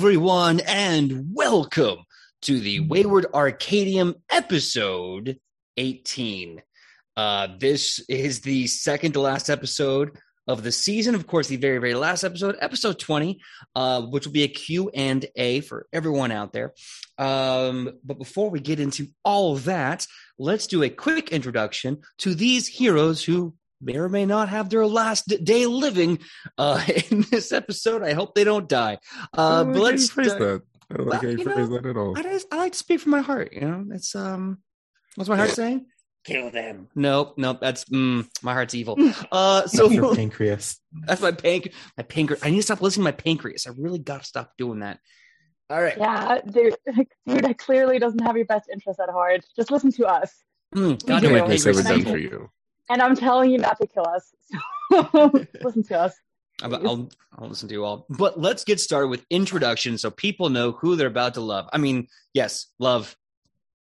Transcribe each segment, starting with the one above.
everyone, and welcome to the Wayward Arcadium episode 18. Uh, this is the second to last episode of the season. Of course, the very, very last episode, episode 20, uh, which will be a Q&A for everyone out there. Um, but before we get into all of that, let's do a quick introduction to these heroes who may or may not have their last day living uh, in this episode. I hope they don't die. Uh, but let's phrase that. I don't like well, how you you phrase know, that at all. I, just, I like to speak from my heart. You know, it's um, what's my heart saying? Kill them. Nope, nope. That's mm, my heart's evil. Uh, so That's your pancreas. that's my panc, my pancreas. I need to stop listening to my pancreas. I really got to stop doing that. All right. Yeah, dude, dude, that clearly doesn't have your best interest at heart. Just listen to us. Mm, We God, do my it. Anything's done for you. And I'm telling you not to kill us. So listen to us. I'll, I'll, I'll listen to you all. But let's get started with introduction so people know who they're about to love. I mean, yes, love.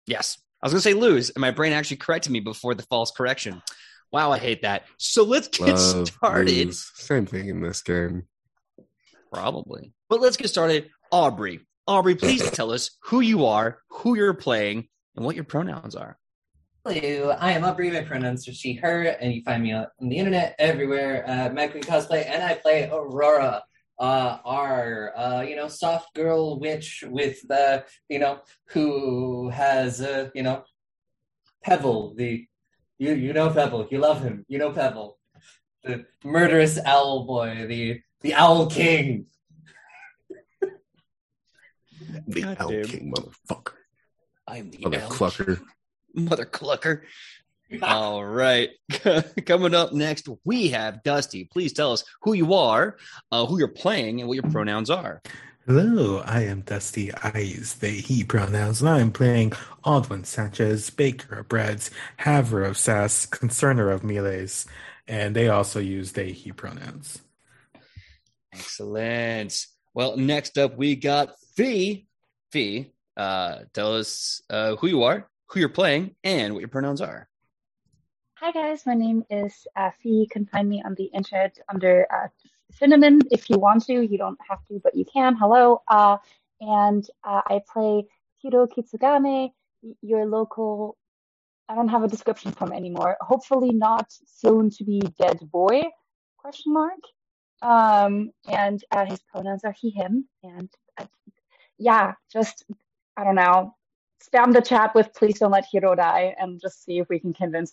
Yes. I was going to say lose, and my brain actually corrected me before the false correction. Wow, I hate that. So let's get Love, started. lose. Same thing in this game. Probably. But let's get started. Aubrey. Aubrey, please tell us who you are, who you're playing, and what your pronouns are. Hello, I am Aubrey. My pronouns are she, her, and you find me on the internet everywhere. Uh, Mad Queen Cosplay, and I play Aurora, uh, our, uh, you know, soft girl witch with the, you know, who has, uh, you know, Pebble, the, you, you know Pebble, you love him, you know Pebble, the murderous owl boy, the, the owl king. The God Owl damn. King motherfucker. I'm the Mother elf. clucker. Mother clucker. All right. Coming up next, we have Dusty. Please tell us who you are, uh, who you're playing, and what your pronouns are. Hello, I am Dusty. I use they, he pronouns, and I am playing Aldwin Sanchez, Baker of Breads, Haver of Sass, Concerner of Melees, and they also use they, he pronouns. Excellent. Well, next up, we got Fee. Fee, uh, tell us uh, who you are, who you're playing, and what your pronouns are. Hi guys, my name is Fee. You can find me on the internet under uh, Cinnamon if you want to. You don't have to, but you can. Hello. Uh, and uh, I play Hiro Kitsugane, your local. I don't have a description from anymore. Hopefully not soon to be dead boy? Question mark. Um, and uh, his pronouns are he him. And uh, yeah, just I don't know. Spam the chat with please don't let Hiro die, and just see if we can convince.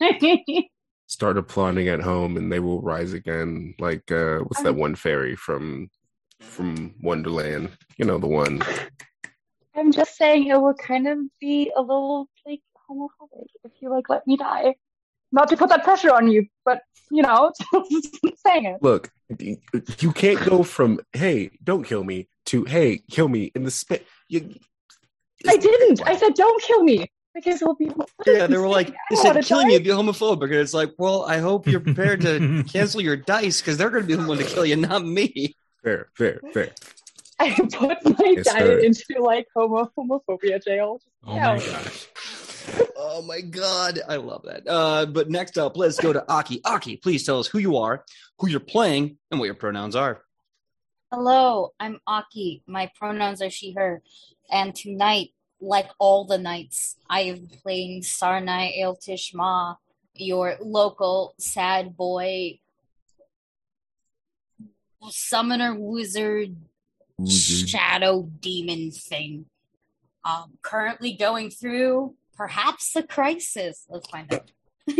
Start applauding at home and they will rise again. Like uh what's that one fairy from from Wonderland? You know the one. I'm just saying it will kind of be a little like homophobic if you like let me die. Not to put that pressure on you, but you know, just saying it. Look, you can't go from hey, don't kill me to hey, kill me in the spit. You I didn't. I said don't kill me because it will be. Yeah, they were like, I they don't said wanna killing die. you would be homophobic. And it's like, well, I hope you're prepared to cancel your dice because they're going to be the one to kill you, not me. fair, fair, fair. I put my It's diet her. into like homo homophobia jail. Oh Yeah. my gosh. Oh my God. I love that. Uh, but next up, let's go to Aki. Aki, please tell us who you are, who you're playing, and what your pronouns are. Hello, I'm Aki. My pronouns are she, her. And tonight, like all the nights, I am playing Sarnai Ailtish Ma, your local sad boy summoner wizard shadow demon thing. Um, currently going through perhaps a crisis. Let's find out.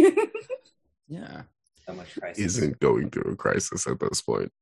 Yeah. So much crisis. Isn't going through a crisis at this point.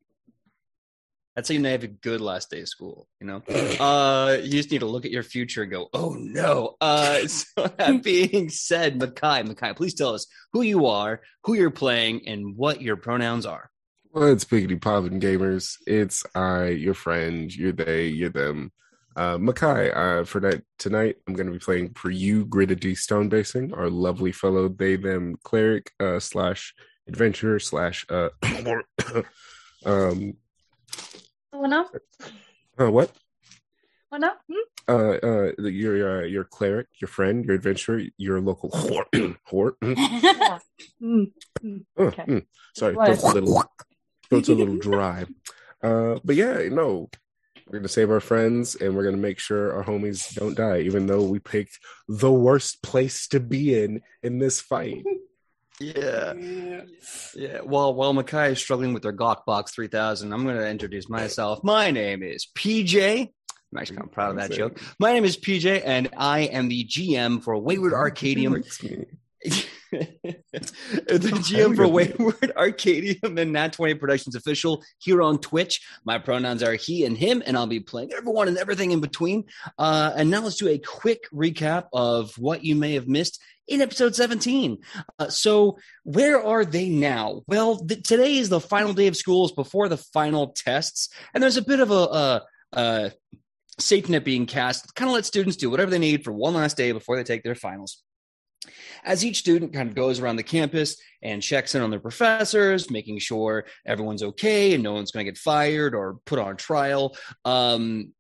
That's how you you have a good last day of school, you know? Uh, you just need to look at your future and go, oh no. Uh, so that being said, Makai, Makai, please tell us who you are, who you're playing, and what your pronouns are. Well, it's Biggity Poppin' Gamers. It's I, your friend, you're they, you're them. Uh, Makai, uh, for that tonight, I'm going to be playing for you, Gritted D Stone Basing, our lovely fellow they, them cleric uh, slash adventurer slash uh, um, Someone else? uh, what? Someone else? Hmm? Uh, uh, your uh, your cleric, your friend, your adventurer, your local whore, whore. mm, Yeah. Uh, Okay. mm. Sorry, What? throat's a little, throat's a little dry. Uh, but yeah, no, We're gonna save our friends, and we're gonna make sure our homies don't die, even though we picked the worst place to be in in this fight. Yeah. Yeah. While while Makai is struggling with their Glockbox 3000, I'm going to introduce myself. My name is PJ. I'm actually kind of proud of that joke. My name is PJ, and I am the GM for Wayward Arcadium. the GM for Wayward Arcadium and Nat 20 Productions official here on Twitch. My pronouns are he and him, and I'll be playing everyone and everything in between. Uh, and now let's do a quick recap of what you may have missed in episode 17. Uh, so, where are they now? Well, th- today is the final day of schools before the final tests, and there's a bit of a, a, a safety net being cast, kind of let students do whatever they need for one last day before they take their finals. As each student kind of goes around the campus and checks in on their professors, making sure everyone's okay and no one's going to get fired or put on trial, um,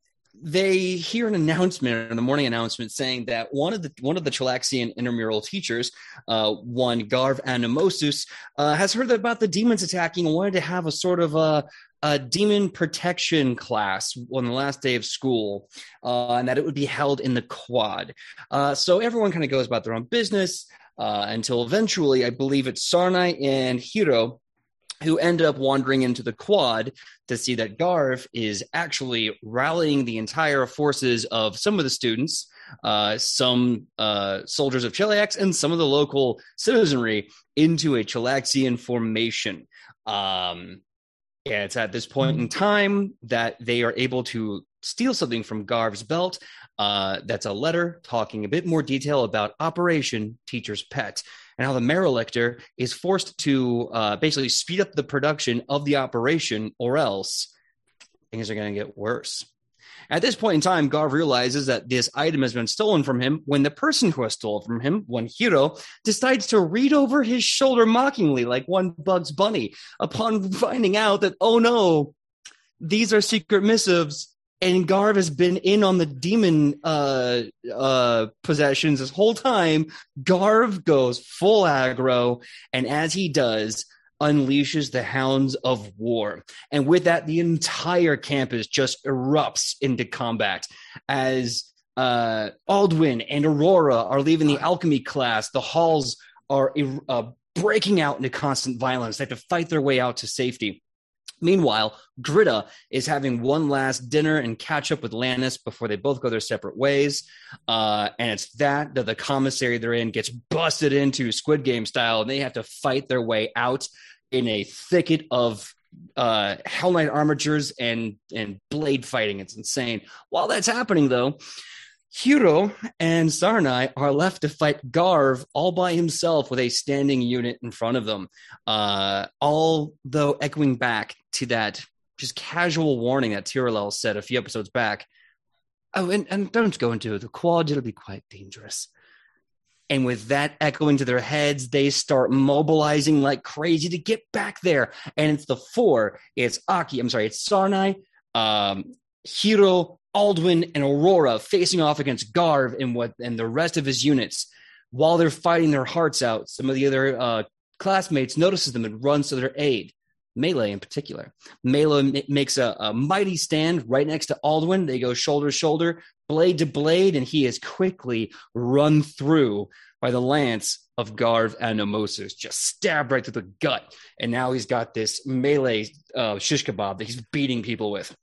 they hear an announcement in the morning announcement saying that one of the one of the Chelaxian intramural teachers, uh, one Garv Animosus, uh, has heard about the demons attacking and wanted to have a sort of a, a demon protection class on the last day of school, uh, and that it would be held in the quad. Uh, so everyone kind of goes about their own business uh, until eventually, I believe it's Sarnai and Hiro who end up wandering into the quad to see that Garv is actually rallying the entire forces of some of the students, uh, some uh, soldiers of Chelax, and some of the local citizenry into a Chelaxian formation. Um, yeah, it's at this point in time that they are able to steal something from Garv's belt. Uh, that's a letter talking a bit more detail about Operation Teacher's Pet and how the Maralictor is forced to uh, basically speed up the production of the operation, or else things are going to get worse. At this point in time, Garv realizes that this item has been stolen from him when the person who has stolen from him, one Hiro, decides to read over his shoulder mockingly like one Bugs Bunny upon finding out that, oh no, these are secret missives and Garv has been in on the demon uh, uh, possessions this whole time. Garv goes full aggro, and as he does, unleashes the hounds of war. And with that, the entire campus just erupts into combat as uh, Aldwin and Aurora are leaving the alchemy class. The halls are uh, breaking out into constant violence. They have to fight their way out to safety. Meanwhile, Gritta is having one last dinner and catch up with Lannis before they both go their separate ways. Uh, and it's that that the commissary they're in gets busted into Squid Game style, and they have to fight their way out in a thicket of uh, Hell Knight armatures and and blade fighting. It's insane. While that's happening, though, Hiro and Sarnai are left to fight Garv all by himself with a standing unit in front of them. Uh, all though echoing back to that just casual warning that Tiralel said a few episodes back. Oh, and, and don't go into the quad, it'll be quite dangerous. And with that echoing to their heads, they start mobilizing like crazy to get back there. And it's the four. It's Aki, I'm sorry, it's Sarnai, um, Hiro, Aldwin, and Aurora facing off against Garv and what and the rest of his units. While they're fighting their hearts out, some of the other uh, classmates notices them and runs to their aid. Melee in particular. Melee makes a, a, mighty stand right next to Aldwin. They go shoulder to shoulder, blade to blade, and he is quickly run through by the lance of Garv Animosus, just stabbed right through the gut. And now he's got this Melee uh, shish kebab that he's beating people with.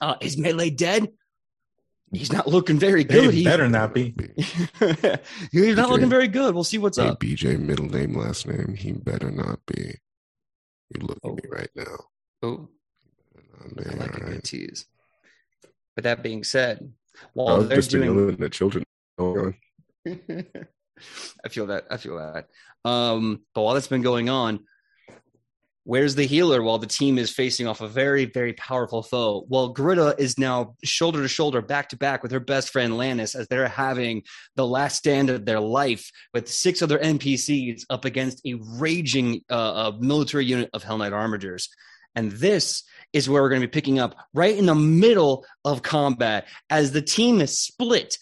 Uh, is Melee dead? He's not looking very good. He better not be. he's not BJ, looking very good. We'll see what's hey, up. BJ, middle name, last name. He better not be. You look oh. at me right now. Oh, I like a good tease. But that being said, while they're just doing the children, I feel that. I feel that. Um, but while that's been going on, Where's the healer while the team is facing off a very, very powerful foe? Well, Gritta is now shoulder to shoulder, back to back with her best friend Lannis as they're having the last stand of their life with six other NPCs up against a raging uh, military unit of Hell Knight Armatures. And this is where we're going to be picking up right in the middle of combat as the team is split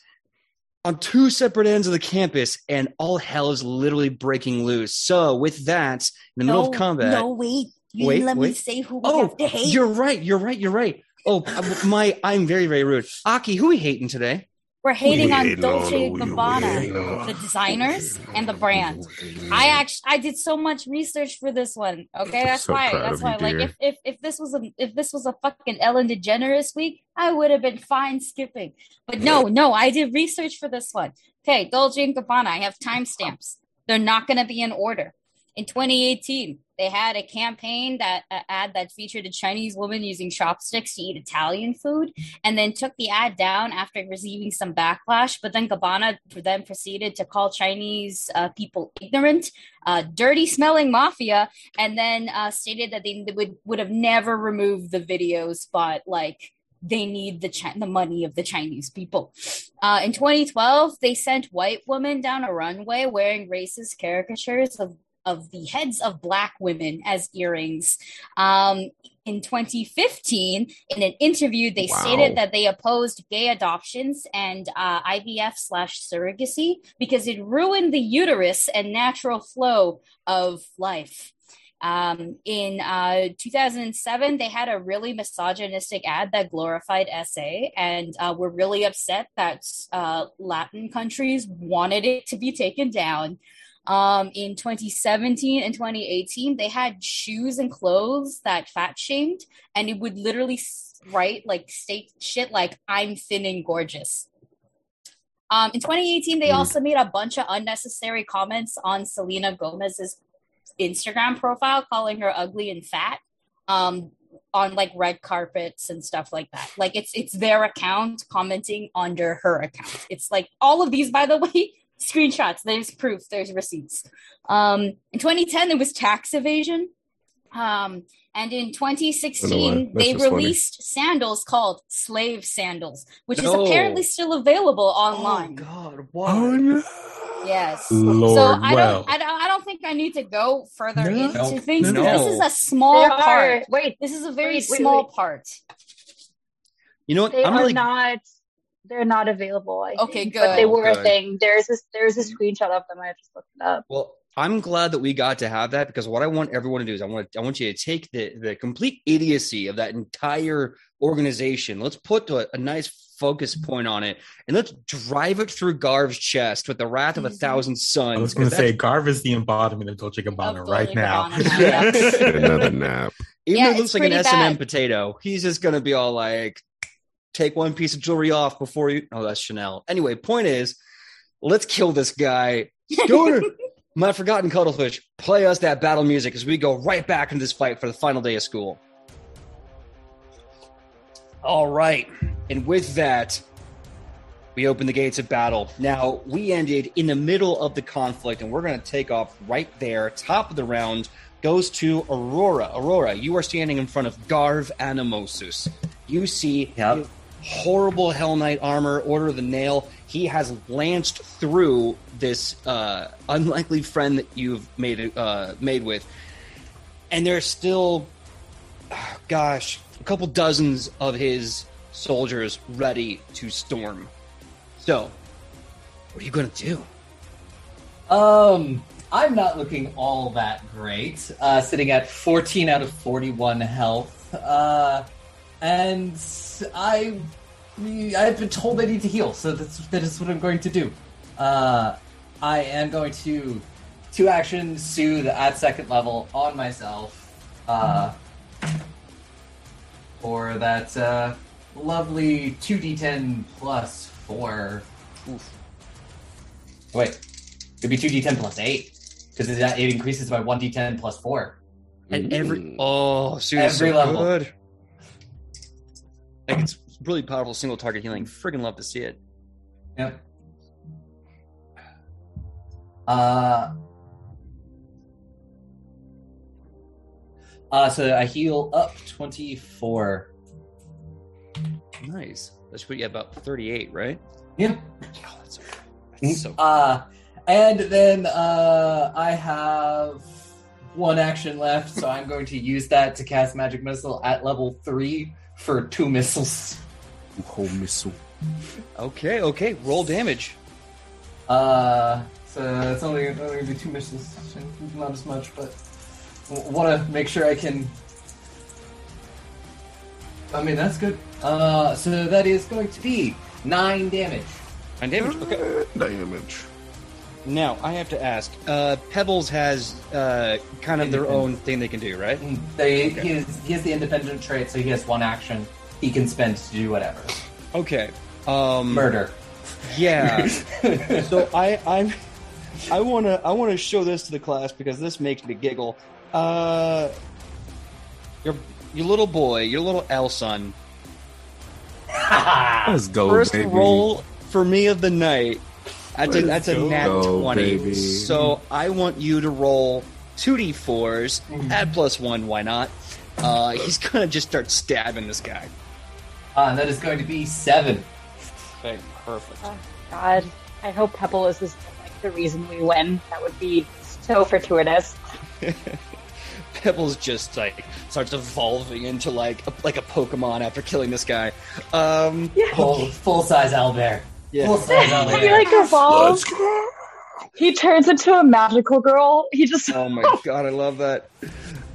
on two separate ends of the campus, and all hell is literally breaking loose. So, with that, in the no, middle of combat, no, wait, you wait, let wait. me say who we oh, have to hate. you're right, you're right, you're right. Oh, my! I'm very, very rude. Aki, who we hating today? We're hating on Dolce on all of you, Gabbana, the designers and the brand. I actually I did so much research for this one. Okay, that's So why. That's why. you, Like dear. if, if if this was a if this was a fucking Ellen DeGeneres week, I would have been fine skipping. But no, no, I did research for this one. Okay, Dolce and Gabbana. I have timestamps. They're not going to be in order. In 2018, they had a campaign that uh, ad that featured a Chinese woman using chopsticks to eat Italian food, and then took the ad down after receiving some backlash. But then Gabbana then proceeded to call Chinese uh, people ignorant, uh, dirty smelling mafia, and then uh, stated that they would would have never removed the videos, but like they need the Chi- the money of the Chinese people. Uh, in 2012, they sent white women down a runway wearing racist caricatures of of the heads of black women as earrings. Um, in 2015, in an interview, they Wow. stated that they opposed gay adoptions and uh, IVF slash surrogacy because it ruined the uterus and natural flow of life. Um, in uh, 2007, they had a really misogynistic ad that glorified SA and uh, were really upset that uh, Latin countries wanted it to be taken down. Um, in 2017 and 2018, they had shoes and clothes that fat shamed, and it would literally write like state shit like "I'm thin and gorgeous." Um, in 2018, they Mm. also made a bunch of unnecessary comments on Selena Gomez's Instagram profile, calling her ugly and fat. Um, on like red carpets and stuff like that. Like it's it's their account commenting under her account. It's like all of these, by the way, screenshots. There's proof. There's receipts. Um, in 2010, there was tax evasion. Um, and in 2016, don't know why. That's they just funny. released sandals called slave sandals, which No. is apparently still available Oh online. God, why? Oh no! Yes. Lord, so I well. don't, I don't, I don't think I need to go further No. into things. No. This is a small They part. wait, This is a very Wait, wait, small wait. part. You know what? they I'm are really not. They're not available. I Okay, think, good. But they were Good. a thing. There's this. There's a screenshot of them. I just looked it up. well. I'm glad that we got to have that because what I want everyone to do is I want I want you to take the the complete idiocy of that entire organization. Let's put a, a nice focus point on it and let's drive it through Garv's chest with the wrath of a Mhm. thousand suns. I was going to 'cause say Garv is the embodiment of Dolce Gabbana Of right now. Gabbana now, yeah. Another nap. even Yeah, though it looks like an S and M potato, he's just gonna be all like, "Take one piece of jewelry off before you." Oh, that's Chanel. Anyway, point is, let's kill this guy. Scooter, my forgotten cuttlefish, play us that battle music as we go right back into this fight for the final day of school. All right, and with that, we open the gates of battle. Now, we ended in the middle of the conflict, and we're going to take off right there. Top of the round goes to Aurora. Aurora, you are standing in front of Garv Animosus. You see Yep. Horrible Hell Knight armor, Order of the Nail. He has lanced through this uh, unlikely friend that you've made uh, made with, and there's still, gosh, a couple dozens of his soldiers ready to storm. So, what are you going to do? Um, I'm not looking all that great. Uh, sitting at 14 out of 41 health. Uh, and I, I've been told I need to heal, so that's that is what I'm going to do. Uh, I am going to two action soothe at second level on myself. Uh, for that uh, lovely 2d10 plus four. Oof. Wait, it'd be two d10 plus eight because it, it increases by one d10 plus four. And every oh, Sue, Every so level. good. Like it's really powerful single target healing. Friggin' love to see it. Yep. Uh. Uh, so I heal up 24. Nice. That's put you at about thirty-eight, right? Yeah. Oh, that's so. That's so Uh, and then uh, I have one action left, so I'm going to use that to cast Magic Missile at level 3 for two missiles. Whole missile. okay. Okay. Roll damage. Uh, so it's only, only going to be two missiles, not as much, but want to make sure I can I mean, that's good. Uh, so that is going to be nine damage. Nine damage. Okay. Damage. Now I have to ask. Uh, Pebbles has uh, kind of their own thing they can do, right? They, Okay. he, has, he has the independent trait, so he has one action he can spend to do whatever. Okay. Um, Murder. Yeah. so I I'm I want to I want to show this to the class because this makes me giggle. Uh, your your little boy, your little L son. Let's go, First baby. roll for me of the night. That's a, Let's that's a nat Go, twenty. baby. So I want you to roll two d fours. Add plus one. Why not? Uh, he's gonna just start stabbing this guy. Uh, that is going to be seven. Okay, perfect. Oh, God, I hope Pebble is this, like the reason we win. That would be so fortuitous. Pebbles just like starts evolving into like a, like a Pokemon after killing this guy. Um, Full, full size owlbear. Yeah. Full size he like evolves. He turns into a magical girl. He just Oh my god, I love that.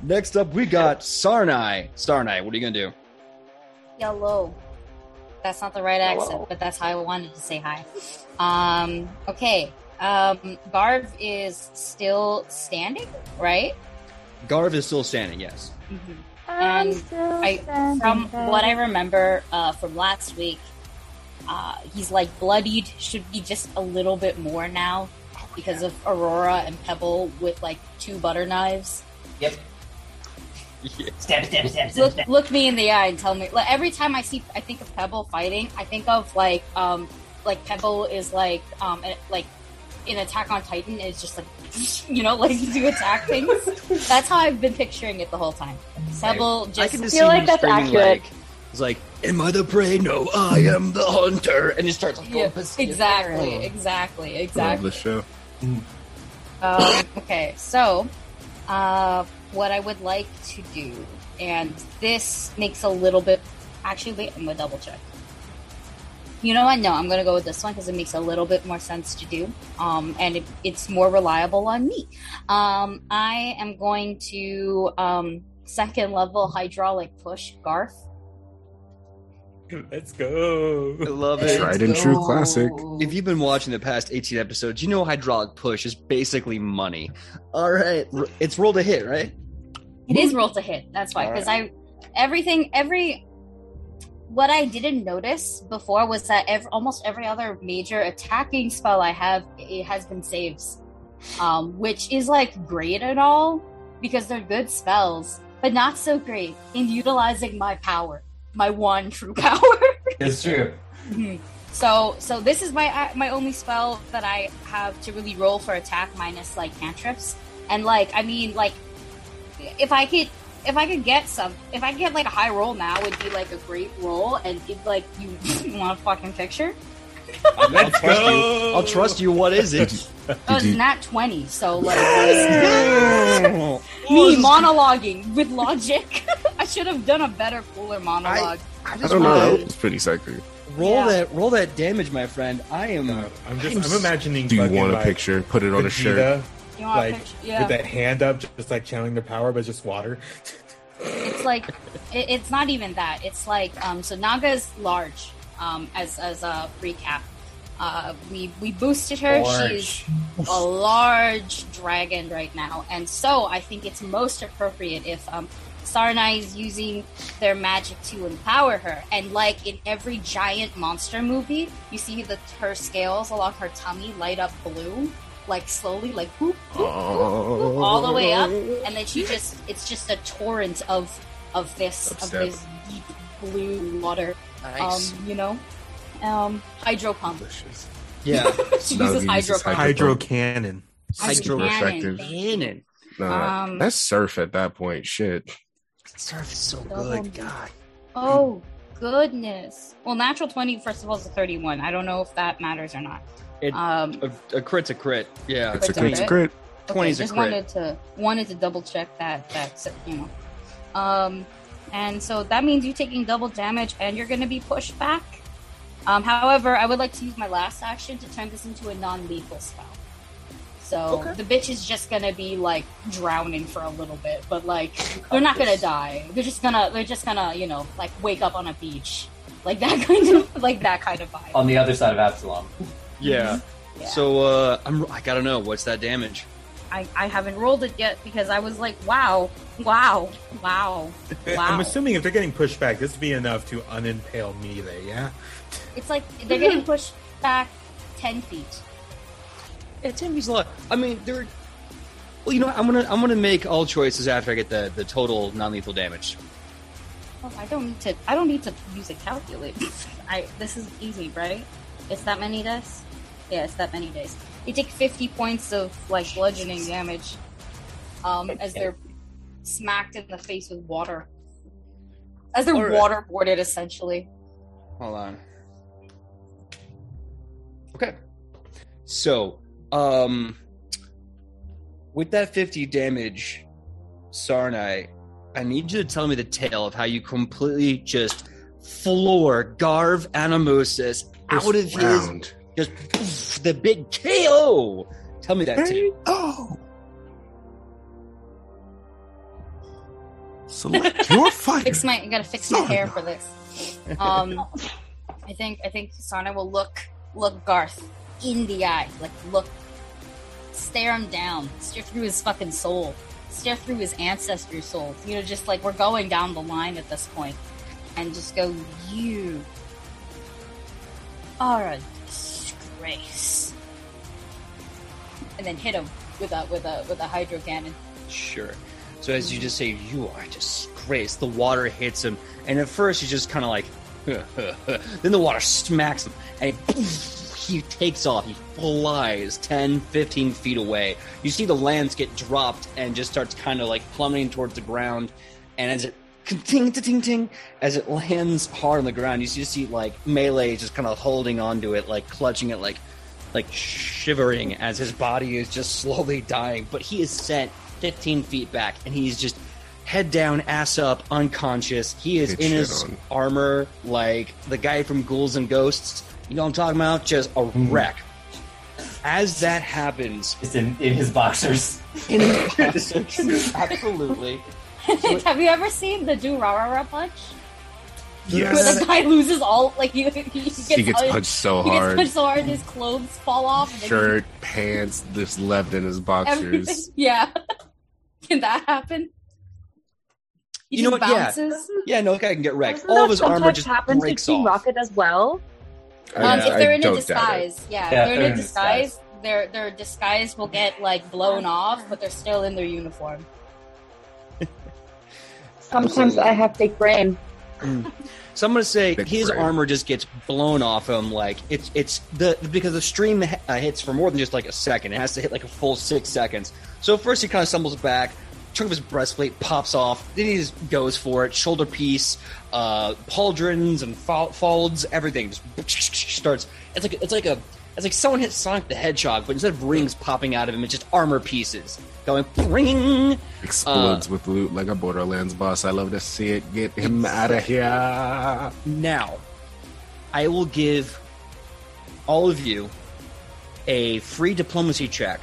Next up, we got Sarnai. Sarnai, what are you gonna do? Yellow. That's not the right accent, Hello. but that's how I wanted to say hi. Um, okay. Um, Garv is still standing, right? Garv is still standing. Yes. I'm And still I, standing from what I remember uh, from last week, uh, he's like bloodied. Should be just a little bit more now because of Aurora and Pebble with like two butter knives. Yep. Stab, stab, stab, stab, Look, stab. look me in the eye and tell me. Like every time I see, I think of Pebble fighting. I think of like, um, like Pebble is like, um, eh, like in Attack on Titan is just like, you know, like to attack things. That's how I've been picturing it the whole time. Pebble just. I just can just feel see like him that's screaming accurate. like, "It's like, am I the prey? No, I am the hunter." And it starts like, Yeah, going exactly, Oh. exactly, Love exactly. the show. Um, okay, so uh, what I would like to do, and this makes a little bit. Actually, wait, I'm gonna double check. You know what? No, I'm gonna go with this one because it makes a little bit more sense to do, um, and it, it's more reliable on me. Um, I am going to um, second level hydraulic push Garv. Let's go. I love it. Tried and true classic. If you've been watching the past 18 episodes, you know hydraulic push is basically money. All right, it's roll to hit, right? It is roll to hit. That's why, All because I everything every what I didn't notice before was that ev almost every other major attacking spell I have it has been saves, um, which is like great and all because they're good spells, but not so great in utilizing my power, my one true power. It's true. Mhm. So, so this is my uh, my only spell that I have to really roll for attack minus like cantrips, and like I mean like if I could if I could get some if I could get like a high roll now would be like a great roll, and if like you, want a fucking picture, I'll Let's trust you. I'll trust you. What is it? oh, it's you- not twenty, so like Oh, me monologuing with logic. I should have done a better, cooler monologue. I I just don't know. wanna That was pretty sexy. roll Yeah. that roll that damage, my friend. I am. God, I'm just. I'm I'm imagining. Do you want a like, picture? Put it on a shirt. Vegeta, you want a like picture? Yeah. with that hand up, just like channeling their power, but it's just water. it's like it, it's not even that it's like um so naga is large um as as a recap uh we we boosted her. She's a large dragon right now. And so i think it's most appropriate if um Sarnai is using their magic to empower her, and like in every giant monster movie, you see the her scales along her tummy light up blue, like slowly, like whoop, whoop, whoop, all the way up, and then she just it's just a torrent of of this of this deep blue water Nice. um you know um hydro pump Delicious. yeah. she No, uses hydro pump Hydro cannon. Hydro Cannon, effective. Cannon. Nah, Um, that's surf at that point. Shit. Surf is so Double good. D. God. oh goodness well natural 20 first of all is a 31 i don't know if that matters or not It- um A, a crit's a crit. Yeah. It's a Crit's a crit. It's a crit. okay, 20's a just crit. wanted to wanted to double check that that's you know um and so that means you taking double damage and you're going to be pushed back um however i would like to use my last action to turn this into a non-lethal spell So Okay. the bitch is just gonna be like drowning for a little bit, but like they're not gonna die. They're just gonna they're just gonna you know like wake up on a beach, like that kind of like that kind of vibe. On the other side of Absalom. Yeah. Yeah. So uh, I'm I gotta know what's that damage. I, I haven't rolled it yet because I was like, wow, wow, wow, wow. I'm assuming if they're getting pushed back, this would be enough to unimpale Melee, yeah? It's like they're getting pushed back ten feet. Yeah, Timmy's a lot. I mean, they're. Well, you know, what? I'm gonna I'm gonna make all choices after I get the the total non lethal damage. Oh, I don't need to. I don't need to use a calculator. I this is easy, right? It's that many days. Yeah, it's that many dice. You take fifty points of like bludgeoning damage, um, as they're smacked in the face with water, as they're All right. waterboarded essentially. Hold on. Okay. So, um, with that 50 damage, Sarnai, I need you to tell me the tale of how you completely just floor Garv Animosus out of This his round. Just poof, the big KO. Tell me that too. Oh. Select your fighter. Fix my. I gotta fix my hair for this. Um, I think. I think Sarnai will look look Garv in the eye, like look, stare him down, stare through his fucking soul, stare through his ancestor soul. You know, just like we're going down the line at this point, and just go, you are a disgrace, and then hit him with a with a with a hydro cannon. Sure. So as you just say, you are a disgrace. The water hits him, and at first he's just kind of like, then the water smacks him, and he, he takes off. He flies 10, 15 feet away. You see the lance get dropped and just starts kind of like plummeting towards the ground. And as it ting ting ting, as it lands hard on the ground, you see, you see like Melee just kind of holding onto it, like clutching it, like like shivering as his body is just slowly dying. But he is sent 15 feet back, and he's just head down, ass up, unconscious. He is Get in his on. armor like the guy from Ghouls and Ghosts. You know what I'm talking about? Just a Mm-hmm. wreck. As that happens, It's in, in his boxers. in his boxers, absolutely. Have you ever seen the Do Ra Ra Ra punch? Where Yes. the guy loses all like he, he gets, He gets punched- punched so He gets hard. punched so hard his clothes fall off. And then Shirt, pants, this left in his boxers. everything. Yeah. Can that happen? He You know what? Yeah. bounces. Yeah, no, guy can get wrecked. Doesn't All of his armor sometimes just happen to breaks Team off. Rocket as well. Um, I- if they're in a don't doubt it. disguise, yeah, Yeah, if they're in a disguise, disguise. their their disguise will get like blown off, but they're still in their uniform. Sometimes I have big brain. So I'm gonna say Big his brain. armor just gets blown off him. Like it's it's the because the stream uh, hits for more than just like a second. It has to hit like a full six seconds. So first he kind of stumbles back. Chunk of his breastplate pops off. Then he just goes for it. Shoulder piece, uh, pauldrons and fol- folds, everything just starts. It's like it's like a it's like someone hit Sonic the Hedgehog, but instead of rings popping out of him, it's just armor pieces going ring. Explodes Uh, with loot like a Borderlands boss. I love to see it. Get him out of here. Now, I will give all of you a free diplomacy check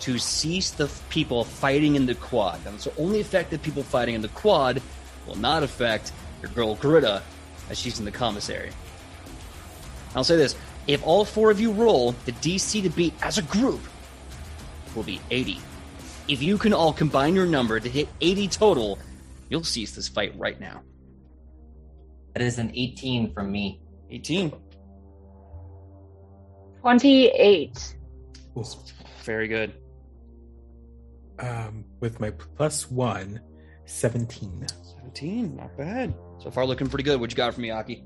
to cease the people fighting in the quad. This will only affect the people fighting in the quad, will not affect your girl Gritta as she's in the commissary. I'll say this if all four of you roll, the DC to beat as a group will be 80. If you can all combine your number to hit 80 total, you'll cease this fight right now. That is an 18 from me. 18. 28. Very good. Um, with my plus one, 17. 17, not bad. So far, looking pretty good. What you got for me, Aki?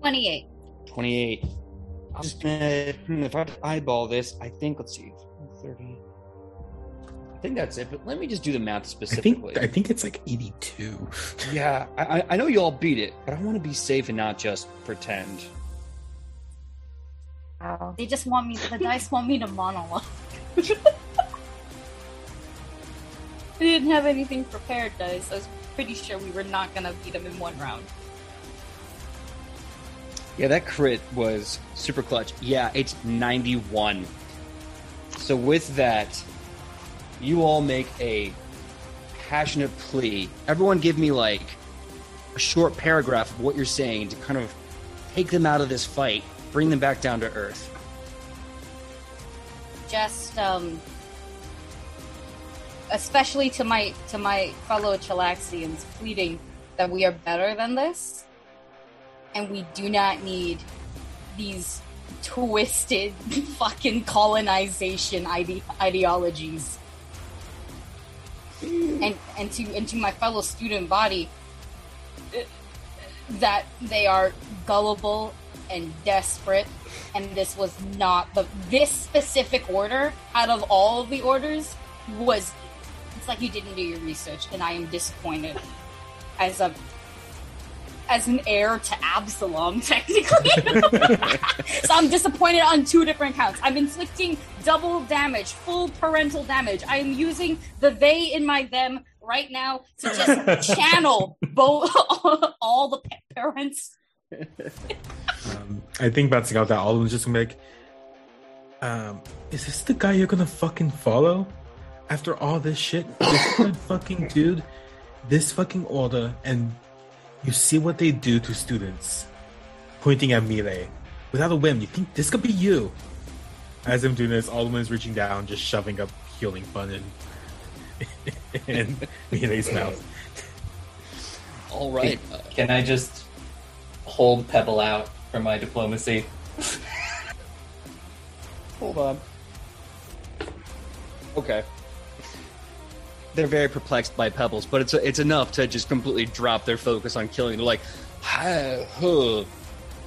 Twenty-eight. 28. I'm just gonna, hmm, if I eyeball this, I think, let's see, 30. I think that's it, but let me just do the math I specifically. think I think it's like 82. yeah, I, I- I know you all beat it, but I want to be safe and not just pretend. Wow. They just want me. The dice want me to monologue. they didn't have anything prepared, dice. I was pretty sure we were not gonna beat them in one round. Yeah, that crit was super clutch. Yeah, it's 91. So with that, you all make a passionate plea. Everyone give me like a short paragraph of what you're saying to kind of take them out of this fight, bring them back down to earth. Just um especially to my to my fellow Chelaxians pleading that we are better than this and we do not need these twisted fucking colonization ide- ideologies and and to and to my fellow student body that they are gullible and desperate and this was not the this specific order out of all of the orders was it's like you didn't do your research and i am disappointed. As a as an heir to absalom technically. So i'm disappointed on two different counts. I'm inflicting double damage full parental damage. I am using the they in my them right now to just channel both all the pa- parents. Um, I think bouncing out that Alden's just gonna be like, um, is this the guy you're gonna fucking follow? After all this shit, this fucking dude, this fucking order, and you see what they do to students, pointing at Melee. Without a whim, you think this could be you. As I'm doing this, Alden's reaching down, just shoving up healing fun in, in Melee's mouth. All right. Can I just hold Pebble out for my diplomacy? hold on. Okay. They're very perplexed by pebbles, but it's it's enough to just completely drop their focus on killing. They're like, "Ah, huh."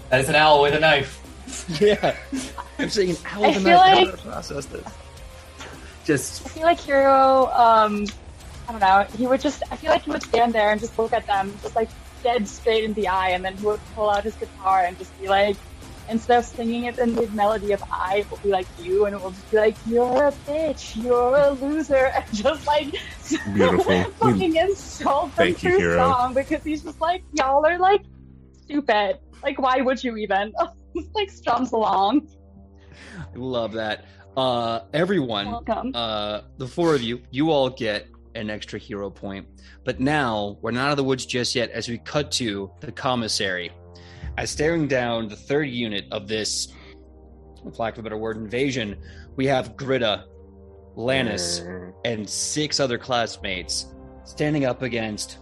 That is an owl with a knife. yeah. I'm saying an owl I of the feel. How like- do I process this. Just I feel like Hiro, um, I don't know, he would just, I feel like he would stand there and just look at them, just like dead straight in the eye, and then he would pull out his guitar and just be like, instead of singing it in the melody of I, it will be like you, and it will just be like, you're a bitch, you're a loser, and just like, Beautiful. fucking insult them Thank you, through Hero. song, because he's just like, y'all are like, stupid. Like, why would you even? like, strums along. I love that. Uh, everyone, Welcome. uh, the four of you, you all get an extra hero point. But now we're not out of the woods just yet as we cut to the commissary. As staring down the third unit of this, for lack of a better word, invasion, we have Gritta, Lannis, and six other classmates standing up against.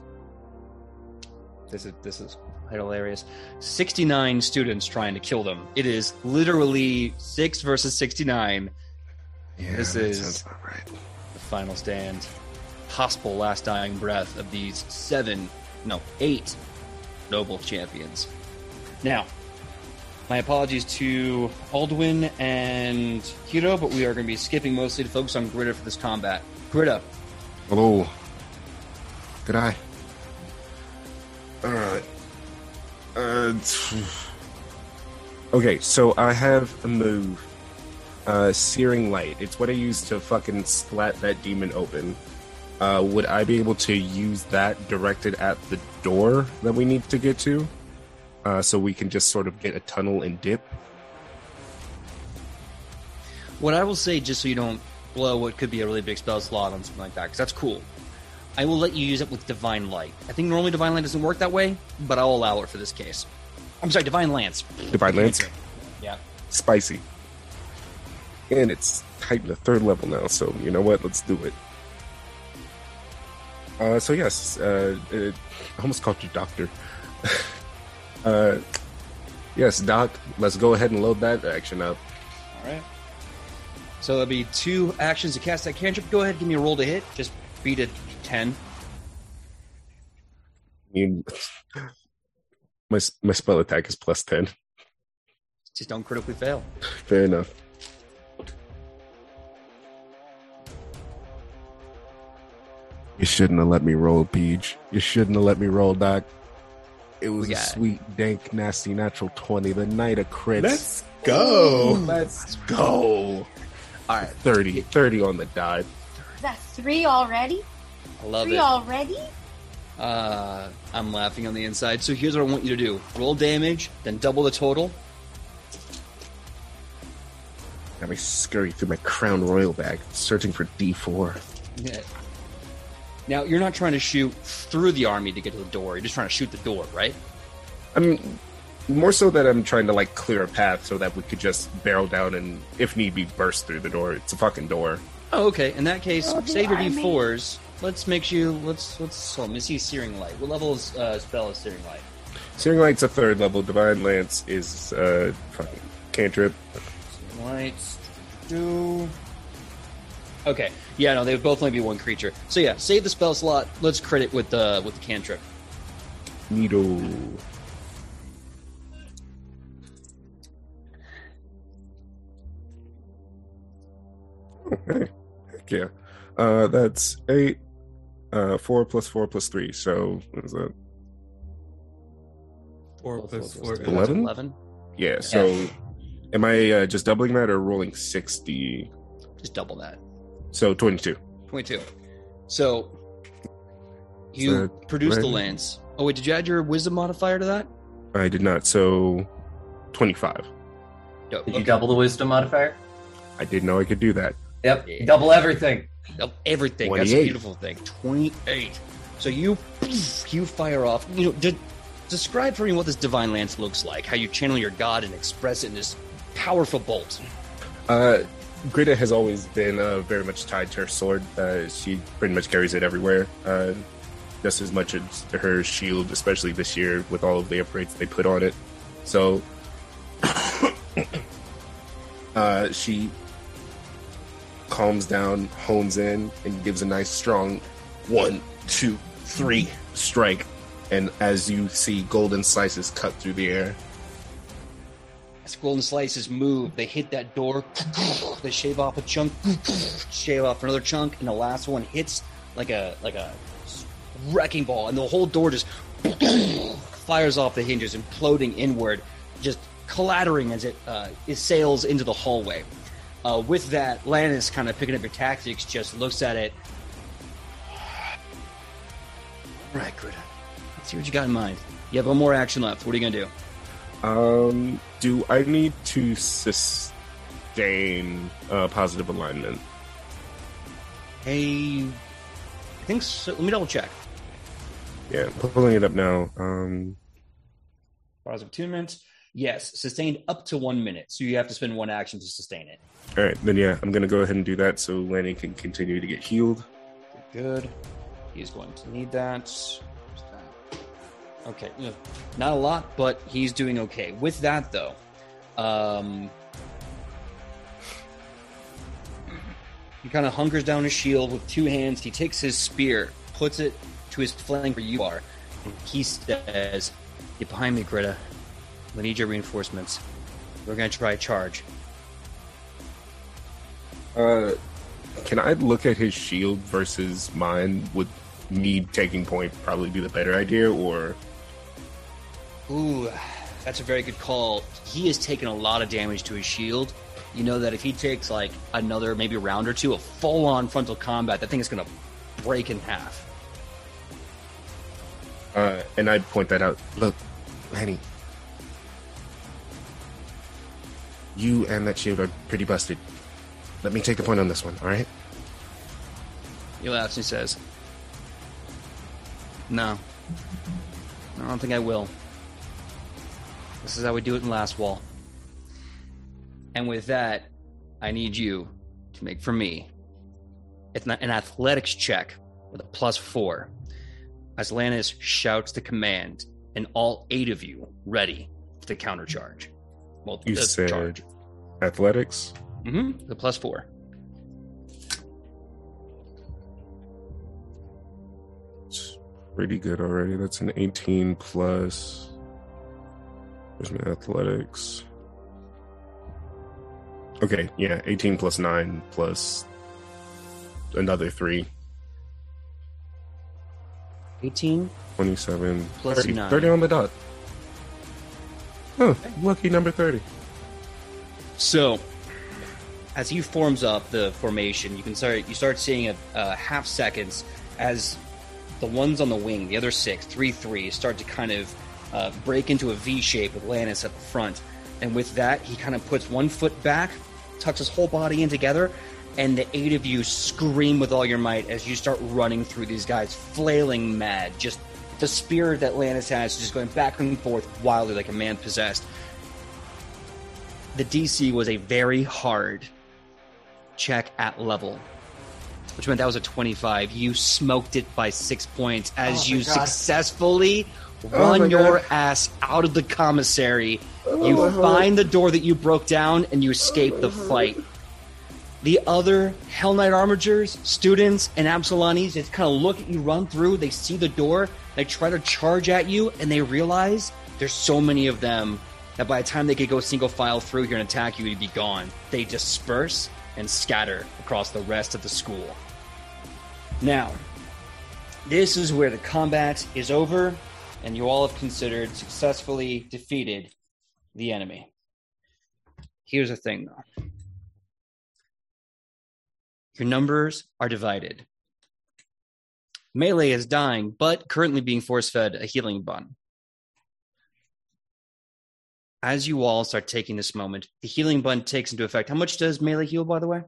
This is this is hilarious. Sixty-nine students trying to kill them. It is literally six versus sixty-nine. Yeah, This is- right. The final stand, possible last dying breath of these seven, no, eight noble champions. Now, my apologies to Aldwin and Hiro, but we are going to be skipping mostly to focus on Gritta for this combat. Gritta, Hello. Good eye. Alright. Uh, okay, so I have a move. Uh, Searing Light. It's what I use to fucking splat that demon open. Uh, would I be able to use that directed at the door that we need to get to? Uh, so we can just sort of get a tunnel and dip? what I will say, just so you don't blow what could be a really big spell slot on something like that, because that's cool. I will let you use it with Divine Light. I think normally Divine Light doesn't work that way, but I'll allow it for this case. I'm sorry, Divine Lance. Divine Lance? Yeah. Spicy. And it's heightened to third level now, so you know what? Let's do it. Uh, so yes, uh, it, I almost called you Doctor. uh, yes, Doc. Let's go ahead and load that action up. All right. So there'll be two actions to cast that cantrip. Go ahead, give me a roll to hit. Just beat a ten. You, my my spell attack is plus ten. Just don't critically fail. Fair enough. You shouldn't have let me roll, Peach. You shouldn't have let me roll, Doc. It was a got- sweet, dank, nasty, natural 20, the night of crits. Let's go. Let's go. All right, 30. 30 on the die. That's three already? I love three it. already? Uh, I'm laughing on the inside. So here's what I want you to do: roll damage, then double the total. Now I scurry through my Crown Royal bag, searching for D4. Yeah. Now you're not trying to shoot through the army to get to the door. You're just trying to shoot the door, right? I mean, more so that I'm trying to like clear a path so that we could just barrel down and, if need be, burst through the door. It's a fucking door. Oh, okay. In that case, Oh, the save your army. d4s. Let's make you. Let's let's. So let me Searing Light. What level is uh, spell is Searing Light? Searing Light's a third level. Divine Lance is uh fucking cantrip. Searing Lights. Do. Okay. Yeah. No, they would both only be one creature. So yeah, save the spell slot. Let's crit it with the with the cantrip. Needle. Okay. Heck yeah. Uh, that's eight. Uh, four plus four plus three. So what is that? Four plus four. That's Eleven? Eleven. Yeah. So, am I uh, just doubling that or rolling sixty? Just double that. So twenty-two. 22. So you that produce the lance. Oh wait, did you add your wisdom modifier to that? I did not. So twenty-five. No, Did you double the wisdom modifier? I didn't know I could do that. Yep. Yeah. Double everything. Of everything. That's a beautiful thing. 28. So you you fire off. You know, de- describe for me what this divine lance looks like. How you channel your god and express it in this powerful bolt. Uh, Gritta has always been uh, very much tied to her sword. Uh, she pretty much carries it everywhere, uh, just as much as her shield, especially this year with all of the upgrades they put on it. So, uh, she calms down, hones in, and gives a nice strong one, two, three strike. And as you see, golden slices cut through the air. As golden slices move, they hit that door. They shave off a chunk, shave off another chunk, and the last one hits like a like a wrecking ball, and the whole door just fires off the hinges, imploding inward, just clattering as it uh, it sails into the hallway. Uh, with that, Lannis kind of picking up your tactics, just looks at it. All right, Gritta. Let's see what you got in mind. You have one more action left. What are you gonna do? Um, do I need to sustain uh, positive alignment? Hey, I think so. Let me double check. Yeah, pulling it up now. Um, Positive attunement. Yes, sustained up to one minute. So you have to spend one action to sustain it. all right, then yeah, I'm gonna go ahead and do that so Lanny can continue to get healed. Good. He's going to need that? Okay, not a lot, but he's doing okay. With that, though, um, he kind of hunkers down his shield with two hands. He takes his spear, puts it to his flank where you are, and he says, "Get behind me, Gritta. We need your reinforcements. We're going to try a charge." Uh, can I look at his shield versus mine? Would me taking point probably be the better idea, or Ooh, that's a very good call. He has taken a lot of damage to his shield. You know that if he takes like another maybe round or two of full on frontal combat, that thing is going to break in half. uh, and I'd point that out. Look, Lanny, you and that shield are pretty busted. Let me take the point on this one. All right. He laughs and he says, No. I don't think I will. This is how we do it in Lastwall. And with that, I need you to make for me an athletics check with a plus four. As Lannis shouts the command, and all eight of you ready for the countercharge. Well, You said charge. athletics. Mm-hmm. The plus four. It's pretty good already. That's an 18 plus. Where's my athletics? Okay, yeah, 18 plus 9 plus another 3. 18 27. Plus 30. nine. 30 on the dot. Oh, lucky number 30. So, as he forms up the formation, you can start you start seeing a, a half seconds as the ones on the wing, the other six, three three, start to kind of uh, break into a V shape with Lannis at the front, and with that, he kind of puts one foot back, tucks his whole body in together, and the eight of you scream with all your might as you start running through these guys, flailing mad. Just the spirit that Lannis has, just going back and forth wildly like a man possessed. The DC was a very hard check at level, which meant that was a 25. You smoked it by six points as Oh you God. successfully Oh run my your God. ass out of the commissary. Oh, You heart. find the door that you broke down and you escape the oh fight. The other Hell Knight Armigers, students, and Absalanis just kind of look at you run through. They see the door, they try to charge at you, and they realize there's so many of them that by the time they could go single file through here and attack you, you'd be gone. They disperse and scatter across the rest of the school. Now, this is where the combat is over, and you all have considered successfully defeated the enemy. Here's the thing, though your numbers are divided. Melee is dying, but currently being force fed a healing bun. As you all start taking this moment, the healing bun takes into effect. How much does melee heal, by the way?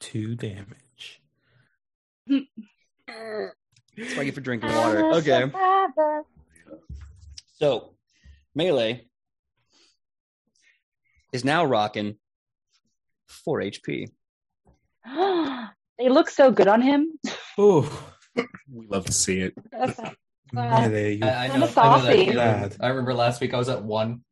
Two damage. Uh, That's why you for drinking water. Okay. So, melee is now rocking 4 HP. they look so good on him. Oh, We love to see it. That's not- melee, you I, I know, I know that saucy. feeling. Bad. I remember last week I was at one.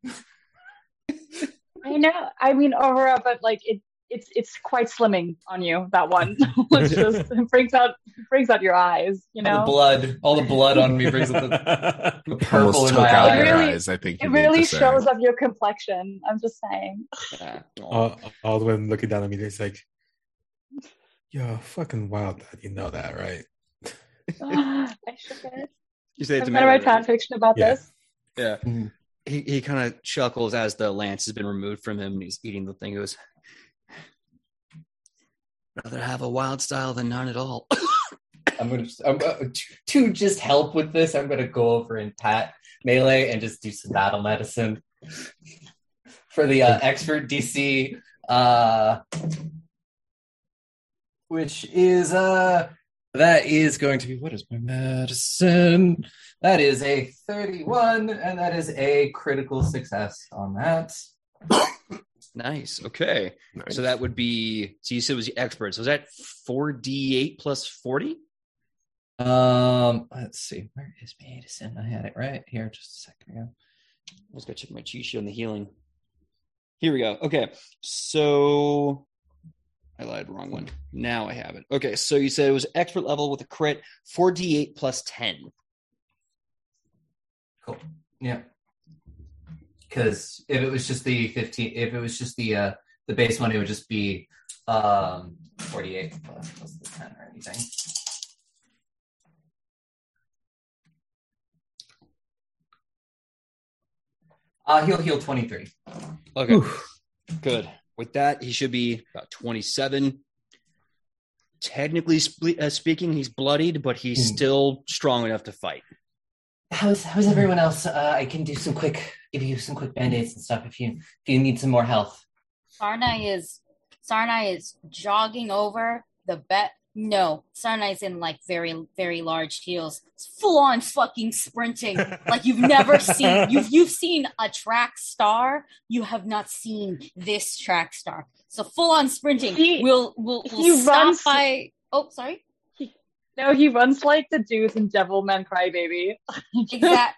I know. I mean, overall, but like it, it's it's quite slimming on you. That one. it's just it brings out brings out your eyes. You All the know. blood, all the blood on me brings out the, the purple Almost in took my out It your really- eyes. I think It really shows up your complexion. I'm just saying. Yeah. all, women looking down at me, he's like, "You're fucking wild, Dad. You know that, right?" I should get. You say I'm gonna write fan fiction about Yeah. this. Yeah. Mhm. He he kind of chuckles as the lance has been removed from him and he's eating the thing. He goes, Rather have a wild style than none at all. I'm gonna I'm, to, to just help with this. I'm gonna go over and pat melee and just do some battle medicine for the uh, expert DC, uh, which is uh that is going to be what is my medicine? That is a 31, and that is a critical success on that. Nice. Okay. Nice. So that would be, so you said it was the expert. So is that 4d8 plus 40? Um, let's see, where is medicine? I had it right here just a second ago. I was going to check my cheat sheet on the healing. Here we go. Okay. So I lied, wrong one. Now I have it. Okay. So you said it was expert level with a crit, 4d8 plus 10. Cool. Yeah. Because if it was just the fifteen, if it was just the uh the base one, it would just be um forty eight plus, plus the ten or anything. Uh, he'll heal twenty three. Okay. Oof. Good. With that, he should be about 27. Technically spe- uh, speaking, he's bloodied, but he's Hmm. still strong enough to fight. How's how's everyone else? Uh, I can do some quick, give you some quick band aids and stuff if you if you need some more health. Sarnai is Sarnai is jogging over the bet. No, Sarnai's in like very very large heels, full on fucking sprinting like you've never seen. You've you've seen a track star. You have not seen this track star. So full on sprinting. He- we'll we'll, we'll he stop runs- by. Oh, sorry. No, he runs like the dudes in Devilman Crybaby. Exact.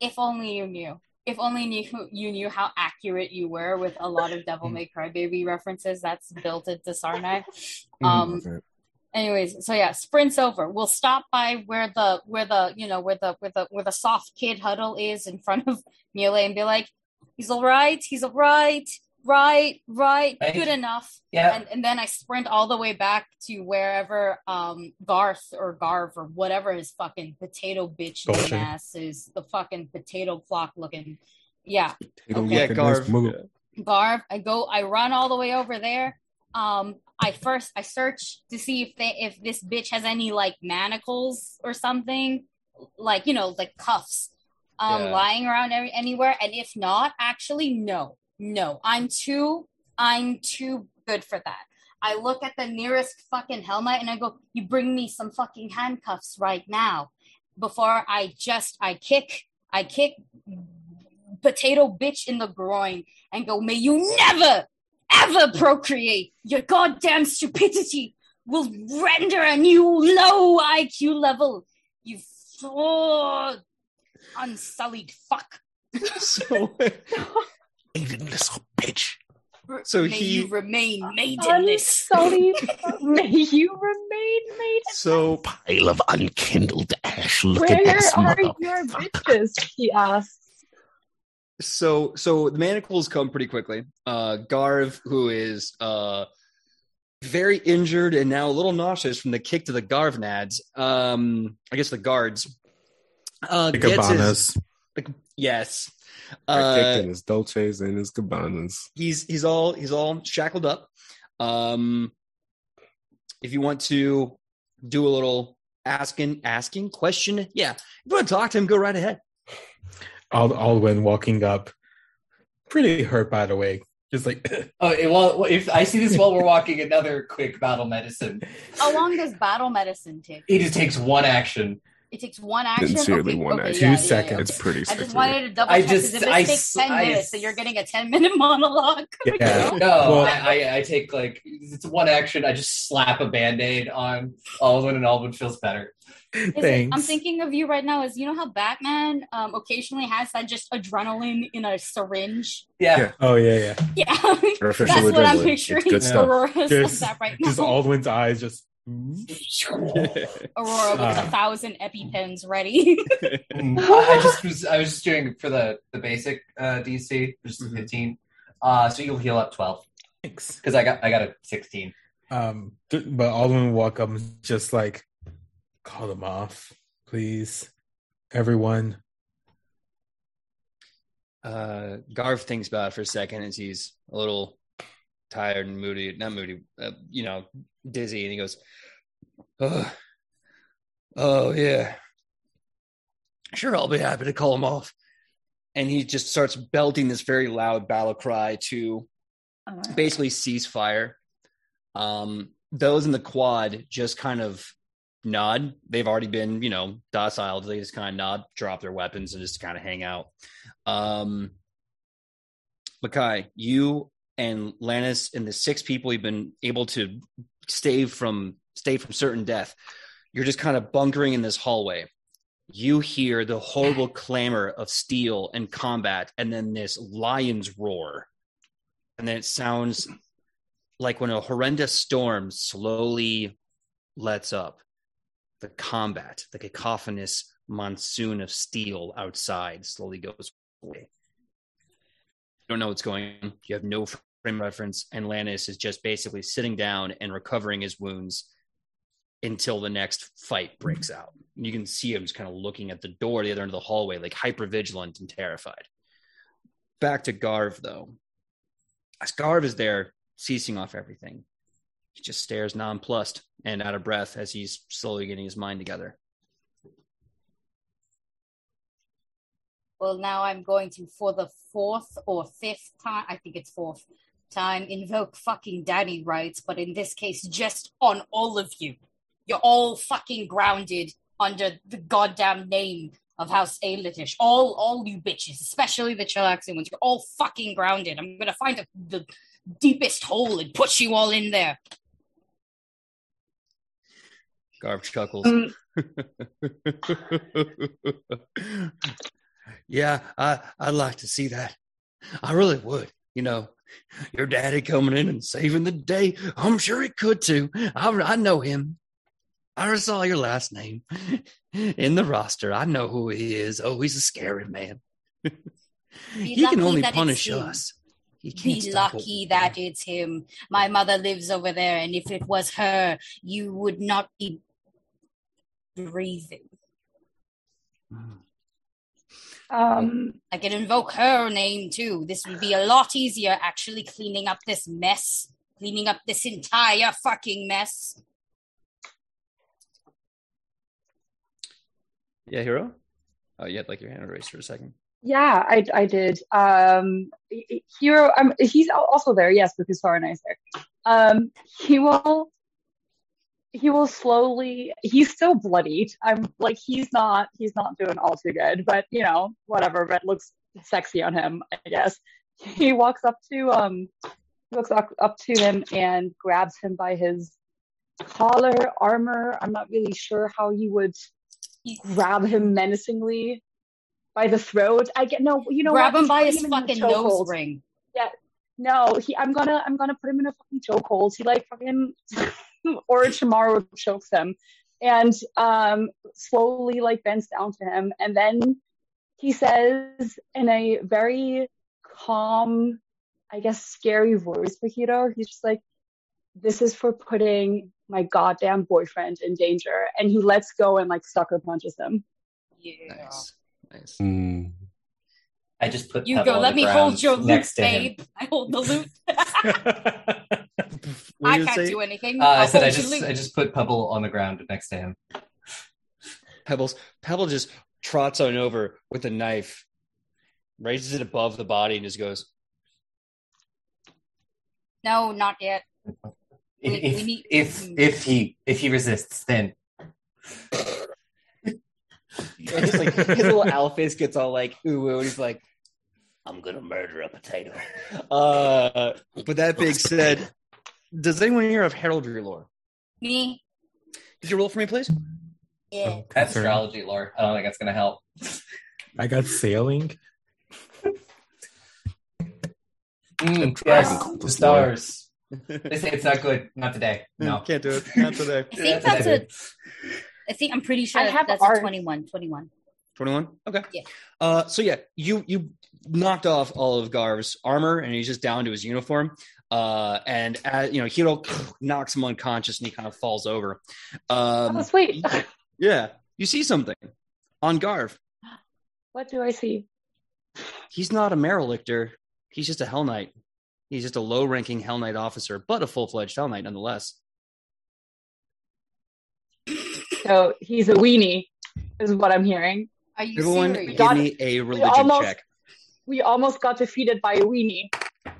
if only you knew. If only knew you knew how accurate you were with a lot of Devil May Cry Baby references. That's built into Sarnai. Um, anyways so yeah sprints over we'll stop by where the where the you know where the where the where the soft kid huddle is in front of melee and be like he's all right he's all right right right Right. good enough Yeah. and, and then i sprint all the way back to wherever um garth or garv or whatever his fucking potato bitch name Gulchin. ass is the fucking potato clock looking yeah Potato Okay. Yeah, looking nice Garv. move. Garv. I go, I run all the way over there. Um, I first I search to see if they if this bitch has any like manacles or something, like you know, like cuffs, um, Yeah. lying around every, anywhere. And if not, actually, no, no, I'm too I'm too good for that. I look at the nearest fucking helmet and I go, "You bring me some fucking handcuffs right now." Before I just I kick I kick potato bitch in the groin and go, "May you never ever procreate. Your goddamn stupidity will render a new low IQ level. You oh, unsullied fuck." So, Maidenless bitch. So May he- you remain maidenless. Unsullied. May you remain made. So pile of unkindled ash Look Where looking ass are your bitches? He asks. so so the manacles come pretty quickly. Uh Garv, who is uh very injured and now a little nauseous from the kick to the Garv nads. Um I guess the guards. Uh The gets his- Gabanas. yes. I Uh, kicked in his Dolces and his Gabanas. he's he's all he's all shackled up. Um, if you want to do a little asking asking question, yeah, if you want to talk to him, go right ahead. Ald- Aldwin walking up, pretty hurt by the way. Just like Oh, well, if I see this while we're walking, another quick battle medicine. How long does battle medicine take? It just takes one action. It takes one action. Sincerely, okay, one okay, action. Two yeah, yeah, seconds. yeah. It's pretty I just wanted to double I check just- because if I this takes s- ten I minutes, s- then you're getting a ten minute monologue. yeah. No, Well- I, I, I take like it's one action. I just slap a band aid on Aldwin, and Aldwin feels better. Is it- Thanks. I'm thinking of you right now. Is you know how Batman um, occasionally has that just adrenaline in a syringe? Yeah, Yeah. Oh yeah, yeah. Yeah, Artificial that's what I'm picturing. It's good stuff. Aurora's Just- like that right now. Just Aldwin's eyes just. Aurora with Ah. a thousand epipens ready. Mm, I, I just was I was just doing for the the basic uh, DC, just Mhm. 15. Uh, so you'll heal up 12 Thanks. because I got I got a 16. Um, th- but Aldwin will walk up and just like call them off, please, everyone. Uh, Garv thinks about it for a second as he's a little tired and moody, not moody, uh, you know, dizzy, and he goes, "Oh, oh yeah, sure, I'll be happy to call him off." And he just starts belting this very loud battle cry to basically ceasefire. Um, those in the quad just kind of nod. They've already been, you know, docile. They just kind of nod, drop their weapons, and just kind of hang out. Um, Makai, you and Lannis and the six people you've been able to stay from stay from certain death. You're just kind of bunkering in this hallway. You hear the horrible clamor of steel and combat, and then this lion's roar, and then it sounds like when a horrendous storm slowly lets up. The combat, the cacophonous monsoon of steel outside slowly goes away. You don't know what's going on. You have no frame reference, and Lannis is just basically sitting down and recovering his wounds until the next fight breaks mm-hmm. out. You can see him just kind of looking at the door, the other end of the hallway, like hyper vigilant and terrified. Back to Garv, though. As Garv is there, ceasing off everything, he just stares nonplussed and out of breath as he's slowly getting his mind together. Well, now I'm going to, for the fourth or fifth time, I think it's fourth time, invoke fucking daddy rights, but in this case, just on all of you. You're all fucking grounded under the goddamn name of House Aelitish. All, all you bitches, especially the Chelaxian ones, you're all fucking grounded. I'm gonna find the, the deepest hole and put you all in there. Garv chuckles. Um, yeah, I I'd like to see that. I really would. You know, your daddy coming in and saving the day. I'm sure he could too. I I know him. I saw your last name in the roster. I know who he is. Oh, he's a scary man. He can only punish us. He can't Be lucky that it's him. My mother lives over there, and if it was her, you would not be breathing. Mm. Um, I can invoke her name too. This would be a lot easier actually cleaning up this mess, cleaning up this entire fucking mess. Yeah, Hiro. Oh, you had like your hand raised for a second. Yeah, I, I did. Um, Hiro, um, he's also there, yes, because Sarnai's there. Um, he will, he will slowly. He's still bloodied. I'm like, he's not, he's not doing all too good, but you know, whatever. Red looks sexy on him, I guess. He walks up to, um, walks up, up to him and grabs him by his collar, armor. I'm not really sure how you would grab him menacingly by the throat. I get no, you know Grab what? him by his him fucking nose chokehold. ring. Yeah. No, he. I'm gonna. I'm gonna put him in a fucking chokehold. He like fucking Orochimaru chokes him, and um slowly like bends down to him, and then he says in a very calm, I guess scary voice for Hiro. He's just like, "This is for putting my goddamn boyfriend in danger," and he lets go and like sucker punches him. Yeah. Nice. Nice. Hmm. I just put You go. Let me ground hold your loot, next babe. I hold the loot. What I can't say? do anything. Uh, I said I just. I just put Pebble on the ground next to him. Pebbles. Pebble just trots on over with a knife, raises it above the body, and just goes, No, not yet. We- If we need- if if he if he resists, then and just like his little owl face gets all like ooh, ooh, and he's like, "I'm gonna murder a potato." Uh, but that being said, does anyone here have heraldry lore? Me. Did you roll for me, please? Yeah. that's Concern. astrology lore. I don't think that's gonna help. I got sailing. Mm, dragon yes, the stars. They say it's not good. Not today. No. can't do it. Not today. I think that's a. I think I'm pretty sure I have that's art. a 21. 21. 21 okay Yeah. uh so yeah you you knocked off all of garv's armor and he's just down to his uniform uh and as you know hiro knocks him unconscious and he kind of falls over um oh, sweet. yeah you see something on garv what do I see? he's not a Maralictor. he's just a hell knight he's just a low ranking hell knight officer but a full-fledged hell knight nonetheless So he's a weenie, is what I'm hearing. Are you everyone serious? give got- me a religion almost- check We almost got defeated by a weenie.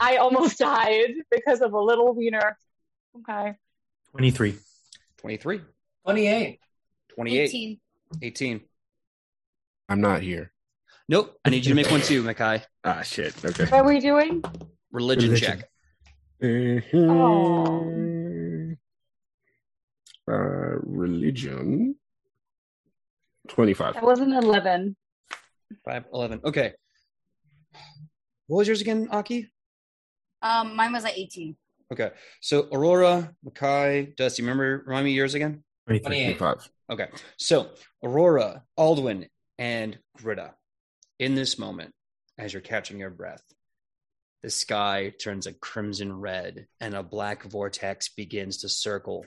I almost died because of a little wiener. Okay. 23. 23 Twenty-eight. 28 18. 18 I'm not here. nope i need you to make one too Makai. Ah, shit. Okay. What are we doing? religion, Religion. check Mhm. Uh, religion. 25. That was an 11. Five, 11. Okay. What was yours again, Aki? Um, mine was at 18. Okay. So Aurora, Makai, Dusty, remember, remind me yours again? 23. 25. Okay. So Aurora, Aldwin, and Gritta, in this moment, as you're catching your breath, the sky turns a crimson red and a black vortex begins to circle.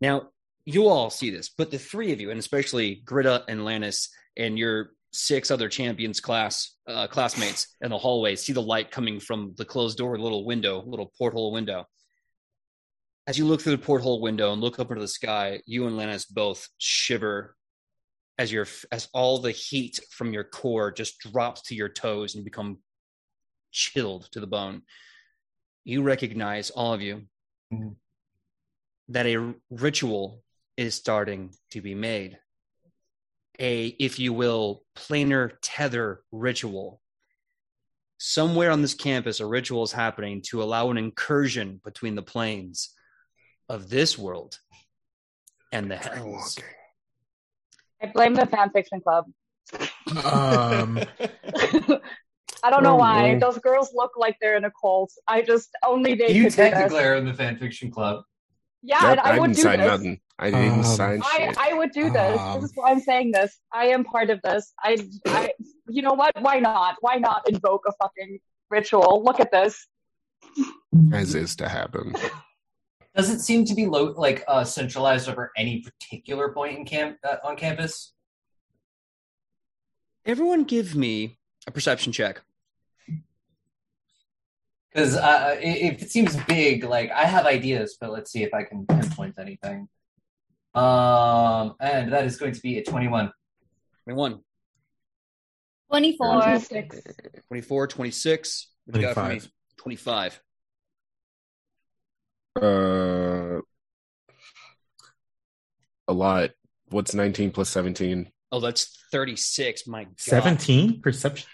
Now, you all see this, but the three of you, and especially Gritta and Lannis and your six other champions class uh, classmates in the hallway, see the light coming from the closed door little window, little porthole window. As you look through the porthole window and look up into the sky, you and Lannis both shiver as your as all the heat from your core just drops to your toes and become chilled to the bone. You recognize all of you Mhm. that a ritual is starting to be made. A, if you will, planar tether ritual. Somewhere on this campus, a ritual is happening to allow an incursion between the planes of this world and the hells. I blame the fanfiction club. Um, I don't know Oh, why. no. Those girls look like they're in a cult. I just only they You could do this. technically are in the fanfiction club. Yeah, Yep, and I, I, would didn't do sign this. nothing. I didn't Um, sign I, shit. I would do this. Um, this is why I'm saying this. I am part of this. I, I, you know what? Why not? Why not invoke a fucking ritual? Look at this. As is to happen. Does it seem to be low, like uh, centralized over any particular point in camp uh, on campus? Everyone give me a perception check. Because uh, if it seems big, like I have ideas, but let's see if I can pinpoint anything. Um, and that is going to be a twenty-one. 21. 24. 26. 24, 26. What you got for me? 25. 25. Uh, a lot. What's 19 plus 17? Oh, that's 36. My God. 17 perception.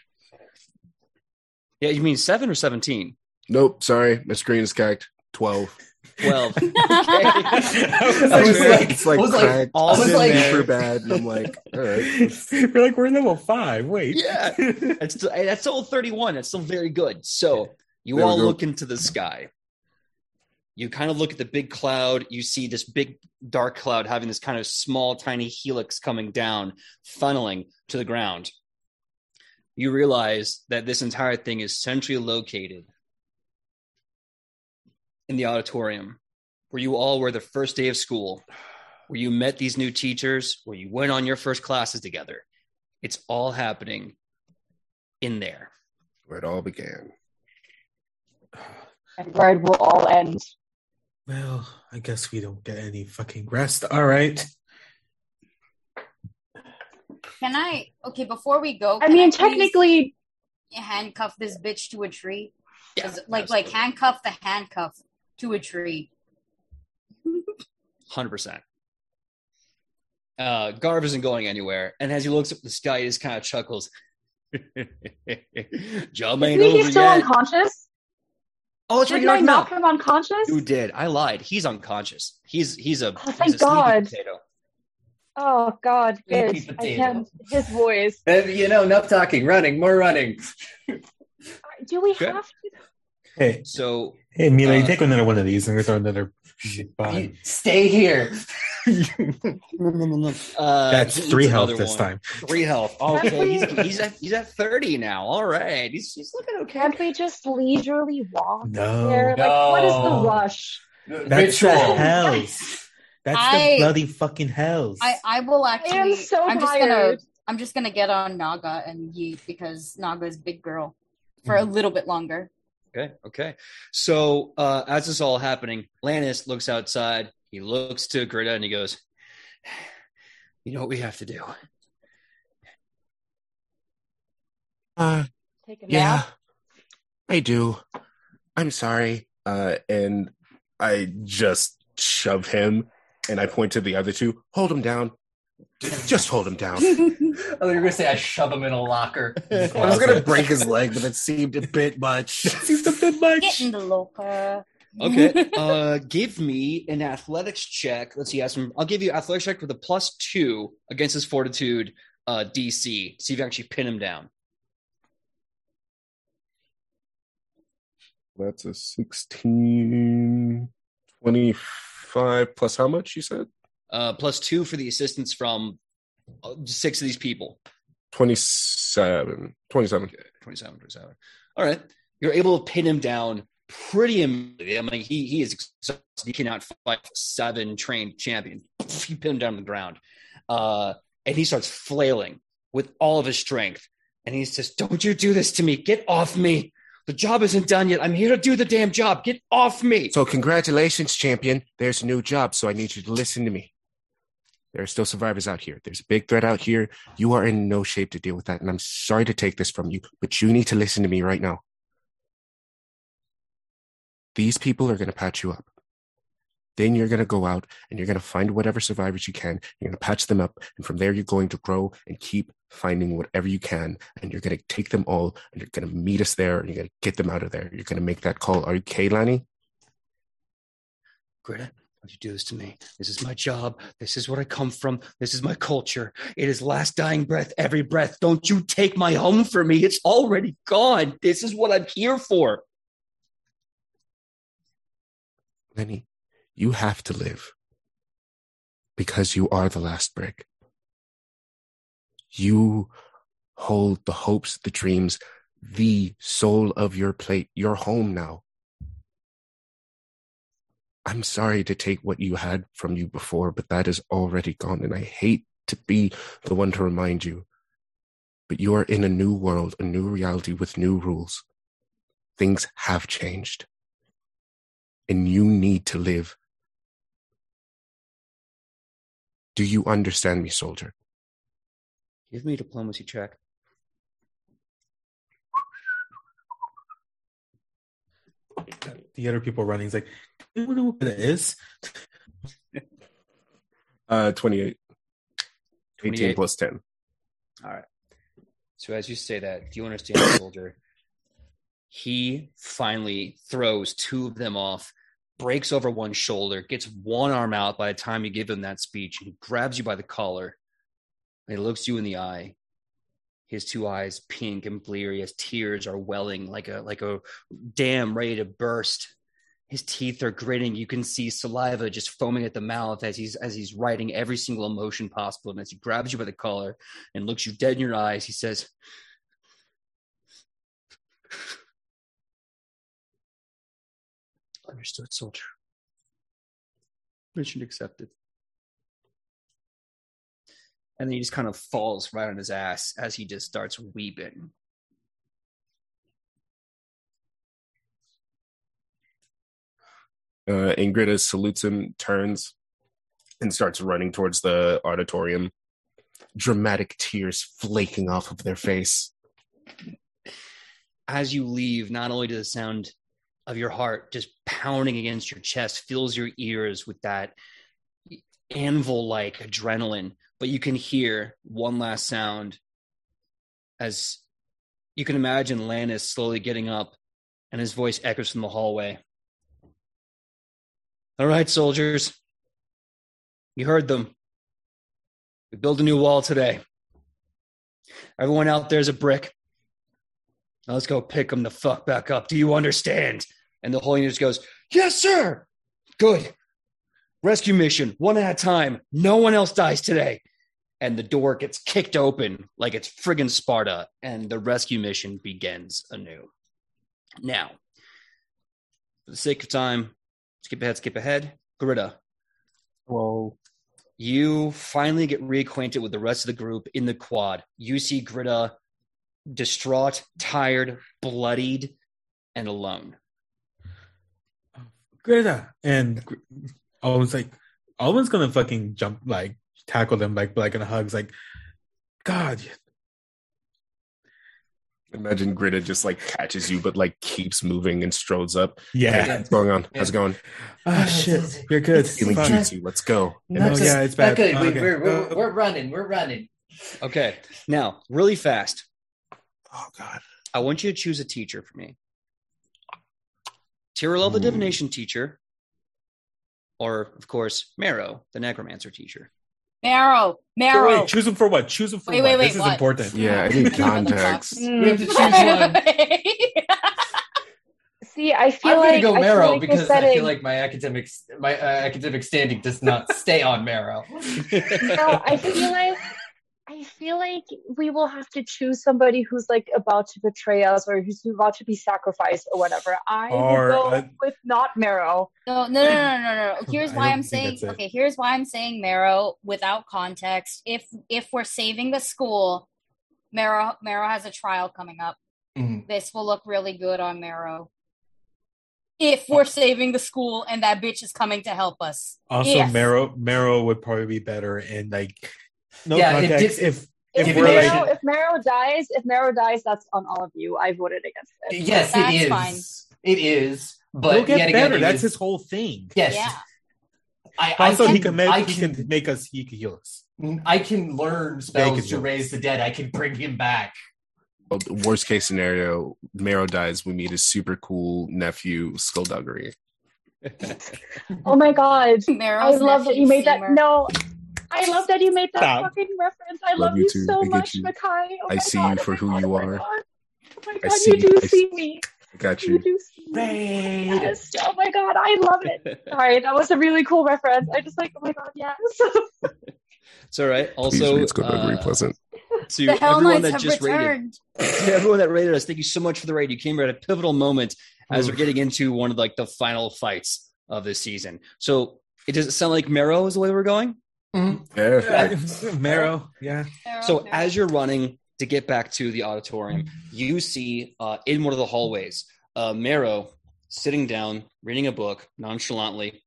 Yeah, you mean seven or 17? Nope, sorry. My screen is cacked. 12. 12. okay. I was It's like- it's like I was like- cracked. I was like- super bad. And I'm like, all right. We're like, we're in level five. Wait. Yeah. That's, still- that's still 31. That's still very good. So you There all look into the sky. You kind of look at the big cloud. You see this big dark cloud having this kind of small, tiny helix coming down, funneling to the ground. You realize that this entire thing is centrally located in the auditorium where you all were the first day of school, where you met these new teachers, where you went on your first classes together. It's all happening in there. Where it all began. And where it will all end. Well, I guess we don't get any fucking rest. All right. Can I? Okay, before we go, I mean, please technically, handcuff this bitch to a tree. Yeah, 'Cause, like, like handcuff the handcuff to a tree. hundred percent. Uh, Garv isn't going anywhere, and as he looks up at the sky, he just kind of chuckles. Job ain't isn't he over still yet. unconscious? oh, it's right Didn't I here. knock No, him unconscious? you did. I lied. He's unconscious. He's he's a. Oh, he's thank a God. Potato. Oh God, good. Potato. his voice. Uh, you know, enough talking, running, more running. Do we Good. have to? Hey, So hey, Mila, Uh, take another one of these and we throw another bomb. Stay here. uh, That's it's three health this one. time. Three health. Okay, he's he's at he's at thirty now. All right, he's he's looking okay. Can't we just leisurely walk No. there? Like, what is the rush? That's the Ritual. hells. That's I- the bloody fucking hells. I I will actually. I am so I'm just gonna. tired. I'm just gonna get on Naga and Yeet because Naga's big girl for a little bit longer. Okay, okay. So uh, as this all happening, Lannis looks outside. He looks to Gritta and he goes, "You know what we have to do." Uh, Take a yeah, nap. I do. I'm sorry. Uh, and I just shove him and I point to the other two. Hold him down. Just hold him down. Oh, you're gonna say I shove him in a locker. I was gonna break his leg, but it seemed a bit much. Seems a bit much. Get in the locker. Okay. uh, give me an athletics check. Let's see. Ask him. I'll give you athletics check with a plus two against his fortitude uh, DC. See if you can actually pin him down. That's a 16, 25 plus how much you said? Uh, plus two for the assistance from uh, six of these people. 27. 27. 27, 27. All right. You're able to pin him down pretty immediately. I mean, he, he is exhausted. He cannot fight seven trained champion. You pin him down on the ground. Uh, and he starts flailing with all of his strength. And he says, Don't you do this to me. Get off me. The job isn't done yet. I'm here to do the damn job. Get off me. So, congratulations, champion. There's a new job, so I need you to listen to me. There are still survivors out here. There's a big threat out here. You are in no shape to deal with that, and I'm sorry to take this from you, but you need to listen to me right now. These people are going to patch you up. Then you're going to go out and you're going to find whatever survivors you can. You're going to patch them up. And from there, you're going to grow and keep finding whatever you can. And you're going to take them all and you're going to meet us there and you're going to get them out of there. You're going to make that call. Are you okay, Lanny? Gritta, you do this to me. This is my job. This is where I come from. This is my culture. It is last dying breath, every breath. Don't you take my home from me. It's already gone. This is what I'm here for. Lenny, you have to live because you are the last brick. You hold the hopes, the dreams, the soul of your plate, your home now. I'm sorry to take what you had from you before, but that is already gone. And I hate to be the one to remind you. But you are in a new world, a new reality with new rules. Things have changed and you need to live. Do you understand me, soldier? Give me a diplomacy check. The other people running. He's like, "Do you know what it is?" Uh, 28. 18 plus 10. All right. So as you say that, do you understand, soldier? He finally throws two of them off, breaks over one shoulder, gets one arm out by the time you give him that speech, and he grabs you by the collar. And he looks you in the eye. His two eyes pink and bleary as tears are welling like a like a dam ready to burst. His teeth are gritting. You can see saliva just foaming at the mouth as he's as he's writing every single emotion possible. And as he grabs you by the collar and looks you dead in your eyes, he says, Understood, soldier. Mission accepted. And then he just kind of falls right on his ass as he just starts weeping. Uh, Ingrida salutes him, turns, and starts running towards the auditorium. Dramatic tears flaking off of their face. As you leave, not only does the sound of your heart just pounding against your chest fills your ears with that anvil like adrenaline, but you can hear one last sound as you can imagine Lannis slowly getting up and his voice echoes from the hallway. All right, soldiers. You heard them. We built a new wall today. Everyone out there's a brick. Now let's go pick them the fuck back up. Do you understand? And the Holy just goes, Yes, sir. Good. Rescue mission, one at a time. No one else dies today. And the door gets kicked open like it's friggin' Sparta, and the rescue mission begins anew. Now, for the sake of time, skip ahead, skip ahead. Gritta, Whoa. you finally get reacquainted with the rest of the group in the quad. You see Gritta distraught, tired, bloodied, and alone. Gritta. And Gr- Owen's like, Owen's gonna fucking jump, like, tackle them, like, like in a hug. It's like, God, Imagine Gritta just like catches you, but like keeps moving and strolls up. yeah. What's going on? How's it going? Ah, shit. You're good. Feeling Fuck. juicy. Let's go. No, Not yeah, it's bad. Not good. We, Okay. we're, we're, Uh, we're running. We're running. Okay, now, really fast, Oh God. I want you to choose a teacher for me. Tyrell, the divination teacher, or, of course, Marrow, the necromancer teacher. Marrow, Marrow. Wait, choose him for what? Choose him for Wait, what? wait, wait, this is important. Yeah, I need context. We have to choose one. See, I feel I'm like gonna go Marrow like the because I feel like my academic my uh, academic standing does not stay on Marrow. No, I feel like I feel like we will have to choose somebody who's like about to betray us or who's about to be sacrificed or whatever. I Or, will go uh, with not Marrow. No, no, no, no, no, no. Here's why I'm saying okay. Here's why I'm saying Marrow without context. If if we're saving the school, Marrow Marrow has a trial coming up. Mhm. This will look really good on Marrow. If we're saving the school and that bitch is coming to help us. Also, If. Marrow Marrow would probably be better in like no Yeah, context. if If, if If we're Marrow, like if Marrow dies, if Marrow dies, that's on all of you. I voted against it. Yes, That's it is. fine. It is. But he'll get yet again, better. it That's is- his whole thing. Yes. Yeah. I, I Also, can, he can make I he can make us. He can heal us. Mm, I can learn Yeah, he spells can to raise the dead. I can bring him back. Well, the worst case scenario, Marrow dies. We meet his super cool nephew, Skulduggery. Oh my god. I love that you made that. No, I love that you made that Stop. fucking reference. I Love love, you you, too. so I get much, you. Makai. Oh I my see God, you oh for my who God, you oh my are. God. Oh my I god, see- you do I see see- me. I got You you. do see me. Yes. Oh my god, I love it. Sorry, that was a really cool reference. I just like, oh my god, yes. It's all right. Please Also, read Skulduggery uh, Pleasant. to The Hell everyone that have just raided, returned. to everyone that raided us, thank you so much for the raid. You came at a pivotal moment as Oof. we're getting into one of like the final fights of this season. So, it does it sound like Marrow is the way we're going? Yeah. Marrow, yeah. Marrow, So Marrow. as you're running to get back to the auditorium, you see uh, in one of the hallways uh, Marrow sitting down, reading a book nonchalantly.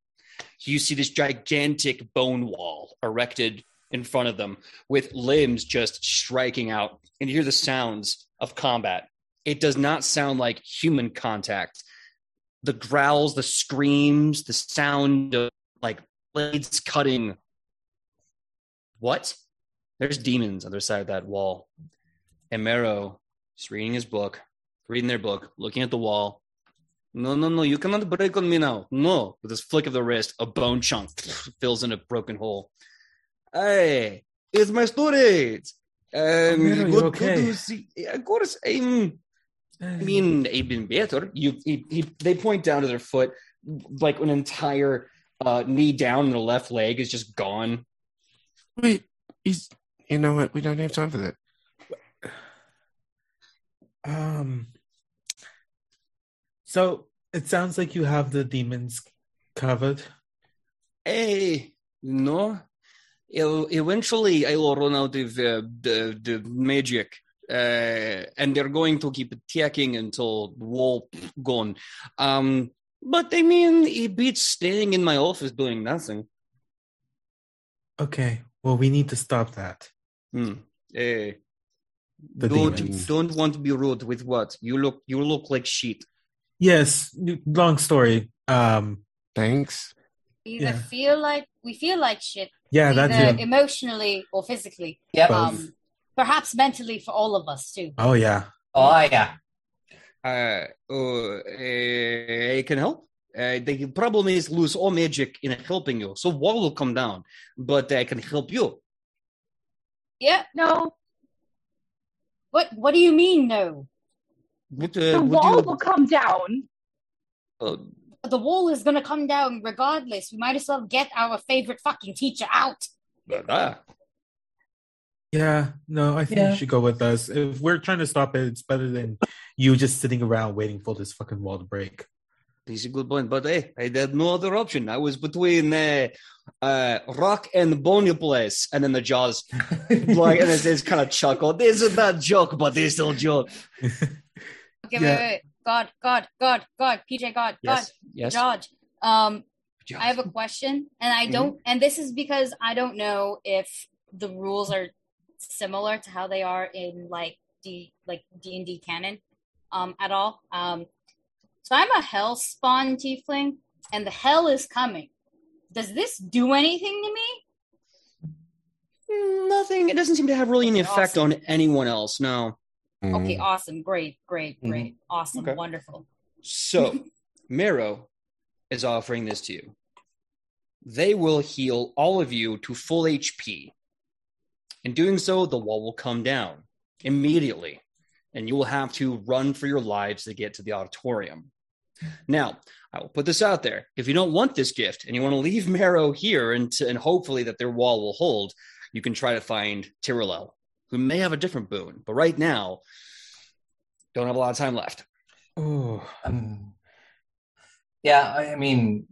You see this gigantic bone wall erected in front of them with limbs just striking out, and you hear the sounds of combat. It does not sound like human contact. the growls, the screams, the sound of like blades cutting. What? There's demons on the other side of that wall. And Marrow is reading his book, reading their book, looking at the wall. No, no, no, you cannot break on me now. No. With this flick of the wrist, a bone chunk fills in a broken hole. Hey, it's my students. Um, Marrow, you good, okay? good to see. Of course, I'm. I mean, I've been better. You, he, he, they point down to their foot, like an entire uh, knee down, and the left leg is just gone. Wait, he's. You know what? We don't have time for that. Um. So it sounds like you have the demons covered. Hey, no. Ew- Eventually, I will run out of uh, the the magic, uh, and they're going to keep attacking until the wall gone. Um, but I mean, it beats staying in my office doing nothing. Okay. Well, we need to stop that. The don't demons. don't want to be rude with what you look. You look like shit. Yes. Long story. Um. Thanks. We either Yeah. feel like we feel like shit, Yeah, that's either it. emotionally or physically. Yep. Both. Um, perhaps mentally for all of us too. Oh yeah. Oh yeah. Uh, uh, I can help. Uh, the problem is lose all magic in helping you, so wall will come down. But I can help you. Yeah. No, What What do you mean? No. What, the uh, what wall you, will come down. uh, The wall is gonna come down regardless. We might as well get our favorite fucking teacher out. ah, Yeah. No, I think Yeah. you should go with us. If we're trying to stop it, it's better than you just sitting around waiting for this fucking wall to break. This is a good point. But hey, I had no other option. I was between uh, uh, rock and bony place, and then the jaws like, and it's, it's kind of chuckle. This is a bad joke, but they still joke. Okay, Yeah. wait, wait. God, God, God, God, PJ, God, Yes, God, yes. George. Um, Jaws. I have a question, and I don't, and this is because I don't know if the rules are similar to how they are in like D, like D and D canon, um, at all. Um, so I'm a hell spawn tiefling, and the hell is coming. Does this do anything to me? Nothing. It doesn't seem to have really any effect Awesome. on anyone else. No. Okay, Mm. awesome, great, great, Mhm. great, awesome, Okay. wonderful. So, Marrow is offering this to you. They will heal all of you to full HP. In doing so, the wall will come down immediately, and you will have to run for your lives to get to the auditorium. Now, I will put this out there. If you don't want this gift and you want to leave Marrow here and, to, and hopefully that their wall will hold, you can try to find Tirolel, who may have a different boon. But right now, don't have a lot of time left. Oh. Um, yeah, I I mean,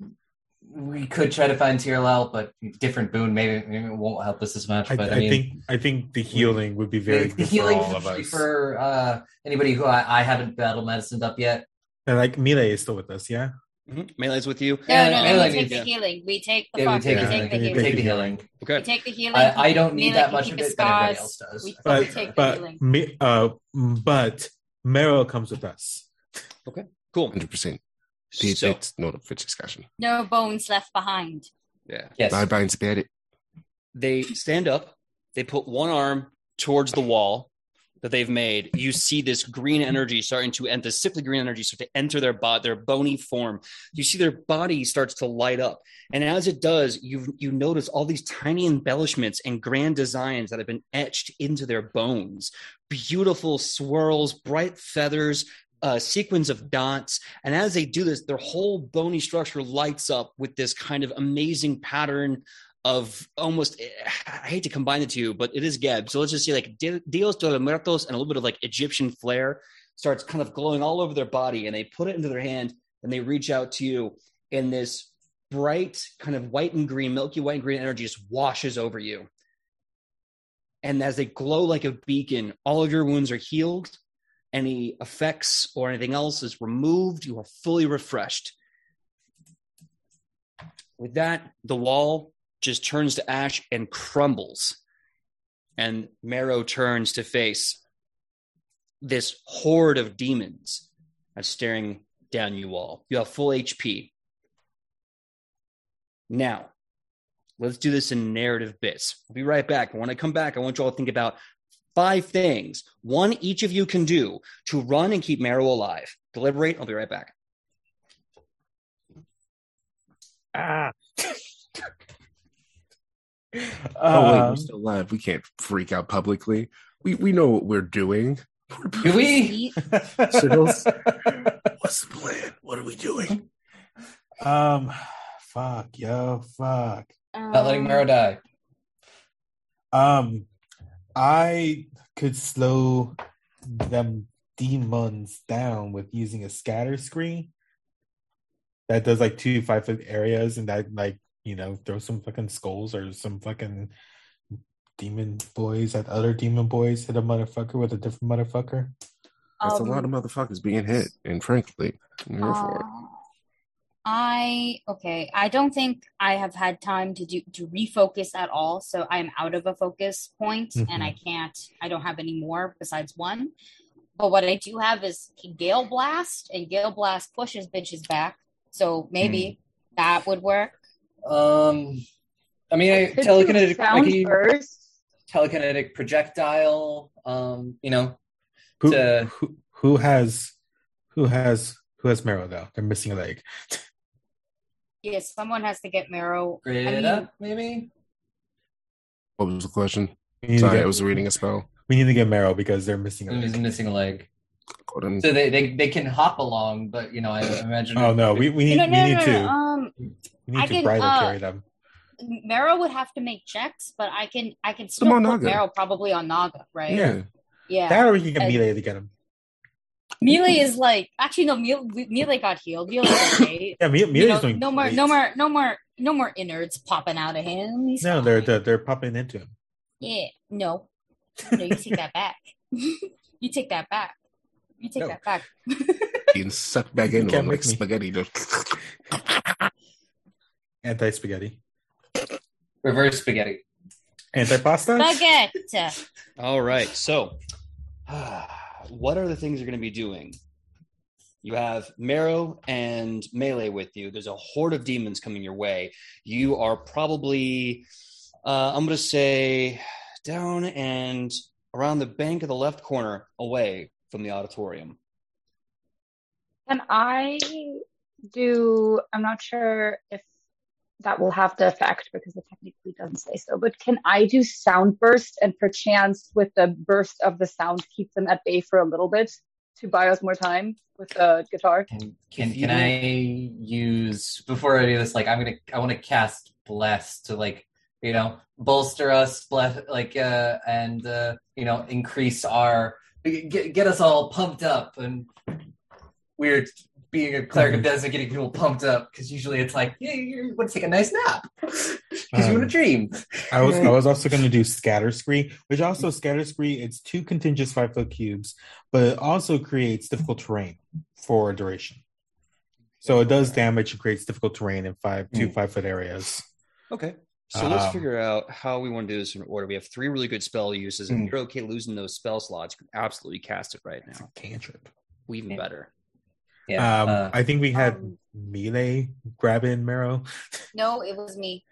we could try to find Tirlel, but different boon maybe, maybe it won't help us as much. I, but I, I, mean, think I think the healing would be very the, the healing for all of us. for uh, anybody who I, I haven't battle medicined up yet. And like Melee is still with us, yeah. Mhm. Melee's with you. No, no, no, melee we take needs- the yeah. healing. We take the Yeah, we fuck. take, we the take healing. the We we take the healing. Okay. We take the healing. I, I don't need Melee that much of his it, but everybody else does. We but But take the but healing. me, uh, but Marrow comes with us. Okay. Cool. 100%. So, That's not up for discussion. No bones left behind. yeah. yes. My bones about it. They stand up. They put one arm towards the wall that they've made. You see this green energy starting to enter, sickly green energy start to enter their body, their bony form. You see their body starts to light up, and as it does, you you notice all these tiny embellishments and grand designs that have been etched into their bones. Beautiful swirls, bright feathers, uh, sequence of dots. And as they do this, their whole bony structure lights up with this kind of amazing pattern of almost, I hate to combine the two, but it is Geb. So let's just say like Dios de los Muertos and a little bit of like Egyptian flair starts kind of glowing all over their body. And they put it into their hand and they reach out to you. And this bright kind of white and green, milky white and green energy just washes over you. And as they glow like a beacon, all of your wounds are healed any effects or anything else is removed. You are fully refreshed. With that, the wall just turns to ash and crumbles. And Marrow turns to face this horde of demons that's staring down you all. You have full HP. Now, let's do this in narrative bits. I'll be right back. When I come back, I want you all to think about five things, one each of you can do to run and keep Marrow alive. Deliberate. I'll be right back. Ah. oh wait, Um, we're still alive. We can't freak out publicly. We we know what we're doing. Do we? Signals? What's the plan? What are we doing? um, fuck, yo, fuck. Not letting Um, Marrow die. Um, I could slow them demons down with using a scatter scree that does like two five foot areas and that like you know throw some fucking skulls or some fucking demon boys at other demon boys hit a motherfucker with a different motherfucker. That's um, a lot of motherfuckers being hit, and frankly, I'm here for it. Uh, I okay. I don't think I have had time to do to refocus at all. So I'm out of a focus point, and I can't. I don't have any more besides one. But what I do have is Gale Blast, and Gale Blast pushes bitches back. So maybe that would work. Um, I mean, I, telekinetic, I can use telekinetic projectile. Um, you know, Who, To- who who has who has who has marrow though? They're missing a leg. Yes, someone has to get Marrow. I mean, up maybe. What was the question? We need, Sorry, get, I was reading a spell. we need to get marrow because they're missing a He's leg. missing a leg, Hold on. So they, they they can hop along, but you know, I imagine. Oh no, we, we need no, we need no, to no. Um, we need I to can, bridal uh, carry them. Marrow would have to make checks, but I can I can them still on put Naga. Marrow probably on Naga, right? Yeah, Yeah. that or we can get And- melee to get him. Melee is like actually no Melee, Melee got healed. Melee's okay. Yeah, me, You know, doing no more, great. no more, no more, no more innards popping out of him. He's No, they're, they're they're popping into him. yeah, no, no, you take that back. you take that back. You take No. that back. Being sucked back in can't like make me. spaghetti. Anti spaghetti, reverse spaghetti. anti pasta. Baguette. All right. So, what are the things you're going to be doing? You have Marrow and Melee with you. There's a horde of demons coming your way. You are probably, uh, I'm going to say, down and around the bank of the left corner away from the auditorium. Can I do? I'm not sure if that will have the effect because it technically doesn't say so. But can I do sound burst and perchance with the burst of the sound keep them at bay for a little bit to buy us more time with the guitar? Can can, can I use before I do this? Like, I'm gonna I want to cast bless to like you know bolster us, bless like uh and uh you know increase our get get us all pumped up and weird being a cleric of death and getting people pumped up because usually it's like yeah you want to take a nice nap because you want to Um, dream. I was I was also going to do scatter scree, which also scatter scree. It's two contiguous five foot cubes, but it also creates difficult terrain for a duration. So it does damage and creates difficult terrain in five two Hmm. five foot areas. Okay. So let's Um, figure out how we want to do this in order. We have three really good spell uses, and Mm. you're okay losing those spell slots, you can absolutely cast it right now. a cantrip. Even Yeah. better. Yeah, um, uh, I think we had Um, melee grab in marrow. No, it was me.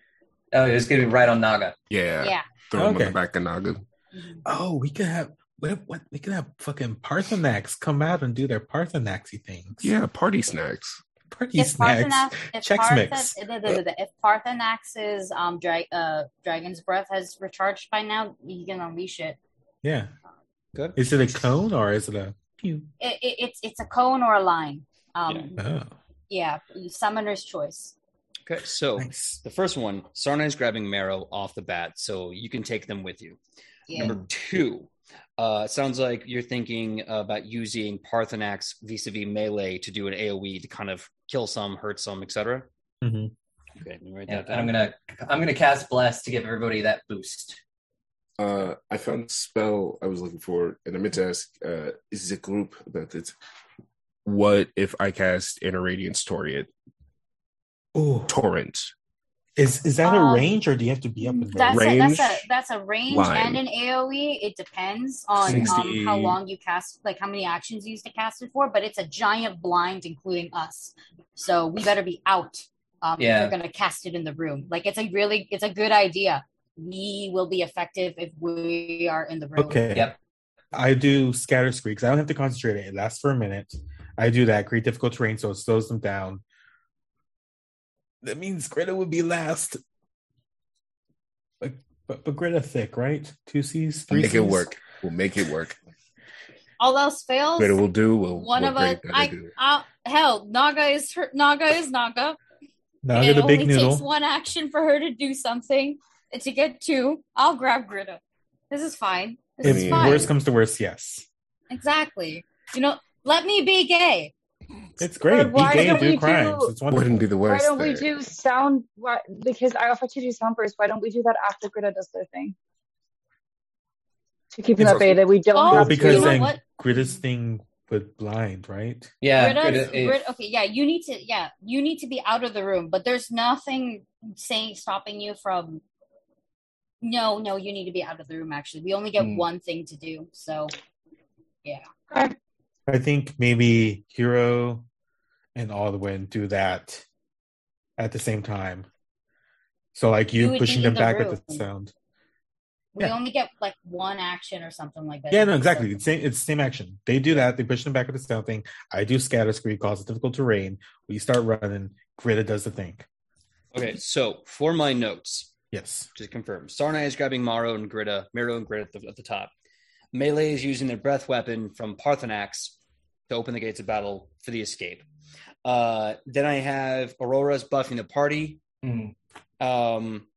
oh, it was gonna be right on Naga. Yeah. Yeah. Throw him on the back of Naga. Mhm. Oh, we could have what? What we could have fucking Parthenax come out and do their Parthenaxy things. Yeah, party snacks. Party If snacks. Parthenax, if, Chex Parthen- Mix. if- if- if Parthenax's um dra- uh dragon's breath has recharged by now, you can unleash it. Yeah. Good. Is it a cone or is it a pew? it, it it's it's a cone or a line. Um, Oh, yeah, summoner's choice. Okay. So nice. the first one, Sarnai is grabbing Marrow off the bat, so you can take them with you. Yeah. Number two, uh, sounds like you're thinking about using Parthenax vis-a-vis melee to do an AOE to kind of kill some, hurt some, etc. Mhm. Okay, let write Yeah, that and I'm gonna I'm gonna cast bless to give everybody that boost. Uh, I found the spell I was looking for, and I meant to ask, uh, is it a group that it's what if I cast Inner Radiance Torrent? Oh, Torrent. Is is that a Um, range or do you have to be up in there? That's a, Range, that's a that's a range line. and an AOE. It depends on um, how long you cast, like how many actions you use to cast it for. But it's a giant blind, including us. So we better be out. Um, Yeah. if you're gonna cast it in the room. Like it's a really, it's a good idea. We will be effective if we are in the room. Okay. Yep. I do scatter screams. I don't have to concentrate. It lasts for a minute. I do that. Create difficult terrain so it slows them down. That means Gritta would be last. But but, but Gritta thick, right? Two C's, three Make it work. We'll make it work. All else fails. Gritta will do. We'll, one we'll of us, break I, I, uh, hell, Naga is her, Naga is Naga. Now I it get a big only noodle. takes one action for her to do something. And to get two, I'll grab Gritta. This is fine. This If is fine. worst comes to worst, yes. Exactly. You know, let me be gay. It's great. Be why gay don't and do we crimes. do- It's wonderful. Wouldn't be the worst. Why don't we do sound? Why, Because I offered to do sound burst. Why don't we do that after Gritta does their thing? To keep them It's at bay, that we don't Oh, Well, have because you know then what? Gritta's thing with blind, right? Yeah, Gritta's- Gritta- okay, yeah, you need to, yeah, you need to be out of the room, but there's nothing saying stopping you from. No, no, you need to be out of the room. Actually, we only get Hmm. one thing to do, so I think maybe Hiro and Aldwin do that at the same time. So like You you pushing them the back room. with the sound. we Yeah. only get like one action or something like that. Yeah, no, exactly. It's same. It's the same action. They do that. They push them back with the sound thing. I do scatter scree, cause it difficult terrain. We start running. Gritta does the thing. Okay, so for my notes, Yes. to confirm, Sarnai is grabbing Marrow and Gritta, Marrow and Gritta at the, at the top. Melee is using their breath weapon from Parthenax to open the gates of battle for the escape. Uh, then I have Aurora's buffing the party. Mhm. Um,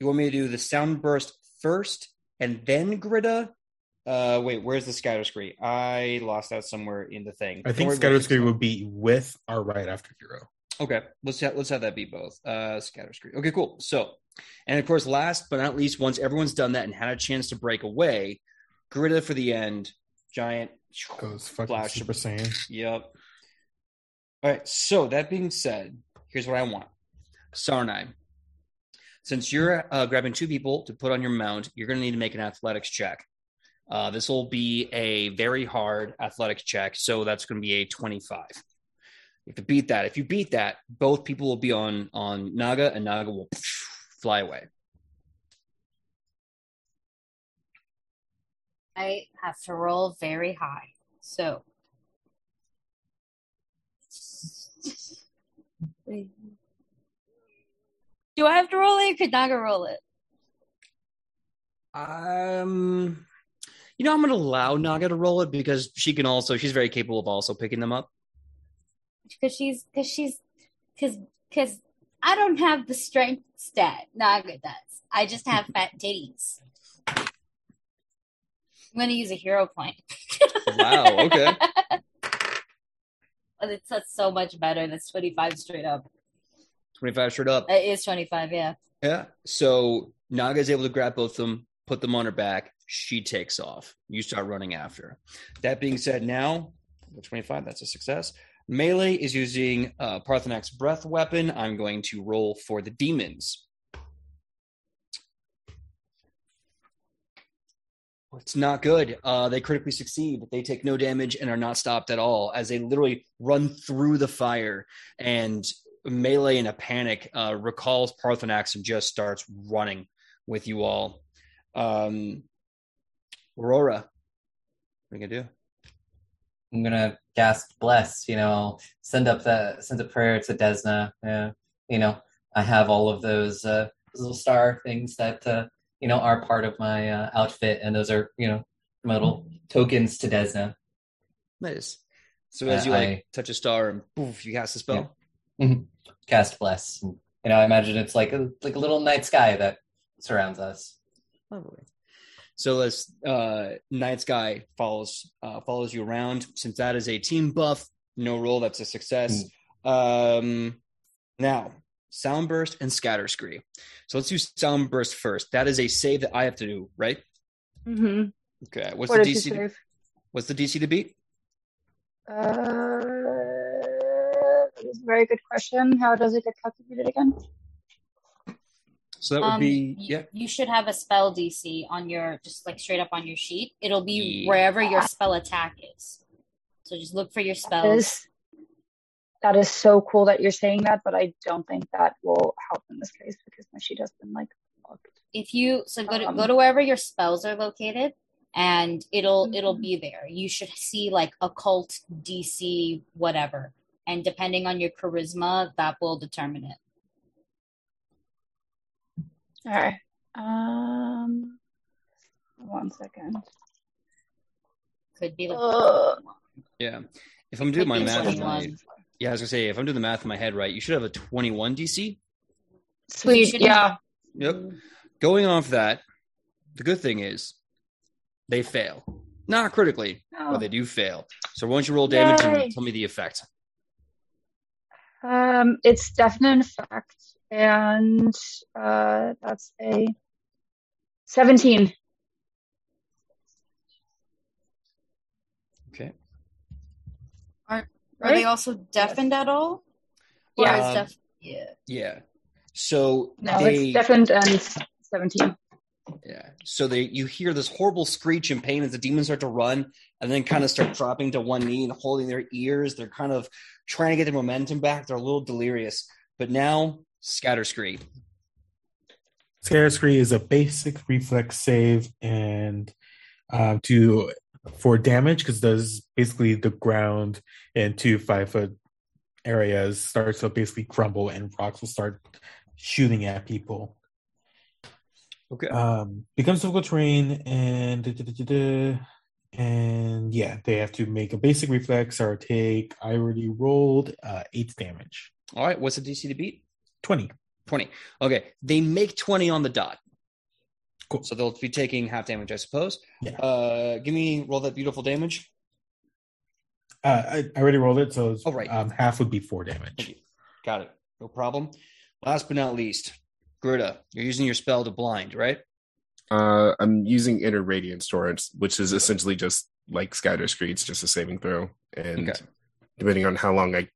you want me to do the sound burst first and then Gritta? Uh, wait, where's the scatter scree? I lost that somewhere in the thing. I think scatter scree would be with or right after Hiro. Okay, let's have, let's have that be both. Uh, scatter scree. Okay, cool. So, and of course, last but not least, once everyone's done that and had a chance to break away, Gritta for the end, giant. Goes fucking Flash. Super Saiyan. Yep. All right. So that being said, here's what I want, Sarnai. Since you're uh, grabbing two people to put on your mount, you're going to need to make an athletics check. Uh, this will be a very hard athletics check, so that's going to be a 25. You have to beat that. If you beat that, both people will be on on Naga, and Naga will fly away. I have to roll very high. So. Do I have to roll it? Or could Naga roll it? Um, you know, I'm going to allow Naga to roll it because she can also. She's very capable of also picking them up. Because she's because she's because because I don't have the strength stat. Naga does. I just have fat titties. I'm gonna use a hero point. Wow. Okay. It's that's so much better. That's 25 straight up. 25 straight up. It is 25, yeah. Yeah. So Naga is able to grab both of them, put them on her back. She takes off. You start running after. That being said, now the 25, that's a success. Melee is using uh, Parthenax breath weapon. I'm going to roll for the demons. It's not good. Uh, they critically succeed. They take no damage and are not stopped at all as they literally run through the fire. And Melee, in a panic, uh, recalls Parthenax and just starts running with you all. Um, Aurora, what are you gonna do? I'm gonna gasp bless. You know, send up the send a prayer to Desna. Yeah, you know, I have all of those uh, little star things that uh, you know are part of my uh, outfit, and those are you know my little tokens to Desna. Nice. So as Uh, you like I- touch a star and poof, you cast a spell. Cast bless. And, you know, I imagine it's like a like a little night sky that surrounds us. Lovely. So as uh, Night Sky follows uh, follows you around, since that is a team buff, no roll, that's a success. Um, now, Sound Burst and Scatter Scree. So let's do Sound Burst first. That is a save that I have to do, right? Mm-hmm. Okay. What's What the DC? To, what's the DC to beat? Uh, that is a very good question. How does it get calculated again? So that would Um, be you, yeah. you should have a spell DC on your just like straight up on your sheet. It'll be Yeah. wherever your spell attack is. So just look for your That spells. Is, that is so cool that you're saying that, but I don't think that will help in this case because my sheet has been like fucked. If you so go to Um, go to wherever your spells are located, and it'll it'll Mhm. be there. You should see like occult DC whatever, and depending on your charisma, that will determine it. All right. Um, one second. Could be like Ugh. Yeah. If I'm doing my Could be math right, yeah, I was gonna say if I'm doing the math in my head right, you should have a 21 DC. Sweet. Yeah. Yep. Going off that, the good thing is they fail. Not critically, but they do fail. So once you roll damage Yay. and tell me the effect. Um, it's definite effect, and uh, that's a seventeen. Okay. Are Right? They also deafened at all? Or Yeah. Um, deaf- yeah. Yeah. So No, they it's deafened and seventeen. Yeah. So they you hear this horrible screech and pain as the demons start to run and then kind of start dropping to one knee and holding their ears. They're kind of trying to get their momentum back. They're a little delirious. But now scatter scree. Scare Scree is a basic reflex save and uh, to for damage because does basically the ground and two five foot areas starts to basically crumble and rocks will start shooting at people. Okay. Um, becomes difficult terrain and da, da, da, and yeah, they have to make a basic reflex or take. I already rolled uh, eight damage, All right. What's the DC to beat? twenty. 20. Okay. They make 20 on the dot. Cool. So they'll be taking half damage, I suppose. Yeah. Uh give me roll that beautiful damage. Uh, I, I already rolled it, so it's, Oh, right. um, half would be four Thank damage. you. Got it. No problem. Last but not least, Gritta, you're using your spell to blind, right? Uh, I'm using inner radiance torrents, which is essentially just like scatter screeds, just a saving throw. And Okay. depending on how long I,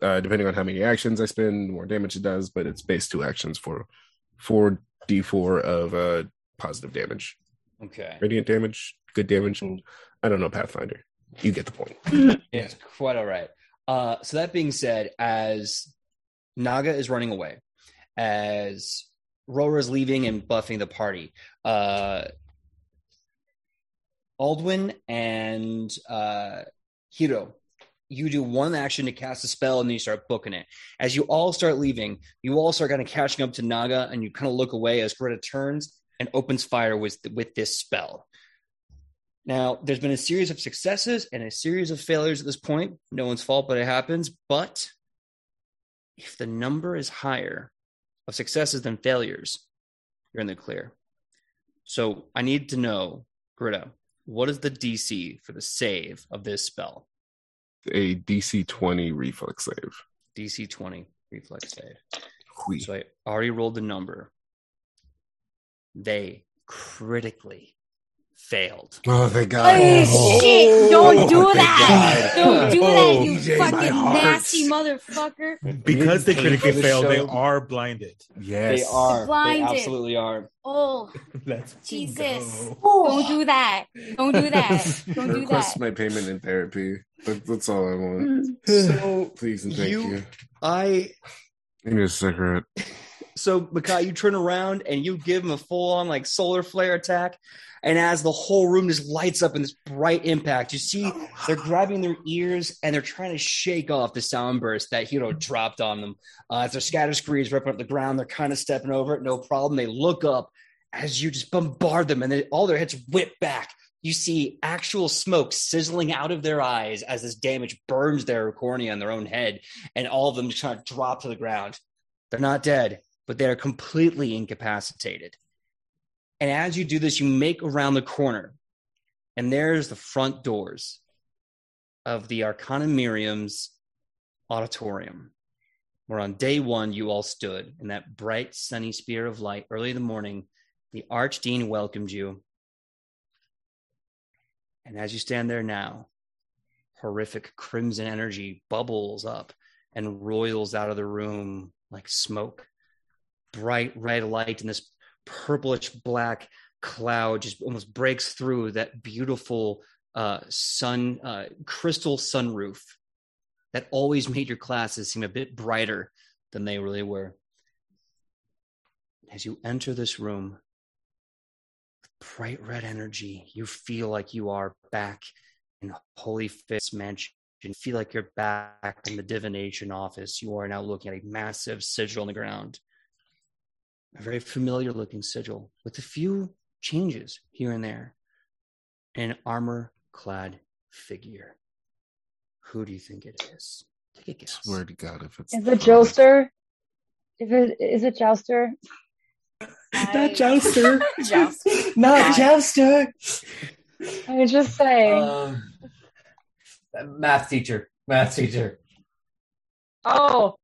uh, depending on how many actions I spend, the more damage it does. But it's base two actions for four d4 of uh positive damage, Okay. radiant damage, good damage. I don't know Pathfinder. You get the point. It's quite all right. Uh, so that being said, as Naga is running away, as Rora is leaving and buffing the party, uh, Aldwin and uh, Hiro, you do one action to cast a spell and then you start booking it. As you all start leaving, you all start kind of catching up to Naga and you kind of look away as Gritta turns and opens fire with with this spell. Now, there's been a series of successes and a series of failures at this point. No one's fault, but it happens. But if the number is higher of successes than failures, you're in the clear. So I need to know, Gritta, what is the DC for the save of this spell? A DC 20 reflex save. DC 20 reflex save. Hui. So I already rolled the number. They critically failed. Oh, thank God. Oh, shit! Don't Oh, do thank that! God. Don't do Oh, that, you DJ, fucking nasty motherfucker! Because they critically the failed, they are blinded. Yes. They are. They Blinded. absolutely are. Oh, Let's Jesus. go. don't do that! Don't do that! Don't do Request that! my payment in therapy. That, that's all I want. Mm. So Please and thank You- you. I Give me a cigarette. So Makai, you turn around and you give him a full on like solar flare attack. And as the whole room just lights up in this bright impact, you see they're grabbing their ears and they're trying to shake off the sound burst that Hiro dropped on them. Uh, as their scatter screens ripping up the ground, they're kind of stepping over it, no problem. They look up as you just bombard them, and then all their heads whip back. You see actual smoke sizzling out of their eyes as this damage burns their cornea and their own head, and all of them just kind of drop to the ground. They're not dead, but they are completely incapacitated. And as you do this, you make around the corner, and there's the front doors of the Arcanamirium's auditorium, where on day one you all stood in that bright, sunny sphere of light early in the morning. The Archdean welcomed you. And as you stand there now, horrific crimson energy bubbles up and roils out of the room like smoke bright red light and this purplish black cloud just almost breaks through that beautiful uh, sun uh, crystal sunroof that always made your classes seem a bit brighter than they really were. As you enter this room, with bright red energy, you feel like you are back in Holy Fist Mansion. You feel like you're back in the divination office. You are now looking at a massive sigil on the ground. A very familiar looking sigil with a few changes here and there. An armor clad figure. Who do you think it is? Take a guess. Swear to God, if it's Is it Joester? Is it is it Jouster? Not Jouster. Joust. Not Jouster. I was just saying. Um, math teacher. Math teacher. oh,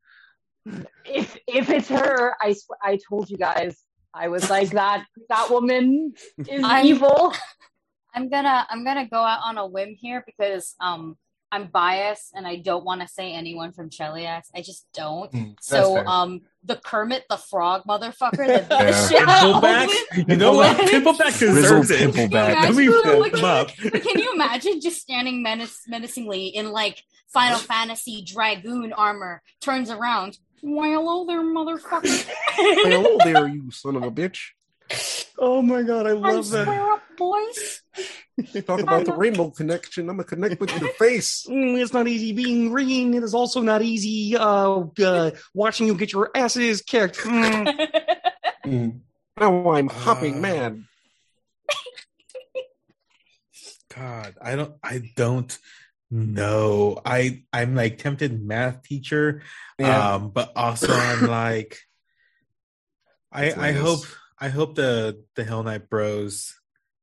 if if it's her, I sw- I told you guys. I was like that. That woman is I'm- evil. I'm gonna I'm gonna go out on a whim here because um I'm biased and I don't want to say anyone from Cheliax. I just don't. Mm, So fair. um the Kermit the Frog motherfucker that beat Yeah. the shit out of Pimpleback? me. You know what? What? Pimpleback Grizzled deserves it. Pimpleback. Can Let me you imagine- him up. But can you imagine just standing menace- menacingly in like Final Fantasy Dragoon armor, turns around, why hello there, motherfucker. Hello there, you son of a bitch. Oh my god, I I'm love that. square up, boys. You talk about the rainbow connection. I'm gonna connect with your face. Mm, it's not easy being green. It is also not easy uh, uh, watching you get your asses kicked. Mm. Mm. Now I'm hopping Uh, mad. God, I don't I don't know. I I'm like tempted math teacher. Yeah. Um, but also I'm like I I hope. I hope the the Hell Knight bros,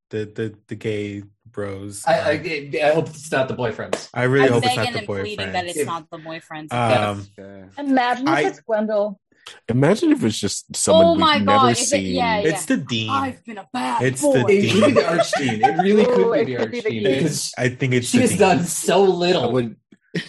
the the the gay bros. I, are- I, I hope it's not the boyfriends. I really I'm hope it's begging not the and pleading that it's If- not the boyfriends. Um, Imagine if I- it's Gwendol. Imagine if it's just someone Oh we've never God, if it- seen. yeah, it's the dean. I've been a bad It's boy. the It could be the archdean. It really could oh, be the be the archdean. dean. because I think it's She has dean. done so I little. would,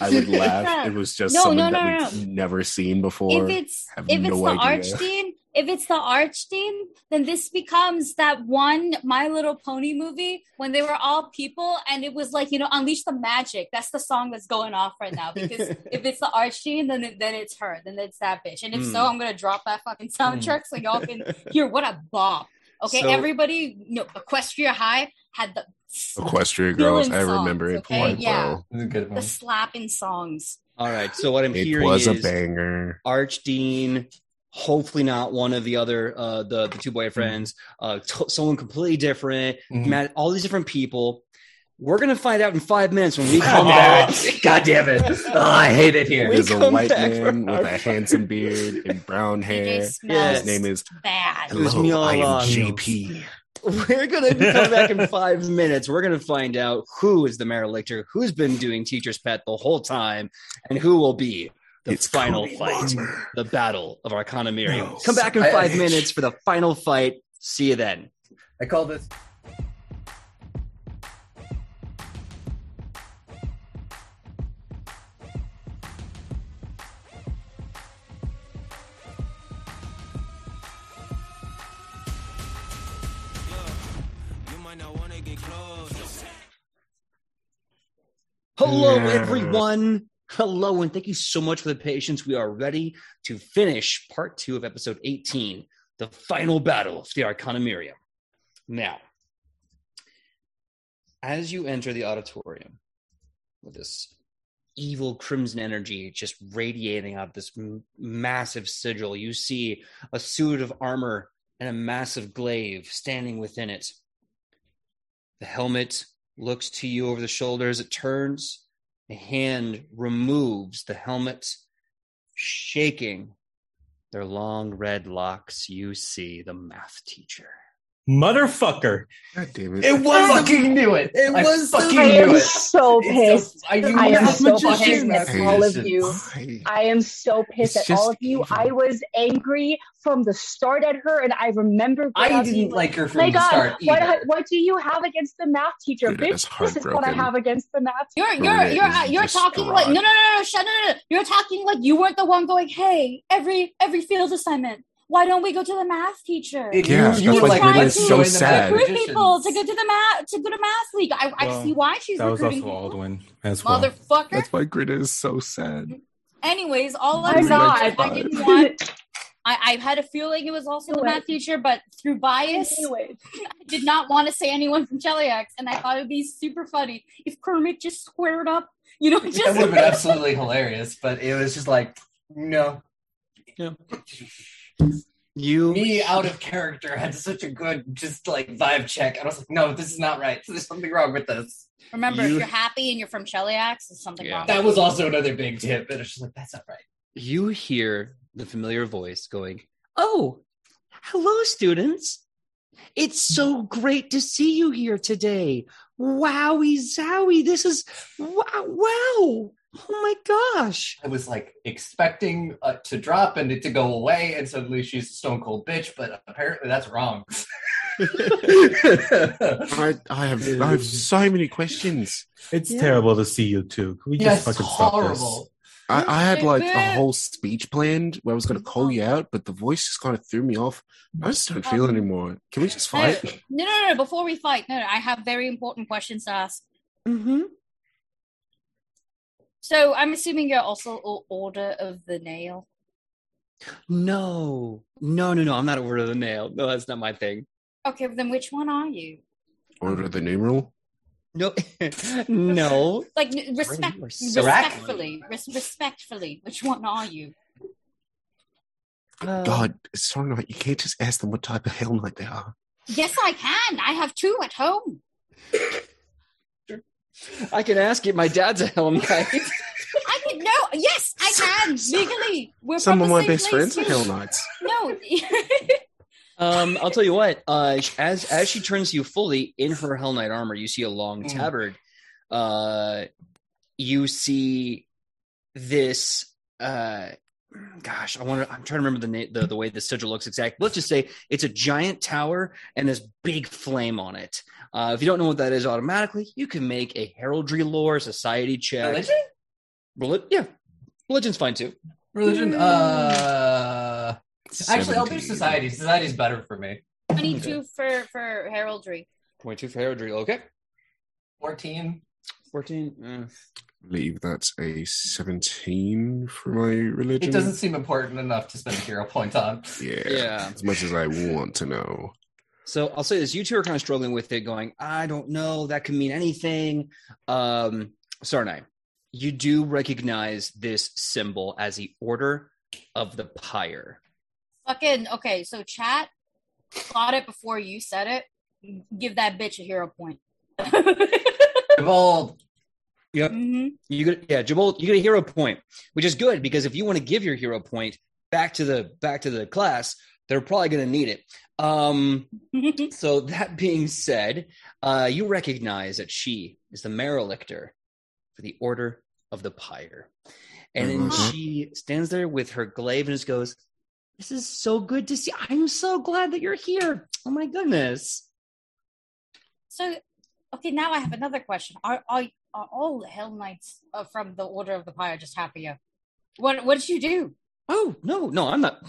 I would laugh. It was just No, someone no, no, that no, we've never seen before. if it's have if it's no the idea. archdean if it's the archdean then this becomes that one my little pony movie when they were all people and it was like you know unleash the magic that's the song that's going off right now because if it's the archdean then it, then it's her then it's that bitch and if Mm. so i'm gonna drop that fucking soundtrack so y'all can hear what a bop okay So- everybody you know equestria high had the Equestria Girls, Villain I remember songs, it okay? quite Yeah. well. It's the one. slapping songs All right, so what I'm It hearing was a is banger. Archdean, hopefully not one of the other uh, the the two boyfriends, uh, t- someone completely different. Mhm. Matt, all these different people. We're gonna find out in five minutes when we come back. God damn it. Oh, I hate it here. There's a white man for with a handsome beard and brown hair. His name is bad It was me Hello, all I am along. JP. We're gonna come back in five minutes. We're gonna find out who is the Maralictor, who's been doing Teacher's Pet the whole time, and who will be the It's final Cody fight, the battle of Arcanamirium. No. Come back in I- five minutes for the final fight. See you then. I call this. You might not want to get close. Hello, everyone. Hello, and thank you so much for the patience. We are ready to finish part two of episode 18, the final battle of the Arcanamirium. Now, as you enter the auditorium with this evil crimson energy just radiating out of this m- massive sigil, you see a suit of armor and a massive glaive standing within it. The helmet looks to you over the shoulders. It turns. A hand removes the helmet, shaking their long red locks. You see the math teacher. Motherfucker. God damn it. It I was fucking knew it. It I was the- fucking I knew am it. so It's pissed. so- I, I am know, so fucking pissed at all of you. Why? I am so pissed It's at all of you. evil. I was angry from the start at her, and I remember. I didn't like her from My the God, start what, either. what do you have against the math teacher, Dude, bitch? This is what I have against the math teacher. You're you're you're uh, you're talking like no no no no shut no no no you're talking like you weren't the one going hey every every field assignment why don't we go to the math teacher? It- Yeah, you, you that's were why like, Grid let's is join so sad. Recruit people to go to the math to go to math league. I, I see why she's That was recruiting also people. Aldwin as well. Motherfucker. That's why Grid is so sad. Anyways, all I'm I'm not. is I didn't want. I, I had a feeling it was also the math teacher, but through bias, Anyways, I did not want to say anyone from Cheliax, and I thought it would be super funny if Kermit just squared up. You know, That would have been absolutely hilarious, but it was just like, no. Yeah. You Me out of character had such a good, just like vibe check. And I was like, no, this is not right. There's something wrong with this. remember if You- you're happy and you're from Cheliax, there's something Yeah. wrong. That was also another big tip. And it's just like, that's not right. you hear the familiar voice going, "Oh, hello students. It's so great to see you here today. Wowie zowie. This is wow, wow. Oh my gosh. I was like expecting uh, to drop and it to go away, and suddenly she's a stone cold bitch, but apparently that's wrong. I, I have I have so many questions. It's Yeah. terrible to see you too. Can we yeah, just it's fucking stop this? I, I had like a whole speech planned where I was going to call you out, but the voice just kind of threw me off. I just don't feel Um, anymore. Can we just No, fight? no, no, no. Before we fight, no, no, I have very important questions to ask. Mm-hmm. So I'm assuming you're also Order of the Nail. No, no, no, no. I'm not Order of the nail. No, that's not my thing. Okay, then which one are you? Order of the numeral? No, no. Like n- respect, so respectfully, res- respectfully, which one are you? Uh, God, it's so annoying. You can't just ask them what type of Hell Knight they are. Yes, I can. I have two at home. I can ask it. My dad's a Hell Knight. I can no. Yes, I can legally. We're Some of my best place, friends are too. Hell Knights. No. Um, I'll tell you what. Uh, as as she turns you fully in her Hell Knight armor, you see a long Mm. tabard. Uh, you see this. Uh, gosh, I want to. I'm trying to remember the name, the the way the sigil looks exactly. Let's just say it's a giant tower and this big flame on it. Uh, if you don't know what that is, automatically you can make a heraldry lore society check. Religion? Reli- yeah, religion's fine too. Religion? Uh, actually, I'll do society. Society's better for me. Twenty-two for for heraldry. Twenty-two for heraldry. Okay, 14. fourteen. mm. I believe that's a 17 for my religion. It doesn't seem important enough to spend a hero point on. Yeah. Yeah. As much as I want to know. So I'll say this: you two are kind of struggling with it, going, "I don't know. That could mean anything." Um, Sarnai, you do recognize this symbol as the Order of the Pyre. Fucking okay. So chat thought it before you said it. Give that bitch a hero point. Evolved. Mhm. You get, yeah, Jabal, you get a hero point, which is good because if you want to give your hero point back to the back to the class, they're probably going to need it. Um, so that being said, uh, you recognize that she is the Maralictor for the Order of the Pyre. And then Mhm. she stands there with her glaive and just goes, This is so good to see. I'm so glad that you're here. Oh my goodness. So, okay, now I have another question. Are are, are all Hell Knights uh, from the Order of the Pyre just happier? What what did you do? Oh, no, no, I'm not.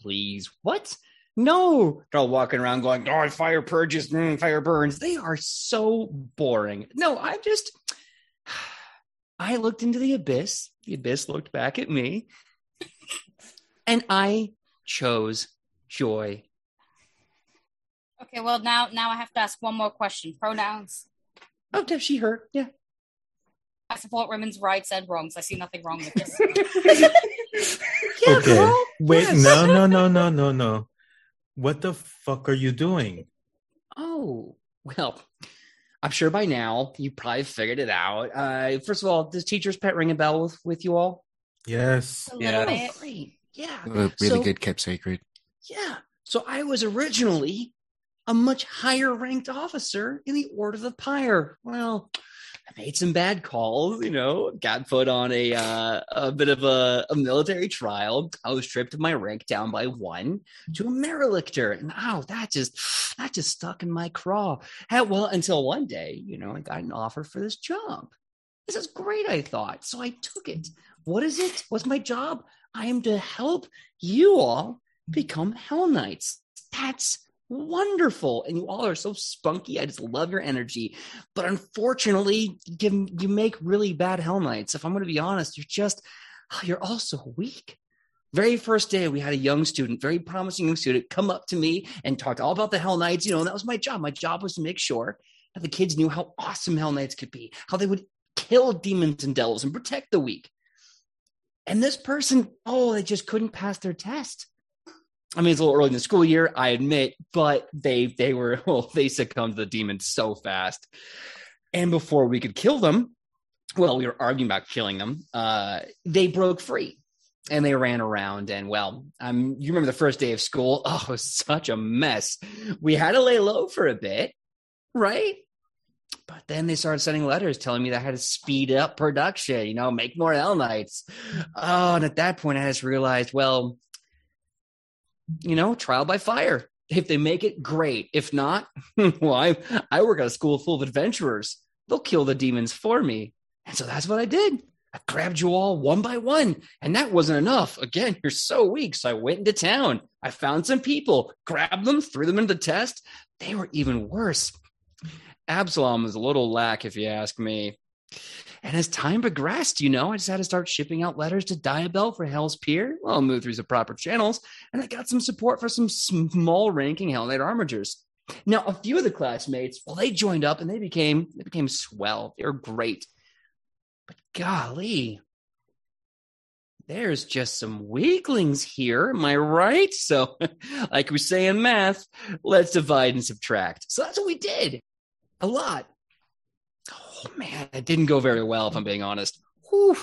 Please, what? No, they're all walking around going, "Oh, fire purges, mm, fire burns." They are so boring. No, I'm just. I looked into the abyss. The abyss looked back at me, and I chose joy. Okay, well now now I have to ask one more question. Pronouns. Oh, did she her? Yeah. I support women's rights and wrongs. I see nothing wrong with this. Yeah, okay. girl. Wait, Yes. no, no, no, no, no, no. What the fuck are you doing? Oh, well, I'm sure by now you probably figured it out. Uh, first of all, does teacher's pet ring a bell with, with you all? Yes. A Yeah. Bit. great. Yeah. Uh, really So- good kept sacred. Yeah. So I was originally a much higher ranked officer in the Order of the Pyre. Well, I made some bad calls, you know, got put on a uh, a bit of a, a military trial. I was stripped of my rank down by one to a Maralictor. And oh, that just that just stuck in my craw. Well, until one day, you know, I got an offer for this job. This is great, I thought. So I took it. What is it? What's my job? I am to help you all become Hell Knights. That's wonderful. And you all are so spunky. I just love your energy. But unfortunately, you, make really bad Hell Knights. If I'm going to be honest, you're just, oh, you're all so weak. Very first day, we had a young student, very promising young student, come up to me and talked all about the Hell Knights. You know, and that was my job. My job was to make sure that the kids knew how awesome Hell Knights could be, how they would kill demons and devils and protect the weak. And this person, oh, they just couldn't pass their test. I mean, it's a little early in the school year, I admit, but they they were well, they succumbed to the demons so fast. And before we could kill them, well, we were arguing about killing them. Uh, they broke free and they ran around. And well, um, you remember the first day of school? Oh, it was such a mess. We had to lay low for a bit, right? But then they started sending letters telling me that I had to speed up production, you know, make more Hellknights. Oh, and at that point, I just realized, well, you know, trial by fire. If they make it, great. If not, well, I, I work at a school full of adventurers. They'll kill the demons for me. And so that's what I did. I grabbed you all one by one, and that wasn't enough. Again, you're so weak. So I went into town. I found some people, grabbed them, threw them into the test. They were even worse. Absalom was a little lack, if you ask me. And as time progressed, you know, I just had to start shipping out letters to Diabel for Hell's Pier. Well, move through the proper channels, and I got some support for some small ranking Hellknight armigers. Now, a few of the classmates, well, they joined up and they became they became swell. They were great. But golly, there's just some weaklings here. Am I right? So, like we say in math, let's divide and subtract. So that's what we did. A lot. Oh man, it didn't go very well, if I'm being honest. Whew.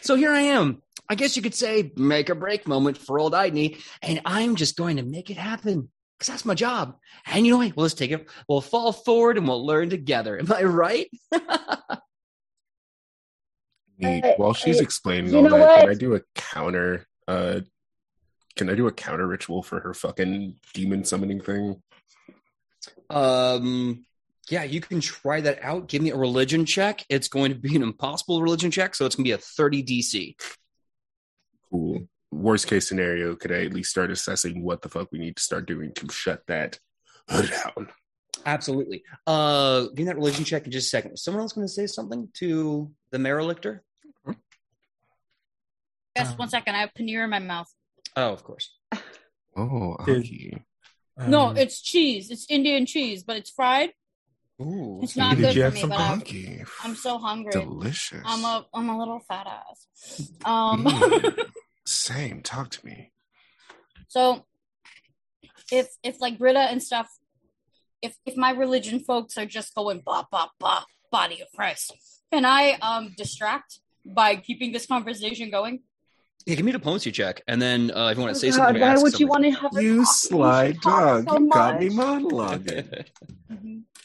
So here I am. I guess you could say make or break moment for old Idney, and I'm just going to make it happen because that's my job. And you know what? Well, let's take it. We'll fall forward and we'll learn together. Am I right? Neat. While she's explaining you all that, what? can I do a counter? Uh, can I do a counter ritual for her fucking demon summoning thing? Um, yeah, you can try that out. Give me a religion check. It's going to be an impossible religion check, so it's going to be a 30 DC. Cool. Worst case scenario, could I at least start assessing what the fuck we need to start doing to shut that down? Absolutely. Uh, give me that religion check in just a second. Was someone else going to say something to the Maralictor? Yes, Um, one second. I have paneer in my mouth. Oh, of course. Oh, Did- Aki. no, Um, it's cheese. It's Indian cheese, but it's fried. Ooh. It's not Did good you for have me, some but I'm, I'm so hungry. Delicious. I'm a I'm a little fat ass. Um, Mm. Same. Talk to me. so if if like Gritta and stuff, if if my religion folks are just going bah bah bah body of Christ, can I um distract by keeping this conversation going? Yeah, give me a diplomacy check, and then uh, if you want to say Oh something, God, or why ask would you want to have You talk? sly dog. so you got me much. monologuing.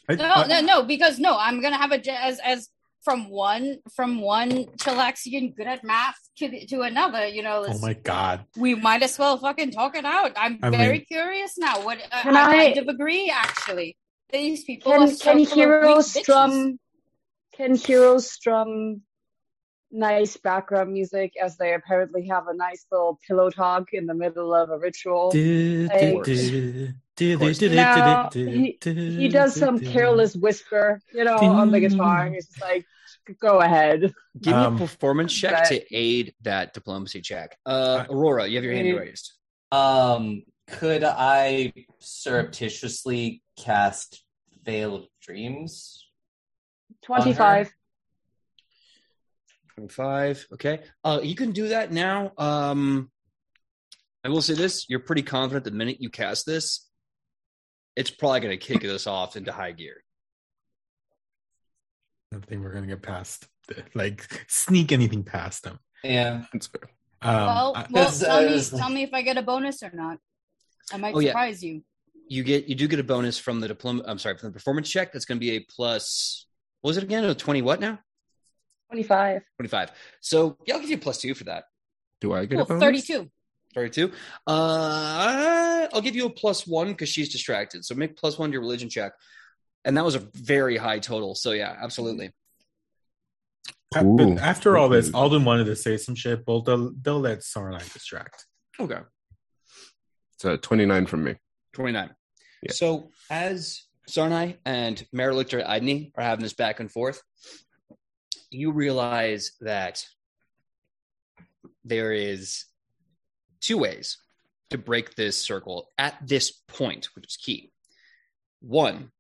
I- No, I- no, no, because no, I'm gonna have a as as from one from one Chelaxian good at math to the, to another. You know, oh my god. we might as well fucking talk it out. I'm I very mean- curious now. What uh, Can I, I- kind of agree actually. These people are Can so can full heroes bitches. strum? Can heroes strum nice background music as they apparently have a nice little pillow talk in the middle of a ritual? Now, he, he does some careless whisper, you know, on the guitar. He's just like, "Go ahead." Give me Um, a performance check that- to aid that diplomacy check. Uh, Aurora, you have your hand Mm. raised. Um, could I surreptitiously cast Veil of Dreams? Twenty-five. 25. Okay. Uh, you can do that now. Um, I will say this you're pretty confident the minute you cast this, it's probably going to kick this off into high gear. I don't think we're gonna get past the- like sneak anything past them. Yeah. That's fair. Um, well, I- well, Because, tell uh, me, like- tell me if I get a bonus or not. I might Oh, yeah. surprise you. You get you do get a bonus from the diploma. I'm sorry, from the performance check. That's going to be a plus. What was it again? A 20 what now? Twenty-five. 25. So yeah, I'll give you a plus two for that. Do I get Cool, a bonus? thirty-two. 32. Uh, I'll give you a plus one because she's distracted. So make plus one to your religion check. And that was a very high total. So yeah, absolutely. Cool. But after all this, Aldwin wanted to say some shit, but they'll, they'll let Sarnai distract. Okay. So 29 from me. 29. Yeah. So as Sarnai and Maralictor Idney are having this back and forth, you realize that there is two ways to break this circle at this point, which is key. One,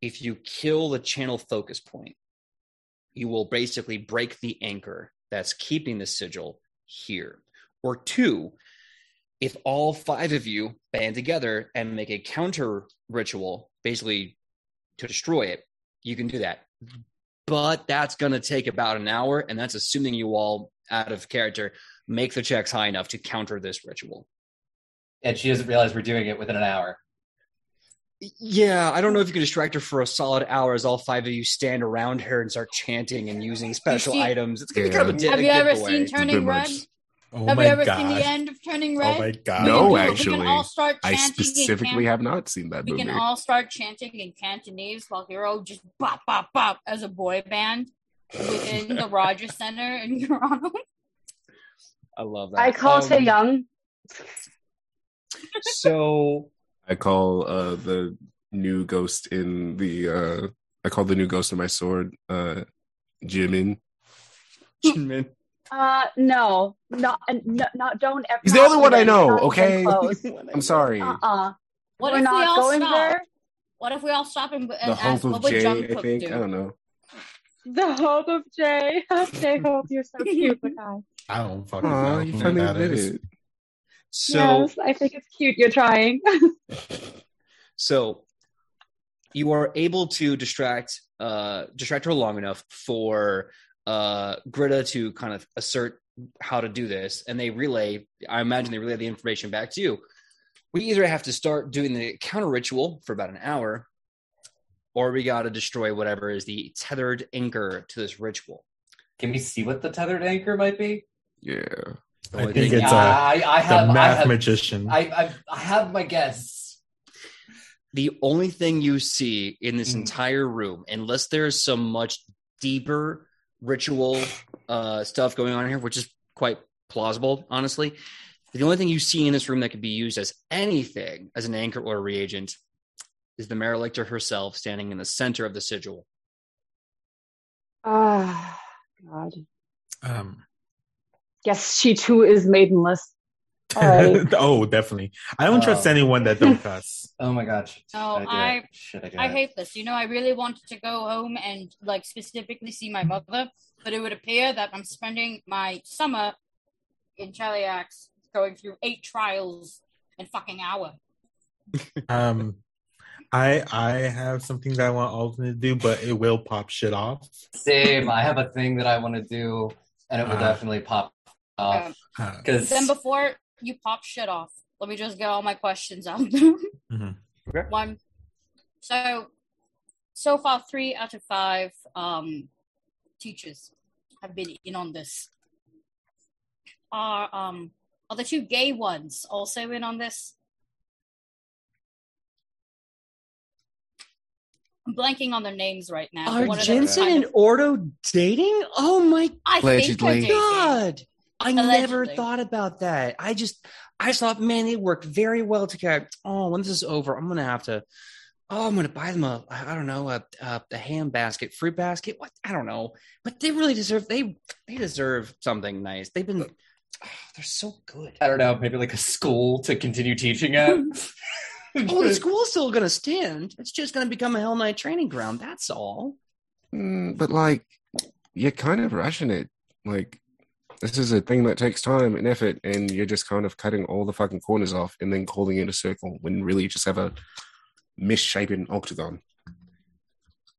if you kill the channel focus point, you will basically break the anchor that's keeping the sigil here. Or two, if all five of you band together and make a counter ritual, basically to destroy it, you can do that. But that's going to take about an hour, and that's assuming you all, out of character, make the checks high enough to counter this ritual. And she doesn't realize we're doing it within an hour. Yeah, I don't know if you can distract her for a solid hour as all five of you stand around her and start chanting and using special see- items. It's gonna be Yeah. kind of a di- Have a you ever seen It's a bit Turning Red? much. Oh Have my you ever god. seen the end of Turning Red? Oh my god. can No, do it. actually. we can all start I chanting in specifically Can- have not seen that We movie. can all start chanting in Cantonese while you're just bop bop bop as a boy band within the Rogers Center in Toronto. I love that. I call Um, Taeyong. So I call uh the new ghost in the uh I call the new ghost in my sword uh Jimin. Jinmin. Uh, no, not, no, not, don't ever. He's the only one I know, okay? I'm sorry. Uh-uh. What We're if we all going stop? there. What if we all stop and, and The ask hope what of would Jay, I think. do? I don't know. The hope of Jay. J-Hope, you're so cute, guy. I don't fucking Aw, know you who finally that admit is. it. So yes, I think it's cute. You're trying. so you are able to distract uh distract her long enough for uh Gritta to kind of assert how to do this and they relay I imagine they relay the information back to you. We either have to start doing the counter ritual for about an hour or we got to destroy whatever is the tethered anchor to this ritual. Can we see what the tethered anchor might be? Yeah. The I think it's Yeah, a I, I have, the I math have, magician. I, I, I have my guess. the only thing you see in this Mhm. entire room, unless there's some much deeper ritual uh, stuff going on here, which is quite plausible, honestly, the only thing you see in this room that could be used as anything as an anchor or a reagent is the Maralictor herself standing in the center of the sigil. Ah, God. um, Yes, she too is maidenless. Alright. oh, definitely. I don't trust Oh. anyone that don't cuss. Oh my gosh. No, Should I, I- it? I I hate this. You know, I really wanted to go home and like specifically see my mother, but it would appear that I'm spending my summer in Cheliax going through eight trials in fucking hour. Um, I I have something that I want Aldwin to do, but it will pop shit off. Same. I have a thing that I want to do, and it will Uh, definitely pop off. Um, Uh, Because Then before you pop shit off, let me just get all my questions out. there. Mhm. Okay. One. So, so far, three out of five um, teachers have been in on this. Are um are the two gay ones also in on this? I'm blanking on their names right now. Are One of them is Jensen kind and of- Ordo dating? Oh my I think they're Allegedly. dating. god! I never thought about that. I just, I just thought, man, they worked very well together. Oh, when this is over, I'm gonna have to. Oh, I'm gonna buy them a, I don't know, a, a, a ham basket, fruit basket. What? I don't know, but they really deserve. They, they deserve something nice. They've been, oh, they're so good. I don't know, maybe like a school to continue teaching at. Oh, the school's still gonna stand. It's just gonna become a Hellknight training ground. That's all. Mm, but like, you're kind of rushing it. Like, this is a thing that takes time and effort, and you're just kind of cutting all the fucking corners off and then calling it a circle when really you just have a misshapen octagon.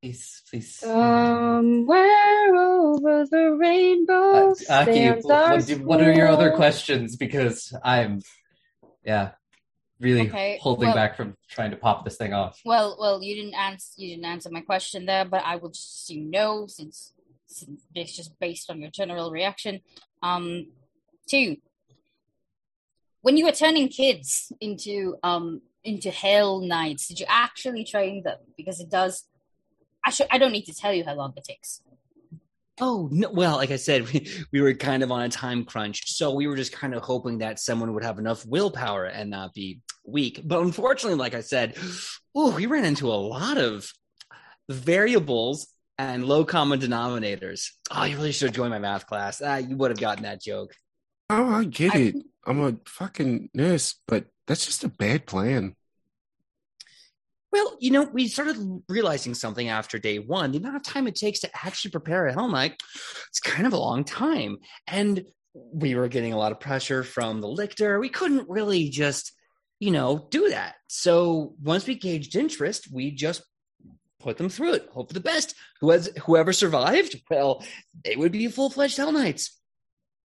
please, please. Somewhere over the rainbow Uh, Aki, stands our what, what are your other questions? Because I'm, yeah, really Okay, holding well- back from trying to pop this thing off. Well, well, you didn't answer. You didn't answer my question there, but I will just assume no, since, since it's just based on your general reaction. Um, two. When you were turning kids into um into Hellknights, did you actually train them? Because it does. I should. I don't need to tell you how long it takes. Oh no! Well, like I said, we, we were kind of on a time crunch, so we were just kind of hoping that someone would have enough willpower and not be weak. But unfortunately, like I said, oh, we ran into a lot of variables and low common denominators. Oh, you really should join my math class. Ah, you would have gotten that joke. Oh, I get I- it. I'm a fucking nurse, but that's just a bad plan. Well, you know, we started realizing something after day one. The amount of time it takes to actually prepare a helmet, it's kind of a long time. And we were getting a lot of pressure from the lictor. We couldn't really just, you know, do that. So once we gauged interest, we just put them through it. Hope for the best. Who has whoever survived, well, they would be full-fledged Hellknights.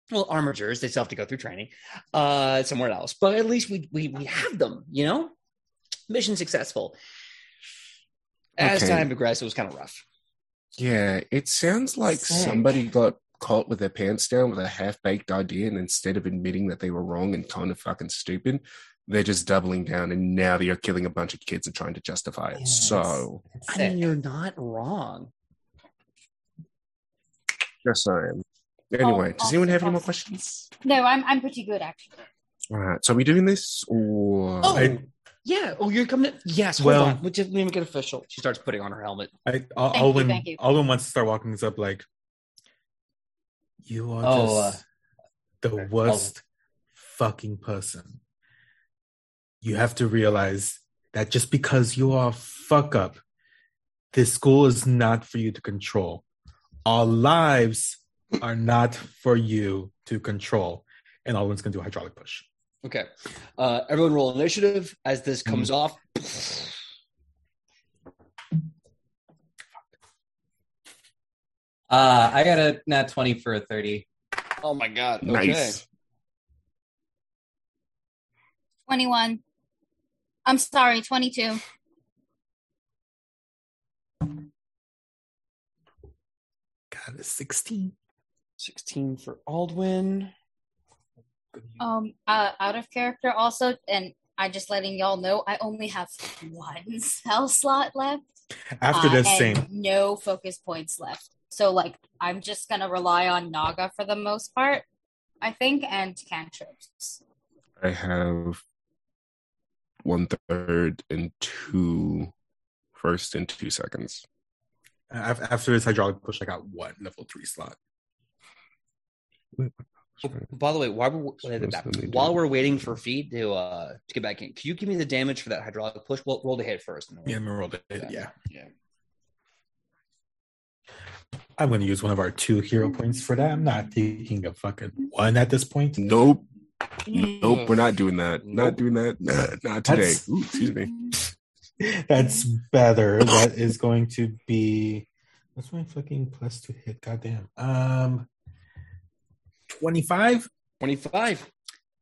Well, armigers, they still have to go through training uh somewhere else. But at least we we we have them, you know? Mission successful. As Okay. time progressed, it was kind of rough. Yeah, it sounds like Sick. somebody got caught with their pants down with a half baked idea, and instead of admitting that they were wrong and kind of fucking stupid, they're just doubling down, and now they're killing a bunch of kids and trying to justify it. Yeah, so, It's I mean, you're not wrong. just saying. Oh, anyway, Oh, does anyone have any more questions? No, I'm I'm pretty good actually. All right, so are we doing this or? Oh, I- yeah. Oh, you're coming. To, yes. Hold Well- on. We'll just make get official. She starts putting on her helmet. I, Al- Thank you, thank you. Aldwin wants to start walking this up like, you are Oh, just uh, the okay. worst fucking person. You have to realize that just because you are a fuck up, this school is not for you to control. Our lives are not for you to control. And Aldwin's gonna do a hydraulic push. Okay. Uh, everyone roll initiative as this comes off. Uh, I got a nat 20 for a 30. Oh my god. Okay. Nice. Twenty one. I'm sorry, twenty two. Got a 16. 16 for Aldwin. Um, uh, out of character also, and I just letting y'all know I only have one spell slot left. After uh, this, and same. no focus points left. So like I'm just gonna rely on Naga for the most part, I think, and cantrips. I have one third and two first and two seconds. After this hydraulic push, I got one level three slot. Oh, by the way, while we're, Supposed to need while we're waiting for feed to uh to get back in, can you give me the damage for that hydraulic push? We'll roll the hit first. and Yeah, we'll- I'm gonna roll it. Yeah. yeah. I'm going to use one of our two hero points for that. I'm not taking a fucking one at this point. Nope. Nope, we're not doing that. Not doing that. Nah, not today. That's- Ooh, excuse me. That's better. That is going to be. What's my fucking plus to hit? Goddamn. Um, twenty-five. 25.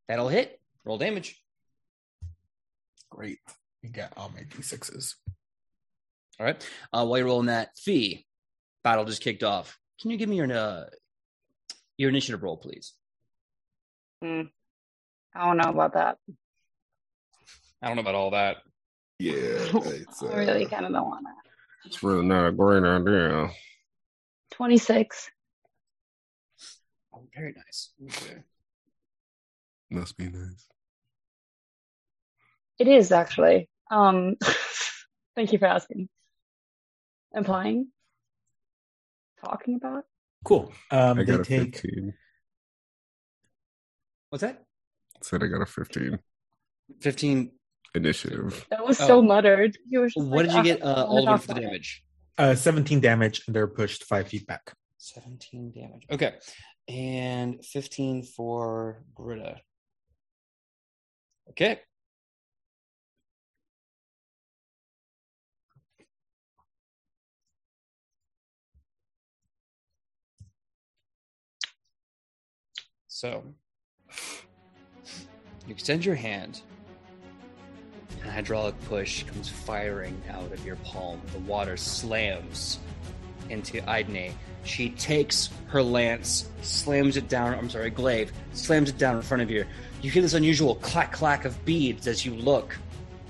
That'll hit. Roll damage. Great. You got all my d6s. All right. Uh, while you're rolling that fee, battle just kicked off. Can you give me your uh, your initiative roll, please? Hmm. I don't know about that. I don't know about all that. Yeah, it's, I uh, really kind of don't want that. it's really not a great idea. 26. Oh, very nice. Okay. Must be nice. It is actually. Um, thank you for asking. Implying? Talking about? Cool. Um, I they a take. 15. What's that? Said I got a 15 15. initiative. That was Oh. so muttered. You were What like, did you "Ah, get uh, wanna all the way talk for the damage? Uh, 17 damage, and they're pushed five feet back. 17 damage. Okay. And 15 for Gritta. Okay. So, you extend your hand, and a hydraulic push comes firing out of your palm. The water slams into Idne. She takes her lance, slams it down. I'm sorry, glaive, slams it down in front of you. You hear this unusual clack clack of beads as you look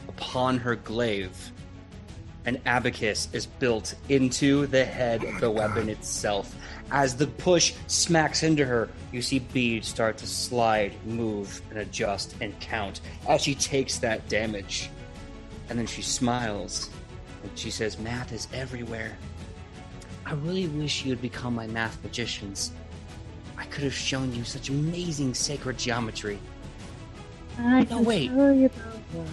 upon her glaive. An abacus is built into the head of the weapon itself. As the push smacks into her, you see beads start to slide, move, and adjust and count as she takes that damage. And then she smiles and she says, Math is everywhere. I really wish you had become my math magicians. I could have shown you such amazing sacred geometry. I No, can wait. show you the world.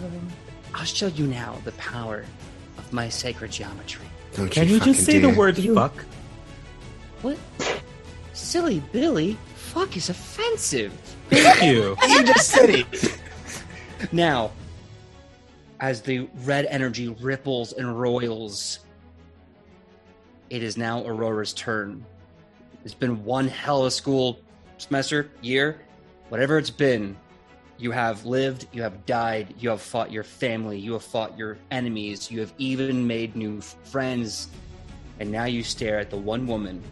I'll show you now the power of my sacred geometry. Don't Can you just fucking say the dare. word You- fuck? What? Silly Billy, fuck is offensive. Thank you. You just said it. Now, as the red energy ripples and roils, it is now Aurora's turn. It's been one hell of a school semester, year, whatever it's been. You have lived, you have died, you have fought your family, you have fought your enemies, you have even made new friends, and now you stare at the one woman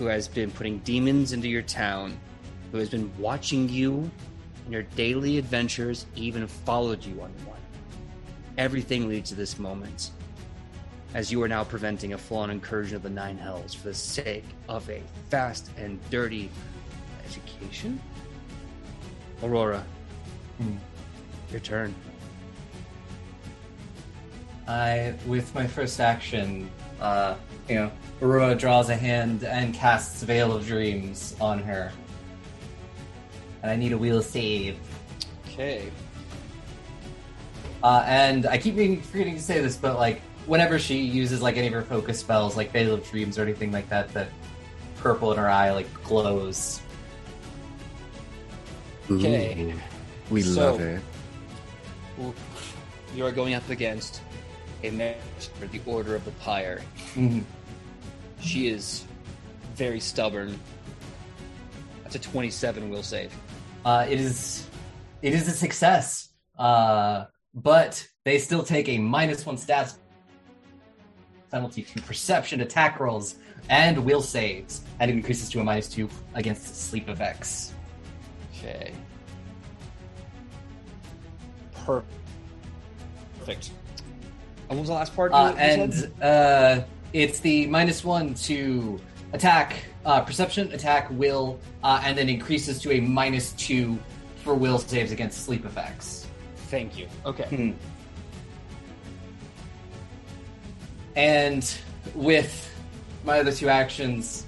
who has been putting demons into your town, who has been watching you in your daily adventures, even followed you on one. Everything leads to this moment, as you are now preventing a full-on incursion of the Nine Hells for the sake of a fast and dirty education. Aurora, Hmm. your turn. I, with my first action, uh, you know, Aurora draws a hand and casts Veil of Dreams on her. And I need a wheel save. Okay. Uh, and I keep being- forgetting to say this, but like, whenever she uses like any of her focus spells, like Veil of Dreams or anything like that, the purple in her eye like glows. Okay. Ooh, we So- love it. You are going up against a master, the Order of the Pyre. Mhm. She is very stubborn. That's a 27 will save. Uh, it is, it is a success. Uh, but they still take a minus one stats penalty to perception attack rolls and will saves, and it increases to a minus two against sleep effects. Okay. Perfect. And what was the last part? Uh, you- you said? and uh, it's the minus one to attack, uh, perception, attack, will, uh, and then increases to a minus two for will saves against sleep effects. Thank you. Okay. Hmm. And with my other two actions,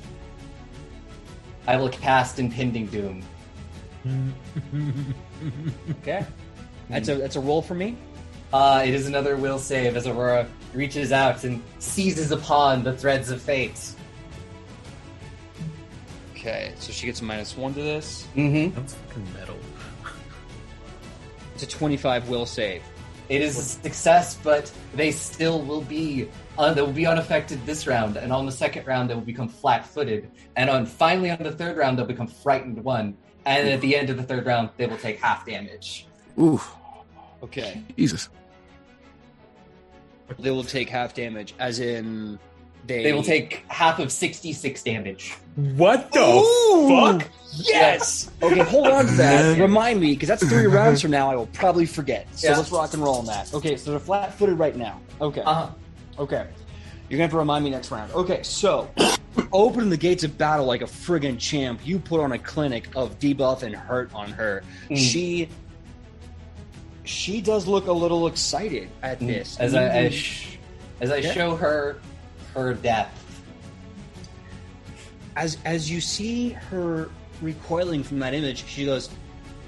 I will cast Impending Doom. Okay. That's a that's a roll for me. Uh, it is another will save as Aurora reaches out and seizes upon the threads of fate. Okay, so she gets a minus one to this. Mm-hmm. That's fucking metal. It's a 25 will save. It is a success, but they still will be uh, they will be unaffected this round, and on the second round they will become flat-footed, and on finally on the third round they'll become frightened one, and at the end of the third round they will take half damage. Ooh, Okay. Jesus. They will take half damage, as in they They will take half of sixty-six damage. What the Ooh! fuck? Yes. okay, hold on to that. Remind me, because that's three rounds from now. I will probably forget. So Yeah. let's rock and roll on that. Okay, so they're flat-footed right now. Okay. Uh-huh. Okay. You're gonna have to remind me next round. Okay, so open the gates of battle like a friggin' champ. You put on a clinic of debuff and hurt on her. Mm. She she does look a little excited at mm. this. As I as, mm. sh- as I Yeah. show her her depth. as as you see her recoiling from that image, she goes,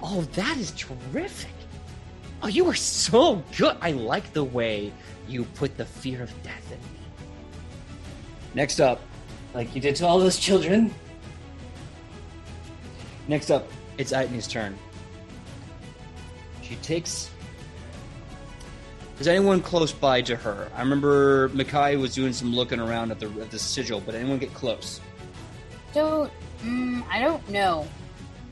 "Oh, that is terrific! Oh, you are so good. I like the way you put the fear of death in me." Next up, Like you did to all those children. next up, it's Aitne's turn. She takes. Is anyone close by to her? I remember Makai was doing some looking around at the at the sigil, but anyone get close? Don't. Mm, I don't know.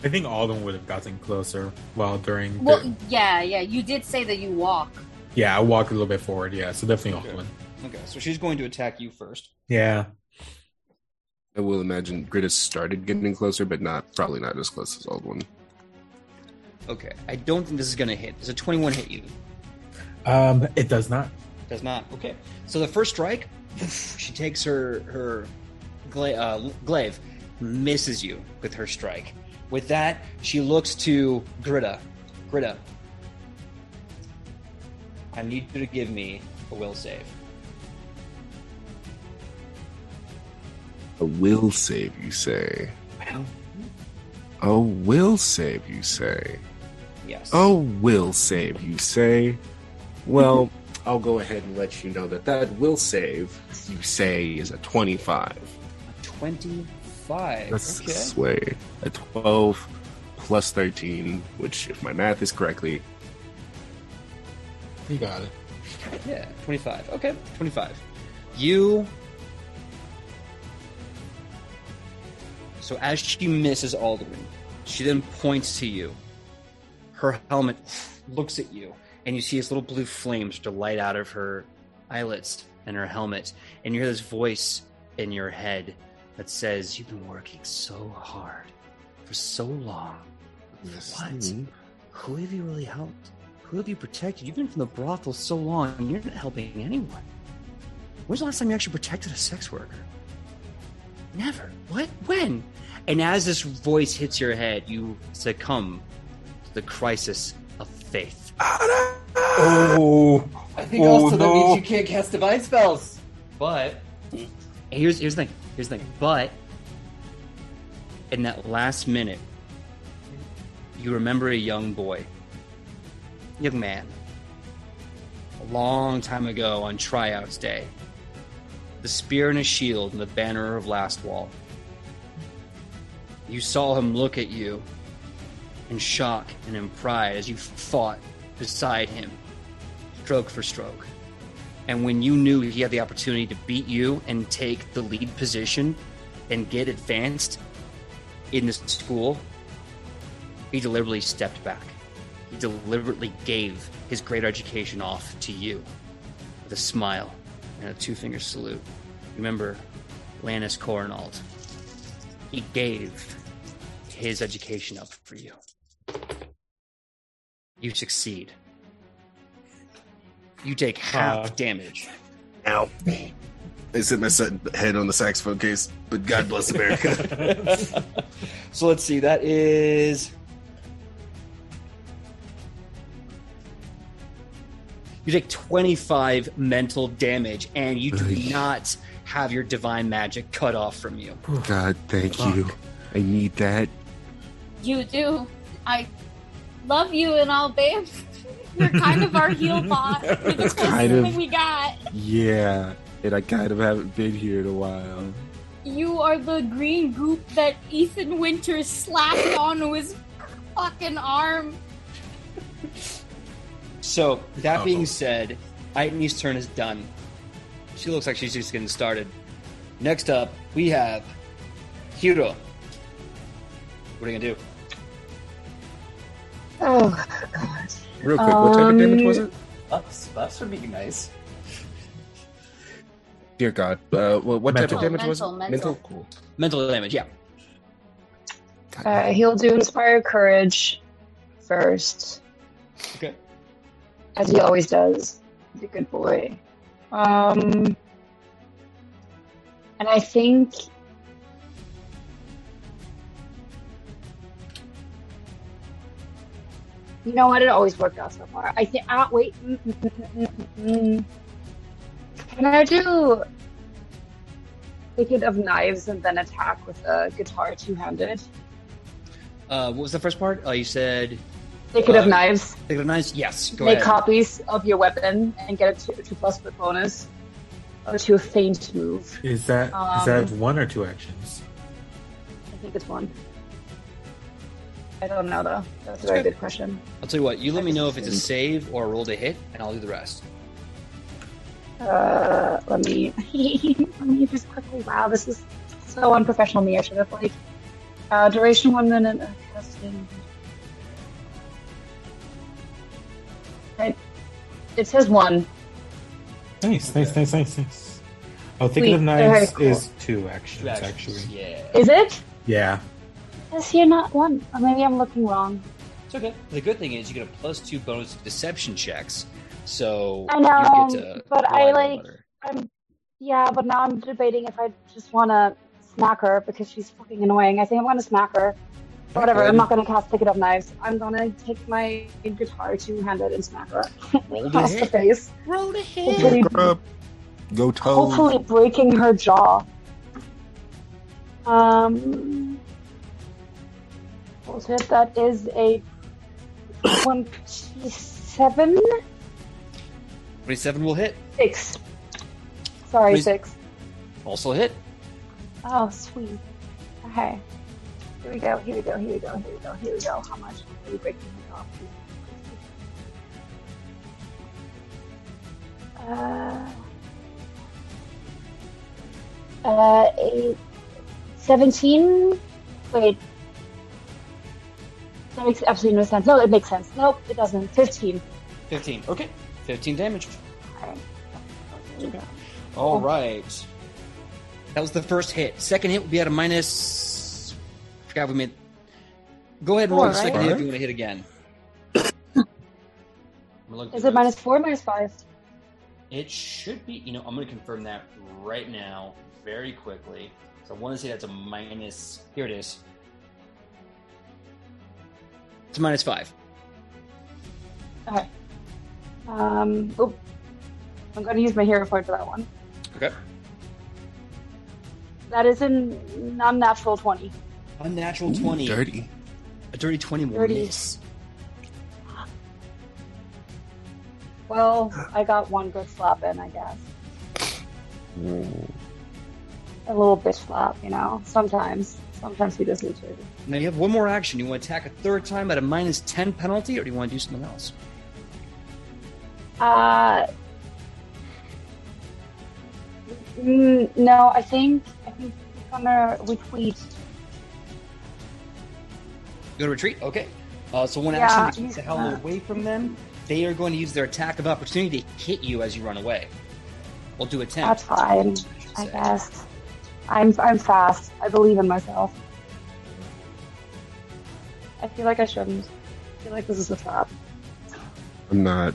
I think Aldwin would have gotten closer while during. the- Well, yeah, yeah. You did say that you walk. yeah, I walk a little bit forward. Yeah, so definitely Okay. Aldwin. Okay, so she's going to attack you first. Yeah. I will imagine Grid has started getting closer, but not probably not as close as old one. Okay, I don't think this is going to hit. Does a 21 hit you? Um, it does not. Does not. Okay. So the first strike, she takes her her Gla- uh, Glaive misses you with her strike. With that, she looks to Gritta. Gritta, I need you to give me a will save. A will save, you say? Well, A will save, you say? Yes. Oh, will save, you say? Well, I'll go ahead and let you know that that will save, you say, is a 25. A 25. That's okay. sway. A 12 plus 13, which, if my math is correctly, You got it. Yeah, 25. Okay, 25. You. So as she misses Alderman, she then points to you. Her helmet looks at you, and you see these little blue flames to light out of her eyelids and her helmet. And you hear this voice in your head that says, You've been working so hard for so long. What? Who have you really helped? Who have you protected? You've been from the brothel so long, and you're not helping anyone. When's the last time you actually protected a sex worker? Never. What? When? And as this voice hits your head, you succumb the crisis of faith. Oh, I think Oh, also that means oh, you can't cast divine spells. But here's here's the thing. Here's the thing. But in that last minute, you remember a young boy, young man, a long time ago on tryouts day. The spear and a shield and the banner of Lastwall. You saw him look at you in shock and in pride as you fought beside him, stroke for stroke. And when you knew he had the opportunity to beat you and take the lead position and get advanced in this school, he deliberately stepped back. He deliberately gave his greater education off to you with a smile and a two finger salute. Remember Lannis Coronald. He gave his education up for you. You succeed. You take half Uh. damage. Ow. I sit my head on the saxophone case, but God bless America. so let's see. That is. You take 25 mental damage, and you do not have your divine magic cut off from you. God, thank you. I need that. You do. I love you and all, babe. You're kind of our heal bot. You're the Kind of. we got. Yeah, and I kind of haven't been here in a while. You are the green goop that Ethan Winters slapped onto his fucking arm. So, that Uh-oh. being said, Itany's turn is done. She looks like she's just getting started. Next up, we have Hiro. What are you gonna do? Oh god. Real quick, what type of damage was Um, it? Buffs, buffs would be nice. Dear God, uh, what, what type of Mental. damage was it? Mental, mental. Cool. Mental damage, yeah. Uh, he'll do inspire courage first, Okay. as he always does. He's a good boy. Um, and I think you know what? It always worked out so far. I think. Ah, wait. Mm, mm, mm. Can I do Thicket of Knives and then attack with a guitar two-handed? Uh, what was the first part? Uh, you said Thicket of Uh, Knives. think of knives. Yes, go make ahead. copies of your weapon and get a two, two plus foot bonus or to a feint move. is that is Um, that one or two actions? I think it's one. I don't know though. That's a very Okay. good question. I'll tell you what. You let me know if it's a save or a roll to hit, and I'll do the rest. Uh, let me let me just quickly. Wow, this is so unprofessional. Me, I should have like uh, duration one minute. Uh, casting. It, it says one. Nice, nice, nice, nice, nice. Oh, Thicket Sweet, of very Knives cool. is two actions, actually. Yeah. Is it? Yeah. Is here not one? Or maybe I'm looking wrong. It's okay. The good thing is you get a plus two bonus to deception checks, so I know, you get to. but I like- I'm, yeah, but now I'm debating if I just want to smack her because she's fucking annoying. I think I'm gonna smack her. Whatever. I'm not gonna cast pick it up knives. I'm gonna take my guitar two handed and smack her Roll across the face. Roll to hit. Hopefully, Up. Go toe. hopefully breaking her jaw. Um, what was it? That is a twenty-seven. 27 will hit. Six. Sorry, Please- six. Also hit. Oh, sweet. Okay. Here we go. Here we go. Here we go. Here we go. Here we go. How much? Are we breaking it off? Uh, uh, eight, 17? Wait. That makes absolutely no sense. No, it makes sense. Nope, it doesn't. 15. 15. Okay. 15 damage. Alright. There we go. All right. That was the first hit. Second hit would be at a minus. I forgot we made. Go ahead and roll Four, the second right? hit if you want to hit again. I'm look Is it minus those. 4 minus 5? It should be. You know, I'm going to confirm that right now, very quickly. So I want to say that's a minus. Here it is. It's minus five. Okay. Um, oop. I'm going to use my hero point for that one. Okay. That is an unnatural 20. Unnatural twenty. Dirty. A dirty twenty will Dirty. miss. Well, I got one good slap in, I guess. A little bitch slap, you know. Sometimes. Sometimes need to. Now you have one more action. You want to attack a third time at a minus ten penalty, or do you want to do something else? Uh, mm, no, I think I think I'm gonna retweet. Go to retreat. Okay. Uh, so one Yeah, action to keep the hell gonna- away from them. They are going to use their attack of opportunity to hit you as you run away. We'll do attempt. That's fine, I guess. I'm I'm fast. I believe in myself. I feel like I shouldn't. I feel like this is a trap. I'm not.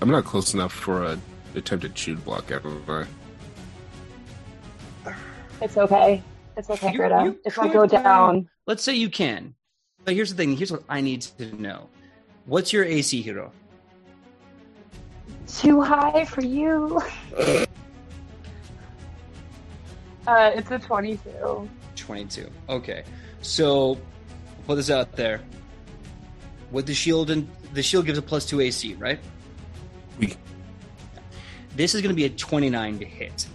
I'm not close enough for a attempted shoot block, am I? It's okay. It's okay, You- Gritta. you If I go down, Let's say you can. But here's the thing. Here's what I need to know. What's your AC hero? too high for you. uh, it's a 22. 22. Okay. So put this out there. With the shield and the shield gives a plus 2 AC, right? We- This is going to be a 29 to hit.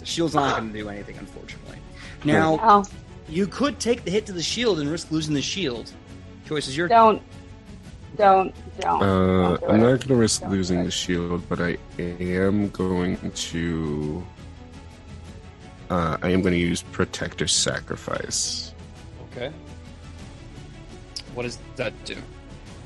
The shield's not going to do anything unfortunately. Now, Oh, you could take the hit to the shield and risk losing the shield. Choice is yours. don't, don't, don't. Uh, don't do I'm it. not going to risk Don't losing the shield, but I am going to. Uh, I am going to use Protector Sacrifice. Okay. What does that do? Is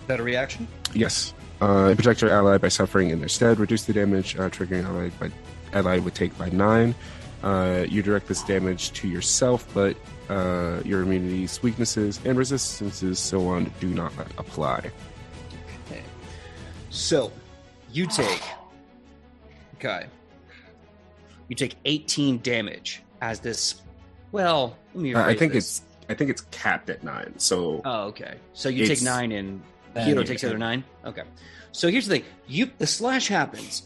that a reaction? Yes. Uh, protect your ally by suffering in their stead. Reduce the damage uh, triggering ally by ally would take by nine. Uh, you direct this damage to yourself, but uh, your immunities, weaknesses, and resistances, so on, do not apply. Okay. So, you take. Okay. You take 18 damage as this. Well, let me Uh, I think this. it's I think it's capped at nine. So Oh, okay. So you take nine, and Then Hero you takes can- the other nine. Okay. So here's the thing: you the slash happens.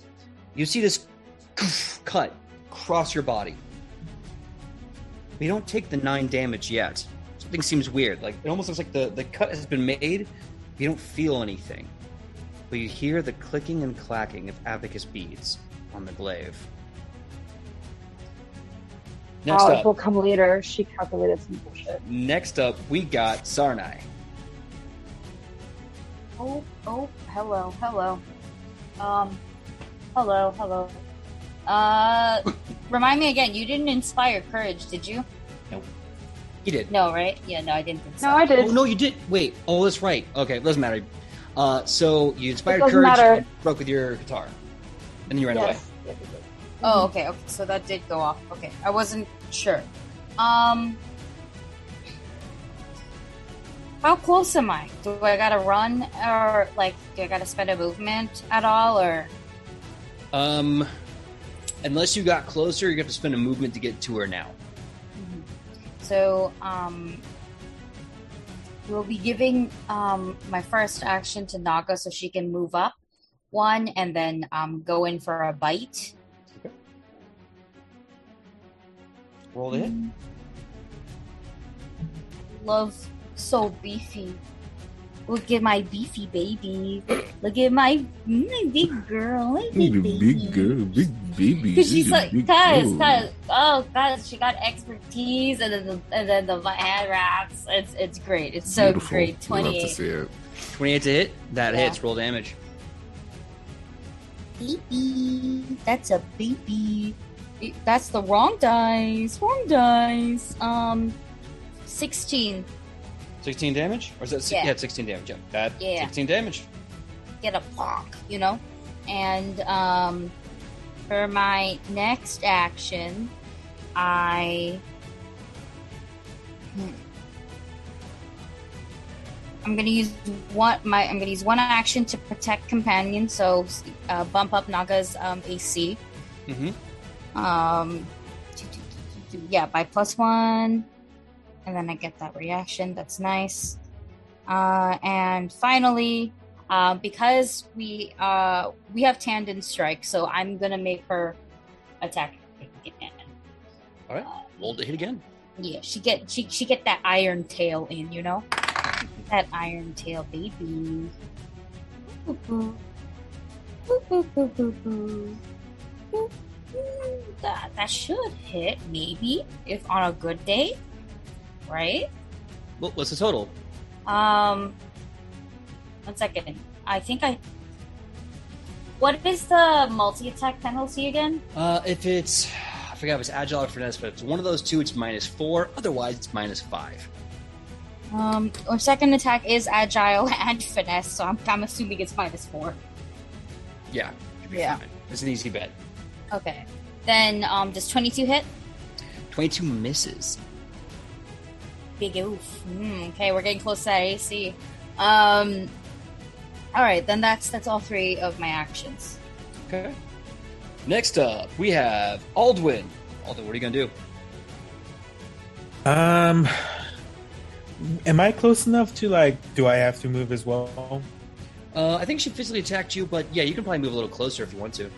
You see this cut across your body. We don't take the nine damage yet. Something seems weird. Like it almost looks like the the cut has been made. You don't feel anything, but you hear the clicking and clacking of abacus beads on the glaive. Next oh, up, it will come later. She calculated some bullshit. next up, we got Sarnai. Oh, oh, hello, hello. Um, hello, hello. Uh, remind me again, you didn't inspire courage, did you? No. You did. No, right? Yeah, no, I didn't think so. No, I did. Oh no, you did. Wait. Oh, that's right. Okay, it doesn't matter. Uh, so you inspired doesn't courage, matter. and broke with your guitar, and then you ran away. Yes. Yes, yes, yes. Oh, okay, okay. So that did go off. Okay, I wasn't sure. Um, how close am I? Do I gotta run, or like, do I gotta spend a movement at all, or? Um, unless you got closer, you have to spend a movement to get to her now. So um, we'll be giving um, my first action to Naga so she can move up one and then um, go in for a bite. Roll it. Love so beefy. Look at my beefy baby. Look at my, my big girl. My big Big, baby. big girl, big baby. Because she's like, big guys, guys, oh, guys, she got expertise, and then the and then the hand wraps. It's it's great. It's so Beautiful. great. Love Twenty to eight. see it. 28 to hit. That Yeah. hits. Roll damage. Baby, that's a baby. That's the wrong dice. Wrong dice. Um, sixteen. 16 damage? Or is that? Yeah. Yeah, 16 damage. Yeah. That, Yeah. 16 damage. Get a block, you know. And um, for my next action, I. Hmm. I'm gonna use one. My I'm gonna use one action to protect companion, so uh, bump up Naga's um, AC. Mm-hmm. Um, yeah, by plus one, and then I get that reaction. That's nice. Uh, and finally, uh, because we uh we have tandem strike, so I'm gonna make her attack again. All right. Roll to hit again. Yeah, she get she she get that iron tail in, you know, that iron tail baby. Boo, boo. Boo, Mm, That that should hit maybe if on a good day, right? Well, what's the total? Um, one second. I think I. What is the multi attack penalty again? Uh, if it's, I forgot if it's agile or finesse, but if it's one of those two, it's minus four. Otherwise, it's minus five. Um, our second attack is agile and finesse, so I'm, I'm assuming it's minus four. Yeah. Yeah. fine. It's an easy bet. Okay. Then, um, does 22 hit? 22 misses. Big oof. Hmm, okay, we're getting close to that AC. Um, all right, then that's that's all three of my actions. Okay. Next up, we have Aldwin. Aldwin, what are you going to do? Um, am I close enough to like? Do I have to move as well? Uh, I think she physically attacked you, but yeah, you can probably move a little closer if you want to.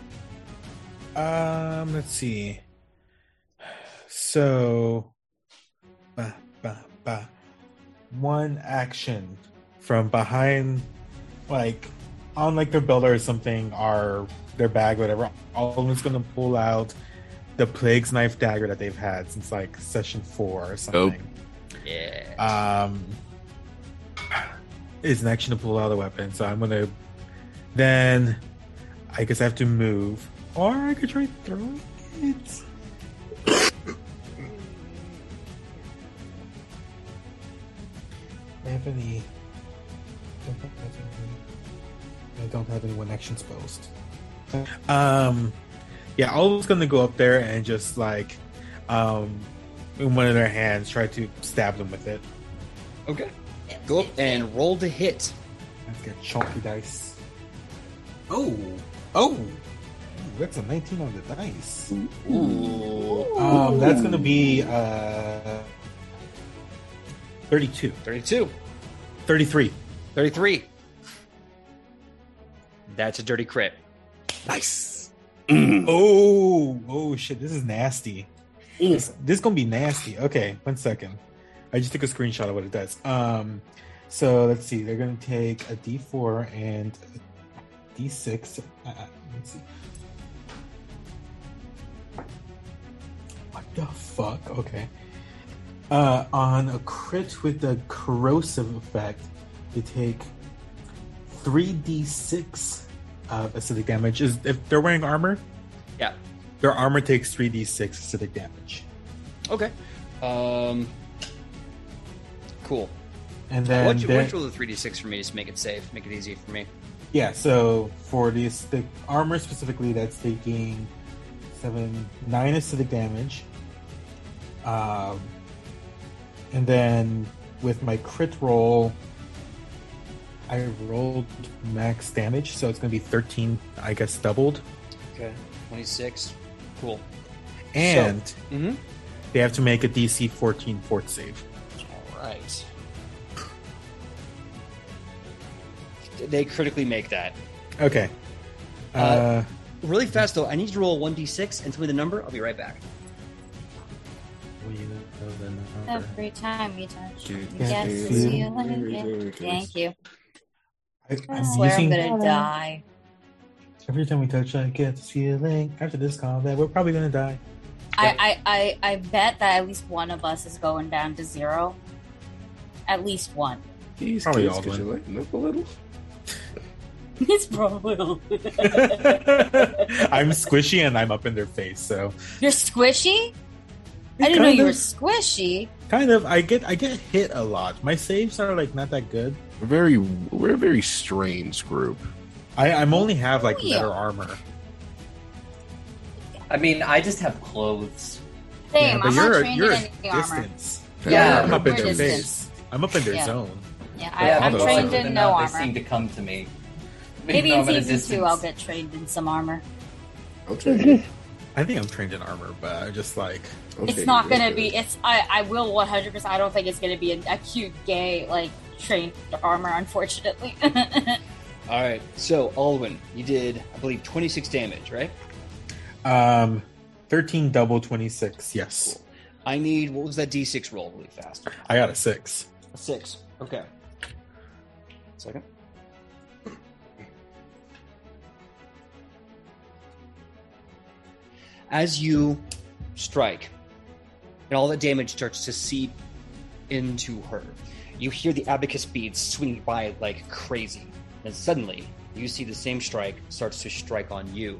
Um, let's see. So, ba, ba, ba. one action from behind, like on like their belt or something, or their bag, whatever. Aldwin's gonna pull out the plague's knife dagger that they've had since like session four or something. Yeah. Um, is an action to pull out the weapon, so I'm gonna. Then, I guess I have to move, or I could try throwing it. I have any. don't have any- I don't have any one action post. Um, yeah, I was gonna go up there and just like, um, in one of their hands, try to stab them with it. okay. Go up and roll to hit. Let's get chunky dice. Oh, oh, That's a 19 on the dice. Ooh. Um, that's gonna be uh, 32, 32. 33. 33. That's a dirty crit. Nice. Oh, oh shit, this is nasty. This, this is gonna be nasty. Okay, one second. I just took a screenshot of what it does. Um, so let's see. They're gonna take a D4 and a D6. Uh, uh, let's see. The fuck? Okay. Uh, on a crit with the corrosive effect, they take three D6 of acidic damage. Is if they're wearing armor? Yeah. Their armor takes three D6 acidic damage. Okay. Um. Cool. And then don't you, why they're- don't you roll the 3d6 for me just to make it safe, make it easy for me? Yeah, so for this the armor specifically, that's taking seven nine acidic damage. Um, and then with my crit roll, I rolled max damage, so it's gonna be thirteen, I guess, doubled. Okay. 26. Cool. And Mm-hmm. They have to make a DC 14 fort save. All right. They critically make that. Okay. Uh, Uh, Really fast though, I need to roll one d six and tell me the number. I'll be right back. Every time you touch, you get yeah. to feel it again. Thank you. I, I I'm swear I'm gonna die. Every time we touch, I get this feeling. After this combat, we're probably gonna die. I, I, I, I bet that at least one of us is going down to zero. At least one. These Probably kids, all could you one. lighten up a little? It's probably. I'm squishy and I'm up in their face, so You're squishy. I didn't know Kind you were squishy. kind of. I get I get hit a lot. My saves are like not that good. We're very, we're a very strange group. I I'm only have like Oh, yeah. better armor. I mean, I just have clothes. Same. but I'm you're not a, trained you're in a any armor. distance. Yeah, I'm up in their distance. face. I'm up in their Yeah. zone. Yeah, I, Yeah, I'm trained in them, no armor. They seem to come to me. Maybe in I'm at a season two, I'll get trained in some armor. Okay. I think I'm trained in armor, but I just like it's not gonna okay. be. It's. I. I will 100. percent I don't think it's gonna be a, a cute gay like trained armor. Unfortunately. All right. So Aldwin, you did, I believe, twenty six damage, right? um 13 double 26. Yes. I need what was that d six roll really fast? I got a 6. A six. Okay. Second. As you strike, and all the damage starts to seep into her, you hear the abacus beads swing by like crazy. And suddenly, you see the same strike starts to strike on you.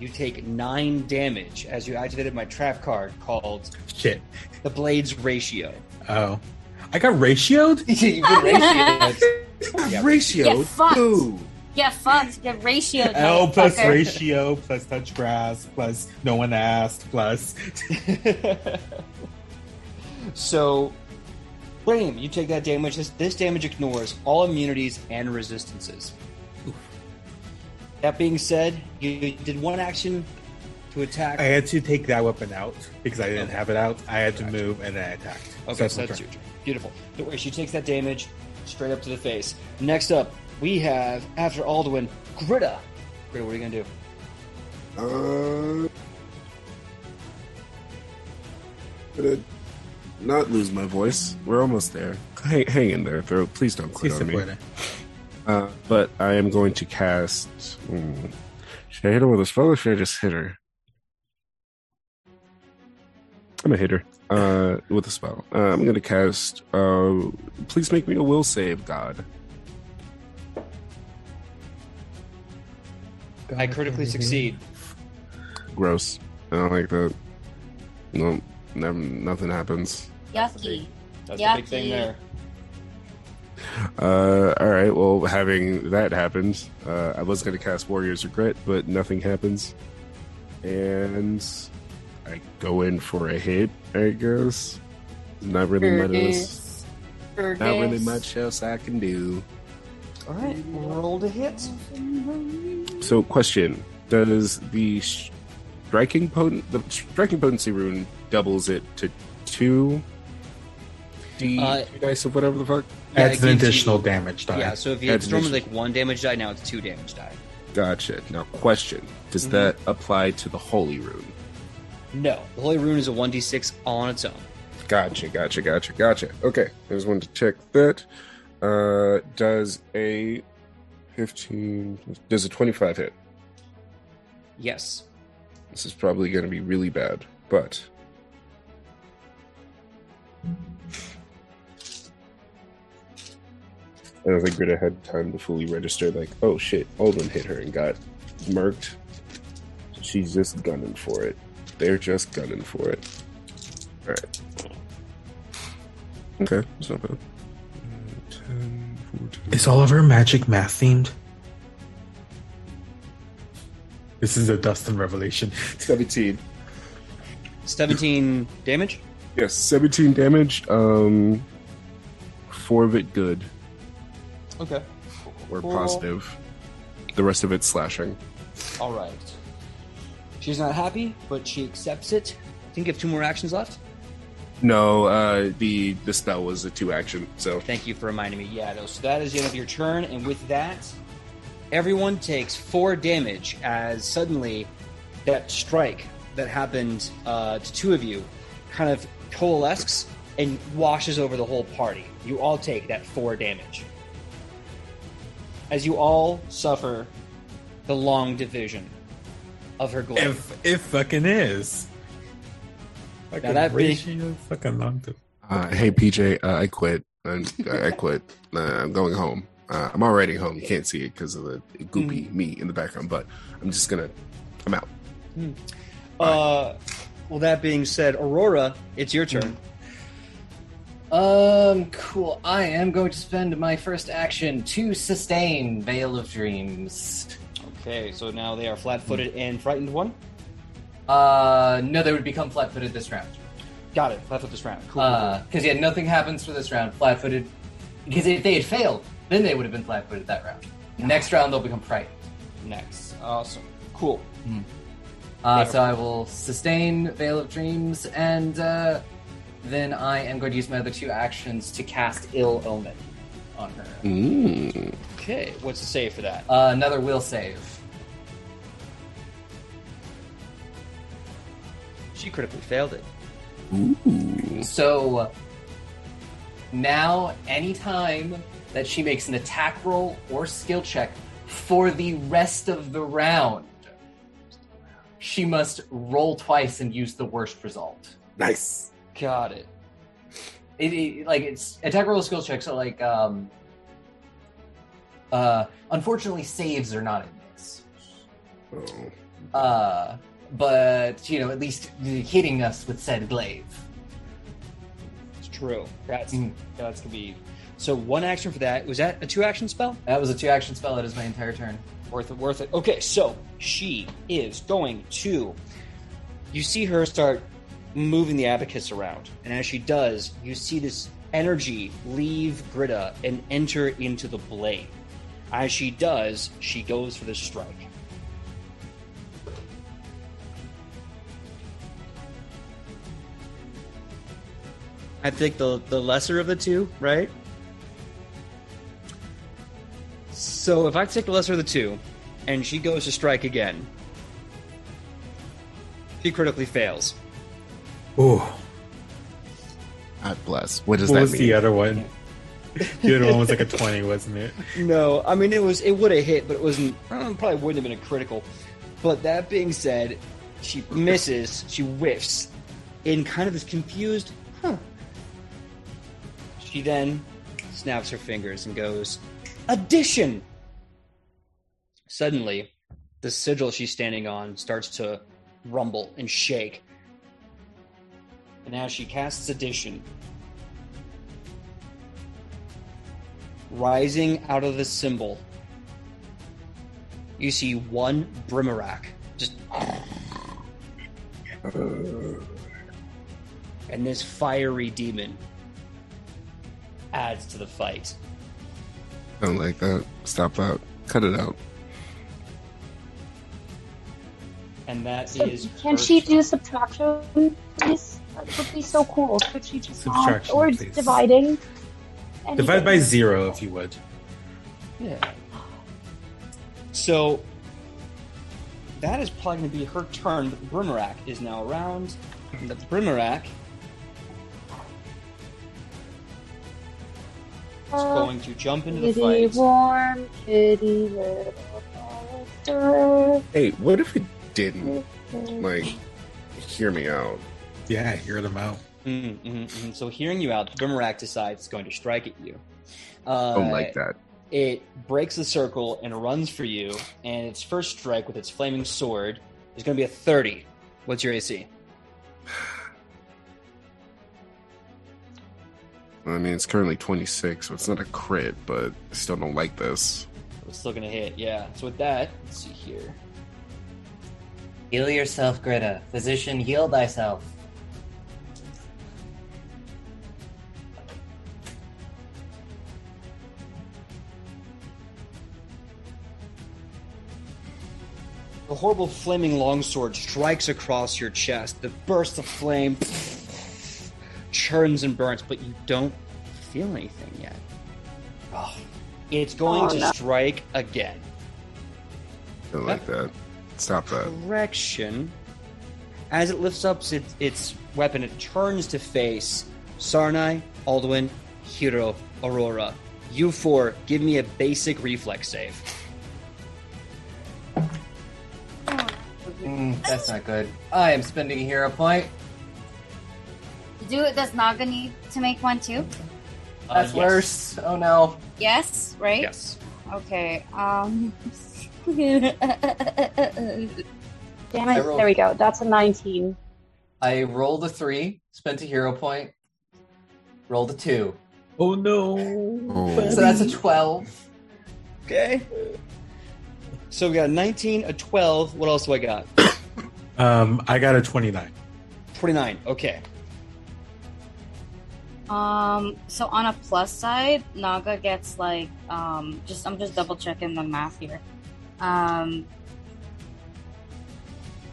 You take nine damage as you activated my trap card called Shit. the Blades Ratio. Oh. I got ratioed? You've been ratioed. Yeah. Ratio. Get fucked. Ooh. Get fucked. Get ratioed. L plus motherfucker. ratio plus touch grass plus no one asked plus so, Blame, you take that damage. This, this damage ignores all immunities and resistances. That being said, you did one action to attack. I had to take that weapon out because I didn't Okay. have it out. I had to move and then I attacked. Okay, that's so that's your turn. Beautiful. Don't worry, she takes that damage straight up to the face. Next up, we have, after Aldwin, Gritta. Gritta, what are you going to do? Uh, gonna not lose my voice. We're almost there. Hang, hang in there, throat. Please don't quit se on me. Uh, but I am going to cast. hmm, should I hit her with a spell or should I just hit her? I'm a hitter. Uh, with a spell. Uh, I'm going to cast. Uh, please make me a will save, God. I critically succeed. Gross. I don't like that. No, never, nothing happens. Yucky. That's the big thing Yucky. there. Uh, all right. Well, having that happened, uh, I was going to cast Warrior's Regret, but nothing happens, and I go in for a hit. I guess not really much. else- Curtis. Not really much else I can do. All right, roll to hit. So, question: Does the striking potent the striking potency rune doubles it to two? D Uh, two dice of whatever the fuck. Yeah, Adds it an gives you- additional damage die. Yeah, so if you Adds it's normally like one damage die, now it's two damage die. Gotcha. Now, question: Does Mhm. that apply to the holy rune? No, the Holy Rune is a 1d6 all on its own. Gotcha, gotcha, gotcha, gotcha. Okay, I just wanted to check that. Uh, does a 15, does a 25 hit? Yes. This is probably going to be really bad, but. I don't think Gritta had time to fully register, like, oh shit, Aldwin hit her and got murked. She's just gunning for it. They're just gunning for it. Alright. Okay, it's not bad. 10, 14. Is all of her magic math themed? This is a Dustin revelation. 17. 17 damage? Yes, 17 damage. Um, four of it good Okay. or Cool. positive. The rest of it slashing. All right. She's not happy, but she accepts it. I think you have two more actions left. No, uh, the the spell was a two action. So Thank you for reminding me. Yeah, no, so that is the end of your turn, and with that, everyone takes four damage as suddenly that strike that happened uh, to two of you kind of coalesces and washes over the whole party. You all take that four damage. As you all suffer the long division of her glaive. If it fucking is. Fucking that being- ratio fucking long to uh, hey PJ, uh, I quit. I, I quit. Uh, I'm going home. Uh, I'm already home. You can't see it because of the goopy me in the background, but I'm just gonna. I'm out. Uh, well, that being said, Aurora, it's your turn. Um, cool. I am going to spend my first action to sustain Veil of Dreams. Okay, so now they are flat-footed and frightened one. Uh, no, they would become flat-footed this round. Got it. Flat-footed this round. Cool. Uh, because yeah, nothing happens for this round. Flat-footed. Because if they had failed, then they would have been flat-footed that round. Next round, they'll become frightened. Next. Awesome. Cool. Uh, so I will sustain Veil of Dreams, and uh, then I am going to use my other two actions to cast Ill Omen on her. Mm. Okay. What's the save for that? Uh, another will save. She critically failed it. Ooh. So now, anytime that she makes an attack roll or skill check for the rest of the round, she must roll twice and use the worst result. Nice. Got it. It, it- like it's attack roll skill checks so like um uh unfortunately saves are not in this. Oh. Uh but you know, at least hitting us with said glaive. It's true. That's Mm. that's gonna be. So one action for that. Was that a two-action spell? That was a two action spell, that is my entire turn. Worth it. Worth it. Okay. So she is going to. You see her start moving the abacus around, and as she does, you see this energy leave Gritta and enter into the blade. As she does, she goes for the strike. I think the the lesser of the two, right? So if I take the lesser of the two, and she goes to strike again, she critically fails. Oh, God bless. What does what that was mean? the other one? The other one was like a 20, wasn't it? No, I mean it was it would have hit, but it wasn't. uh, Probably wouldn't have been a critical. But that being said, she misses. She whiffs in kind of this confused. Huh. She then snaps her fingers and goes, "Addition." Suddenly, the sigil she's standing on starts to rumble and shake, and as she casts addition, rising out of the symbol, you see one Brimorak just. And this fiery demon adds to the fight. I don't like that. Stop that. Cut it out. And that So is. can her she do subtraction, please? That would be so cool. Could she just Subtraction, or please. dividing? Divide by zero, if you would. Yeah. So that is probably going to be her turn, but the Brimorak is now around. And the Brimorak is Uh, going to jump into the Kitty fight. warm, kitty little monster. Hey, what if it didn't? Like, hear me out. Yeah, hear them out. Mm, mm, mm. So hearing you out, the decides it's going to strike at you. Uh, Don't like that. It breaks the circle and runs for you, and its first strike with its flaming sword is going to be a 30. What's your AC? I mean, it's currently 26, so it's not a crit, but I still don't like this. It's still going to hit, yeah. So with that, let's see here. Heal yourself, Gritta. Physician, heal thyself. The horrible flaming longsword strikes across your chest. The burst of flame churns and burns, but you don't feel anything yet. Oh, It's going Oh, to no. strike again. Don't like that. Stop that. Correction. As it lifts up its, its weapon, it turns to face Sarnai, Aldwin, Hiro, Aurora. You four, give me a basic reflex save. mm, that's not good. I am spending a hero point. Do it. Does Naga need to make one too? Uh, That's yes. worse. Oh no. Yes. Right. Yes. Okay. Um. Damn it. rolled- There we go. That's a 19. I rolled a three, spent a hero point, rolled a two. Oh no. Oh. So that's a 12. Okay. So we got a 19, a 12. What else do I got? Um, I got a 29. 29. Okay. Um, so on a plus side, Naga gets like um just I'm just double checking the math here. Um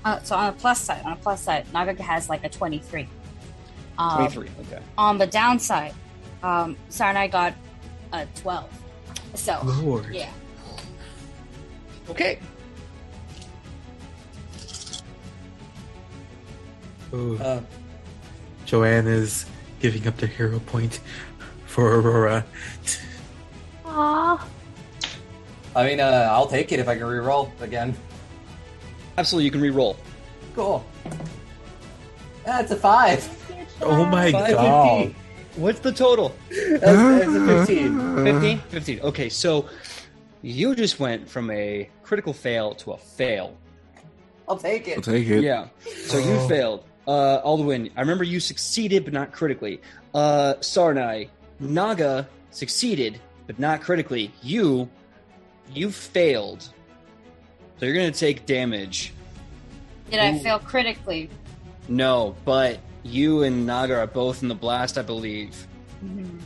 uh, so on a plus side, on a plus side, Naga has like a 23. Um, 23. Okay. On the downside, um Sarnai got a 12. So Lord. yeah. Okay. Ooh. Uh, Joanne is giving up the hero point for Aurora. Aww. I mean, uh, I'll take it if I can reroll again. Absolutely, you can re-roll. Cool. That's a five. Oh my Five god. fifty. What's the total? That's, that's a 15. 15? 15. Okay, so you just went from a critical fail to a fail. I'll take it. I'll take it. Yeah. So you Oh. failed. Uh, Aldwin, I remember you succeeded, but not critically. Uh, Sarnai, Naga succeeded, but not critically. You, you failed. So you're gonna take damage. Did I fail critically? No, but you and Naga are both in the blast, I believe.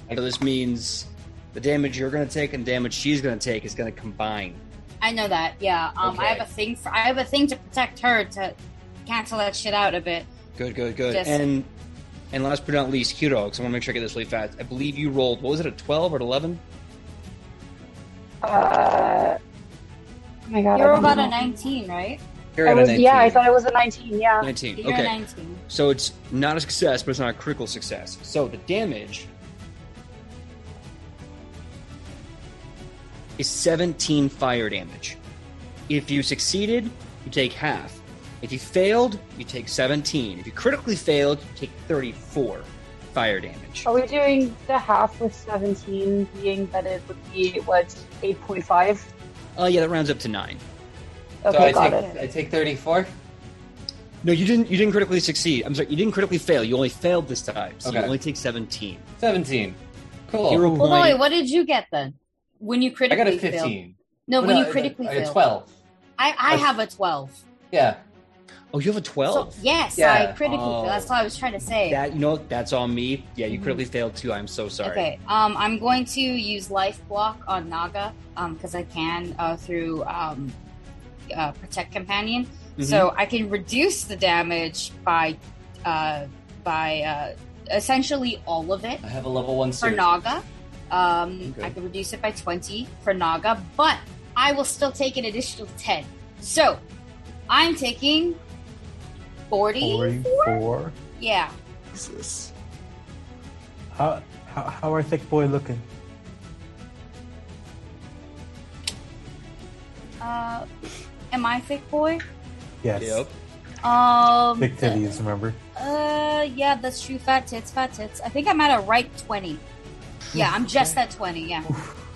So this means the damage you're gonna take and damage she's gonna take is gonna combine. I know that. Yeah. Um, I have a thing for I have a thing to protect her to cancel that shit out a bit. Good, good, good. Yes. And and last but not least, Hiro, because I want to make sure I get this really fast. I believe you rolled. What was it? A twelve or an eleven? Uh, oh my god. I You're about know. a 19, right? You're I at a was, yeah, I thought it was a 19. Yeah. Nineteen. You're a Okay. 19. So it's not a success, but it's not a critical success. So the damage is 17 fire damage. If you succeeded, you take half. If you failed, you take 17. If you critically failed, you take 34 fire damage. Are we doing the half with 17 being that it would be, what, 8.5? Oh, uh, yeah, that rounds up to 9. Okay, so I got take, it. I take 34. No, you didn't you didn't critically succeed. I'm sorry, you didn't critically fail. You only failed this time. So you only take 17. 17. Cool. Hero Well, no, what did you get then? When you critically, I got a failed? 15. No, Well, when no, you I- critically I, I, failed. 12. I, I I- have a 12. Yeah. Oh, you have a 12? So, yes, Yeah. I critically Oh. failed. That's what I was trying to say. That you know that's on me. Yeah, you Mhm. critically failed too. I'm so sorry. Okay, um, I'm going to use life block on Naga because I can uh, through um, uh, protect companion, Mhm. so I can reduce the damage by uh, by uh, essentially all of it I have a level 1 for suit. Naga. Um, Okay. I can reduce it by 20 for Naga, but I will still take an additional 10. So I'm taking 40. 44. Yeah. Jesus. How, how, how are Thick Boy looking? Uh, am I thick boy? Yes. Yep. Um, Thick titties, remember? Uh, yeah, that's true. Fat tits, fat tits. I think I'm at a right 20. Yeah, I'm just at 20, yeah.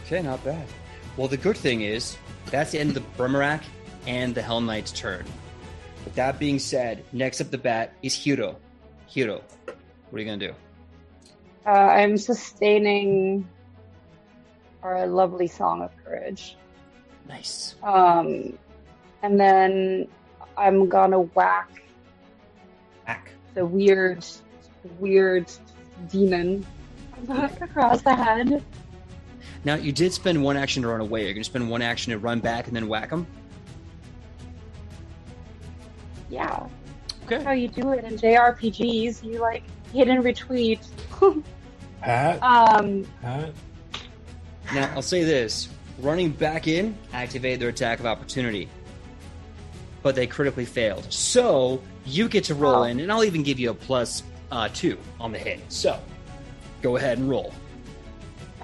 Okay, not bad. Well, the good thing is that's the end of the Brimorak and the Hellknight's turn. With that being said, next up the bat is Hiro. Hiro, what are you gonna do? Uh, I'm sustaining our lovely song of courage. Nice. Um, and then I'm gonna whack Back. the weird, weird demon across the head. Now you did spend one action to run away. You're gonna spend one action to run back and then whack him. Yeah, Okay. that's how you do it in JRPGs. You like hidden retreat. Pat, um, Pat. Now, I'll say this running back in activated their attack of opportunity, but they critically failed. So you get to roll Oh. in, and I'll even give you a plus uh, two on the hit. So go ahead and roll.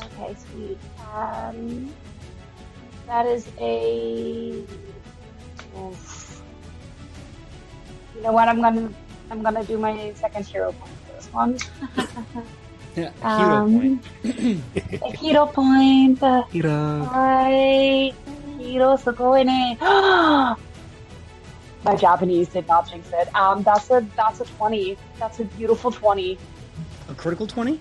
okay, sweet. Um, that is a. oof. You know what? I'm gonna I'm gonna do my second hero point for this one. yeah, Hero Um, point. a hero point. Hira. Hi, hero sugoi. My Japanese did not jinx it. Um, that's a that's a twenty. That's a beautiful twenty. A critical 20?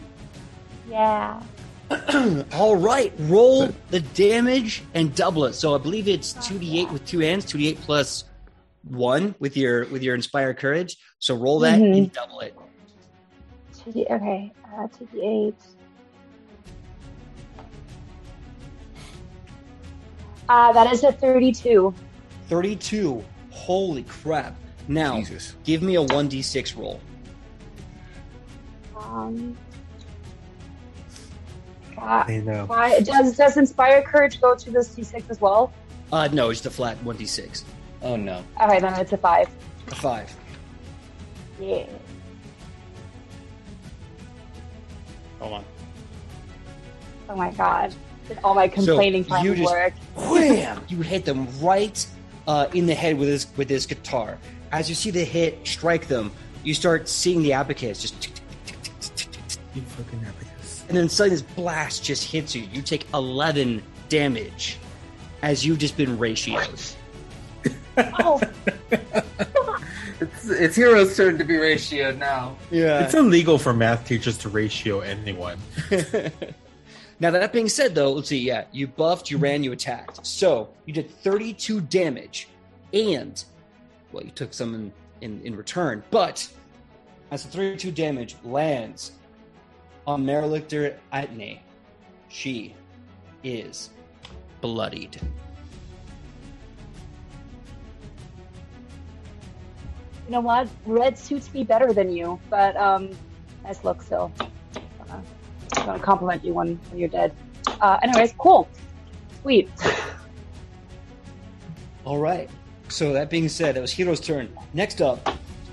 Yeah. All right, roll the damage and double it. So I believe it's 2d8 with two hands, 2d8 plus 1 with your with your inspired courage. So roll that Mhm. and double it. Two Okay. Uh, two D eight. Uh, that is a thirty-two. 32. Holy crap. Now, Jesus. give me a 1d6 roll. Um. Uh, I know. why does does inspire courage go to this d6 as well? Uh no, it's the flat 1d6. Oh no. All right, then it's a five. A five. Yeah. Hold on. Oh my god. Did all my complaining so you just, work. Wham! you hit them right uh, in the head with his with his guitar. As you see the hit strike them, you start seeing the abacus just. You fucking abacus. And then suddenly this blast just hits you. You take eleven damage, as you've just been ratios. Oh, It's it's Hiro's turn to be ratioed now. Yeah. It's illegal for math teachers to ratio anyone. now that being said, though, let's see. Yeah, you buffed, you ran, you attacked. So you did 32 damage, and well, you took some in in, in return. But as the 32 damage lands on Maralictor Atne, she is bloodied. You know what? Red suits me better than you, but um, nice look still. Gonna, gonna compliment you when, when you're dead. Uh, anyways, cool, sweet. All right. So that being said, it was Hiro's turn. Next up,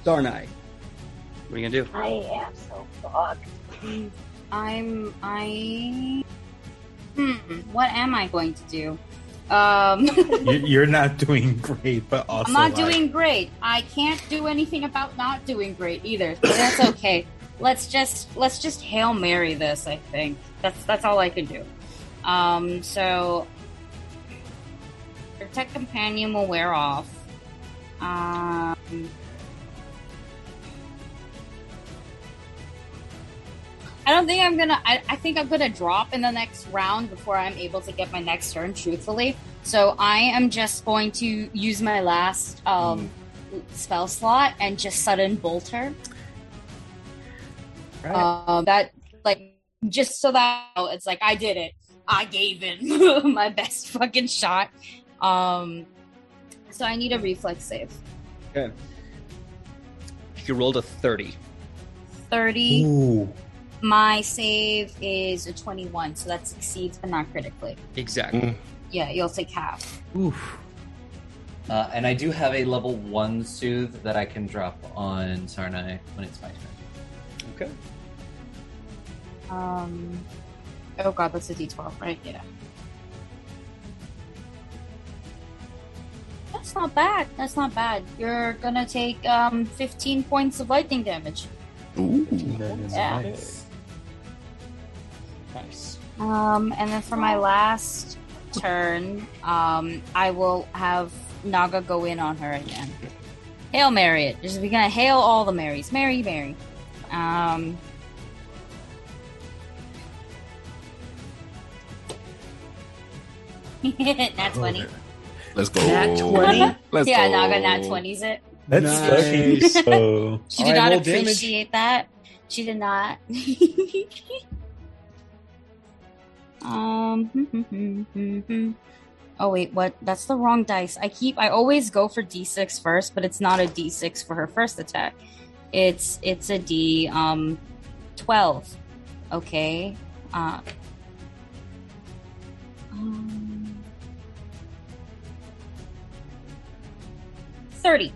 Sarnai. What are you gonna do? I am so fucked. I'm I. Hmm. What am I going to do? Um, You- You're not doing great, but also I'm not like, doing great. I can't do anything about not doing great either. But that's okay. let's just let's just hail mary this. I think that's that's all I can do. Um. So, protect companion will wear off. Um. I don't think I'm gonna. I, I think I'm gonna drop in the next round before I'm able to get my next turn. Truthfully, so I am just going to use my last um, spell slot and just sudden bolt her. Uh, that like just so that it's like I did it. I gave it my best fucking shot. Um, so I need a reflex save. Okay. You rolled a 30. Thirty. Ooh. My save is a twenty-one, so that succeeds, but not critically. Exactly. Mm. Yeah, you'll take half. Oof. Uh, and I do have a level one soothe that I can drop on Sarnai when it's my turn. Okay. Um. Oh god, that's a D12, right? Yeah. That's not bad. That's not bad. You're gonna take um 15 points of lightning damage. Ooh. That is Yeah. nice. Nice. Um, and then for my last turn, um, I will have Naga go in on her again. Hail Mary it. Just we're gonna hail all the Marys. Mary, Mary. Um. nat 20. Let's go. Nat 20? Let's yeah, go. Naga nat 20's it. That's Nice. fucking so. She did right, not roll damage. appreciate that. She did not. Um. oh wait, what? That's the wrong dice. I keep. I always go for d6 first, but it's not a d6 for her first attack. It's it's a D um twelve. Okay. Uh, um, thirty.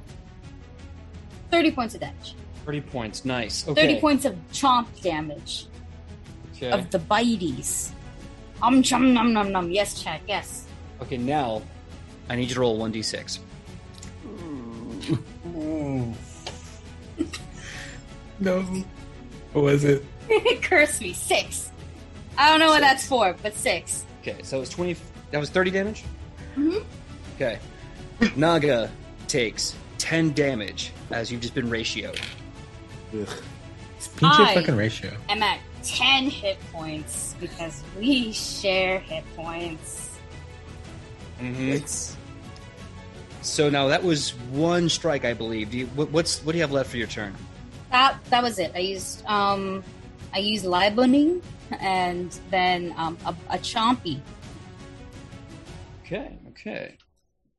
Thirty points of damage. 30 points. Nice. Okay. Thirty points of chomp damage Okay. of the bites. Um chum num num num. Yes, chat. Yes. Okay, now I need you to roll 1d6. No. What was it? Curse me. Six. I don't know what that's for, but six. Okay, so it's 20. That was 30 damage? Mhm. Okay. Naga takes 10 damage as you've just been ratioed. Ugh. It's pinche I- fucking ratio. I'm at ten hit points because we share hit points. It's so now that was one strike, I believe. Do you, what, what's what do you have left for your turn? That that was it. I used um I used liboning and then um a, a chompy. Okay, okay.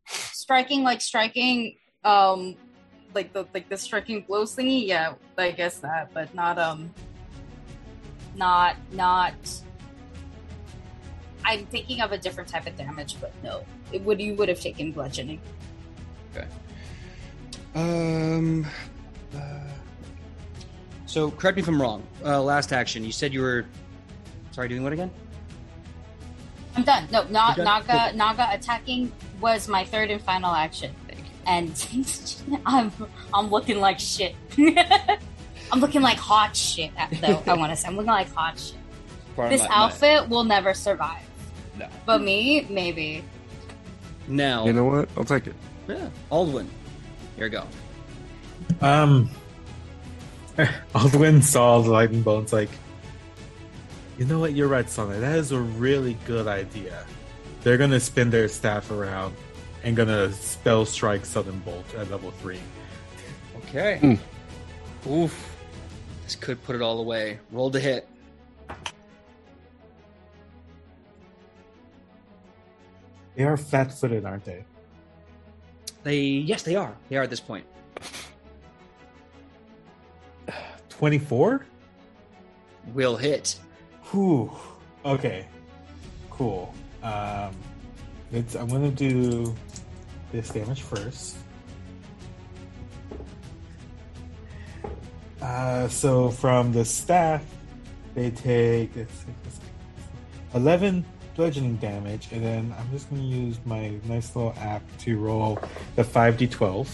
Striking like striking um like the like the striking blows thingy, yeah, I guess that, but not um not not I'm thinking of a different type of damage, but no. It would you would have taken bludgeoning. Okay. Um. uh, so correct me if I'm wrong. Uh, last action, you said you were. Sorry, doing what again? I'm done. No, not done? Naga. Naga attacking was my third and final action, and I'm I'm looking like shit. I'm looking like hot shit. Though I want to say I'm looking like hot shit. Part This my- my- outfit will never survive, no. but me maybe. Now, You know what? I'll take it. yeah, Aldwin. Here we go. Um, Aldwin saw the lightning bolts like, you know what? You're right, Sonic. That is a really good idea. They're gonna spin their staff around and gonna spell strike Sudden Bolt at level three. Okay. Hmm. Oof. This could put it all away. Roll to hit. They are flat-footed, aren't they? They yes, they are. They are at this point. Twenty-four. Will hit. Whew. Okay. Cool. Um, it's, I'm gonna do this damage first. Uh, so from the staff, they take let's see, let's see, 11 bludgeoning damage, and then I'm just gonna use my nice little app to roll the 5d12.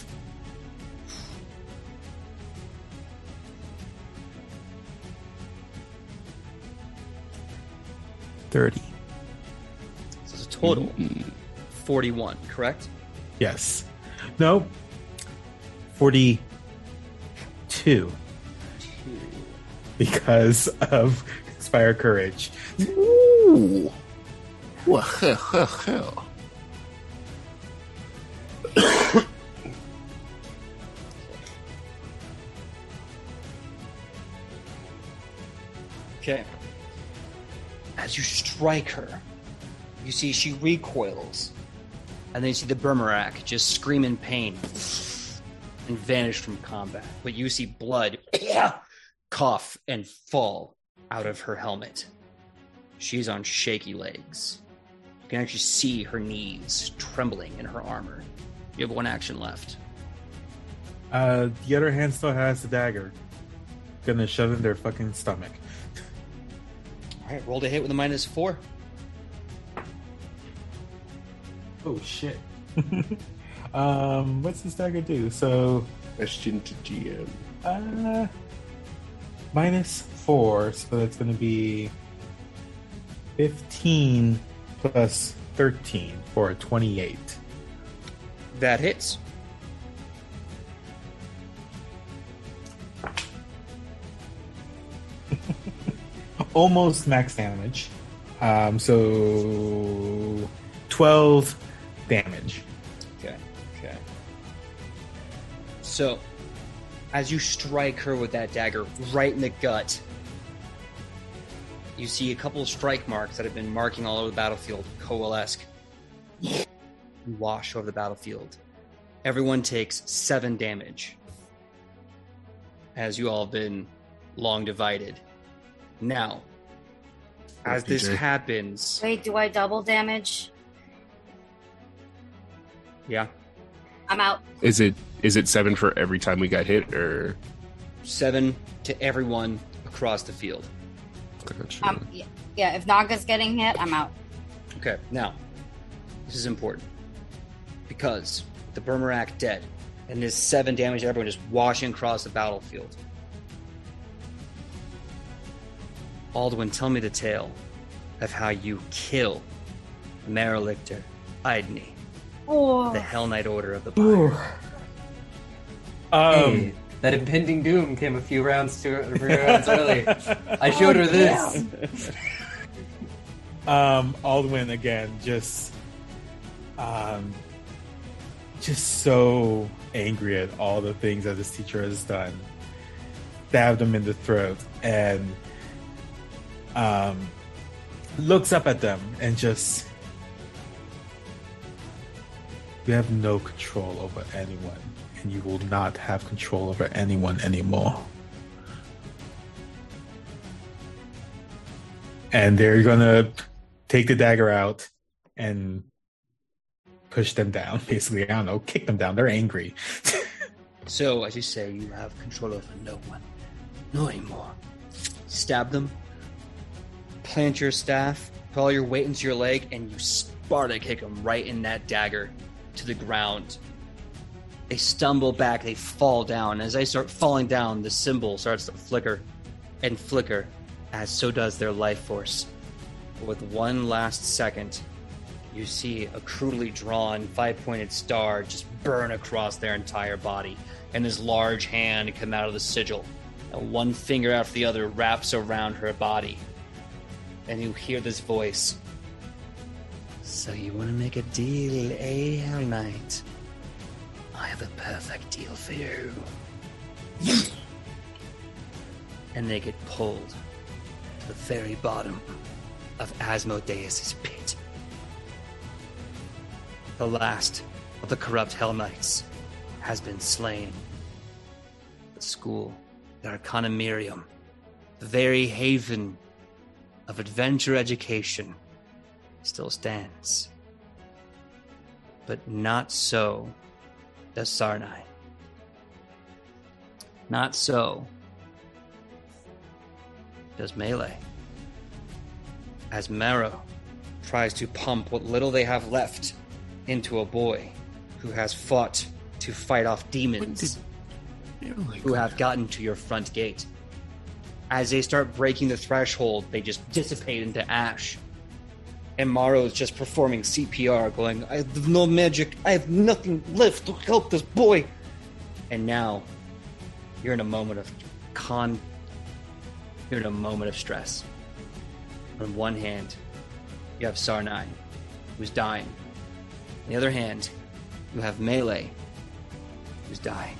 Thirty. So it's a total Mm. 41, correct? Yes. No. 42. Because of Inspire Courage. Ooh. Well, hell, hell, hell. Okay. As you strike her, you see she recoils. And then you see the Brimorak just scream in pain and vanish from combat. But you see blood cough and fall out of her helmet. She's on shaky legs. You can actually see her knees trembling in her armor. You have one action left. Uh, the other hand still has the dagger. Gonna shove in their fucking stomach. All right, roll to hit with a minus four. Oh shit. um, what's this dagger do? So, Question to GM. uh, minus four, so that's gonna be 15 plus 13 for a 28. That hits. almost max damage. Um, so 12 damage. Okay. Okay. So, as you strike her with that dagger right in the gut, you see a couple of strike marks that have been marking all over the battlefield coalesce and wash over the battlefield. Everyone takes seven damage. as you all have been long divided. Now, as this PJ. happens, Wait, do I double damage? yeah, I'm out. Is it is it seven for every time we got hit, or seven to everyone across the field. Gotcha. Um, yeah, yeah, if Naga's getting hit, I'm out. Okay, now, this is important because the Brimorak dead, and this seven damage to everyone just washing across the battlefield. Aldwin, tell me the tale of how you kill Maralictor Idni, Oh, the Hellknight Order of the Pyre. Um, Hey, that impending doom came a few rounds to a few rounds early. I showed her this. um, Aldwin again, just, um, just so angry at all the things that this teacher has done. Stabbed him in the throat and um, looks up at them and just, you have no control over anyone, and you will not have control over anyone anymore. and they're gonna take the dagger out and push them down. Basically, I don't know, kick them down. They're angry. So, as you say, you have control over no one. No anymore. Stab them, plant your staff, put all your weight into your leg, and you Sparta kick them right in that dagger to the ground. They stumble back, they fall down. As they start falling down, the symbol starts to flicker and flicker, as so does their life force. With one last second, you see a crudely drawn five pointed star just burn across their entire body, and this large hand come out of the sigil. And one finger after the other wraps around her body. And you hear this voice. So you want to make a deal, eh, Hellknight? I have a perfect deal for you. and they get pulled to the very bottom of Asmodeus's pit the last of the corrupt Hellknights has been slain. The school, the Arcanamirium, the very haven of adventure education, still stands. But not so does Sarnai. Not so does Melee. As Marrow tries to pump what little they have left into a boy who has fought to fight off demons who have gotten to your front gate. As they start breaking the threshold, they just dissipate into ash. And Marrow is just performing CPR, going, I have no magic, I have nothing left to help this boy. And now, you're in a moment of con. You're in a moment of stress. On one hand, you have Sarnai, who's dying. On the other hand, you have Melee, who's dying.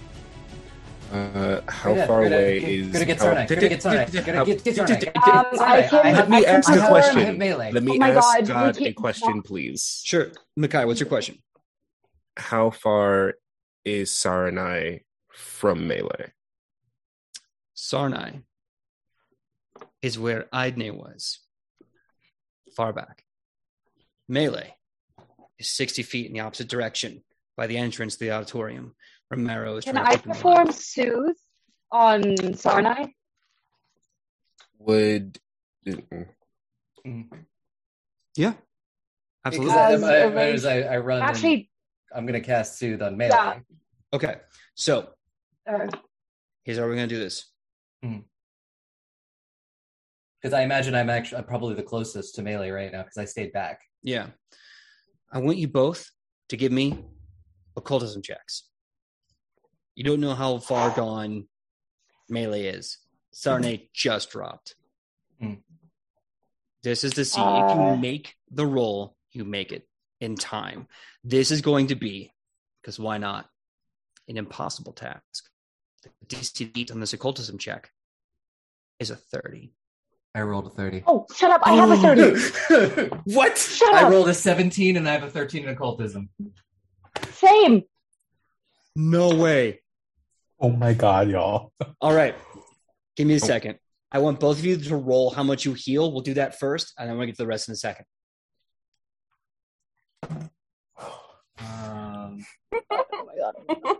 Uh, how Gonna- far gonna away get- is? gonna get how- Sarnai, gonna get Sarnai, gonna get- get Sarnai. Um, I Sarnai, can- Let me ask a question. Let me Oh my ask God, a question, please. Sure. Makai, what's your question? How far is Sarnai from Melee? Sarnai is where Idne was, far back. Melee is 60 feet in the opposite direction by the entrance to the auditorium where Marrow is Can I keep him alive. perform soothe on Sarnai? Would mm-mm. Yeah. Because Absolutely. I, As I, a I, range- as I, I run, and Actually, I'm gonna cast Soothe on Melee. Yeah. Okay. So uh, here's how we're going to do this. Because I imagine I'm actually I'm probably the closest to Melee right now because I stayed back. Yeah. I want you both to give me occultism checks. You don't know how far gone melee is. Sarnai just dropped. Hmm. This is to see if Uh. you make the roll, you make it in time. This is going to be, because why not, an impossible task. The DC beat on this occultism check is a 30. I rolled a 30. oh, shut up! I have a thirty. what? Shut I up. rolled a 17 and I have a 13 in occultism. Same. No way. Oh my god, y'all. All right. Give me a second. I want both of you to roll how much you heal. We'll do that first, and then we'll get to the rest in a second. Um, Oh my god.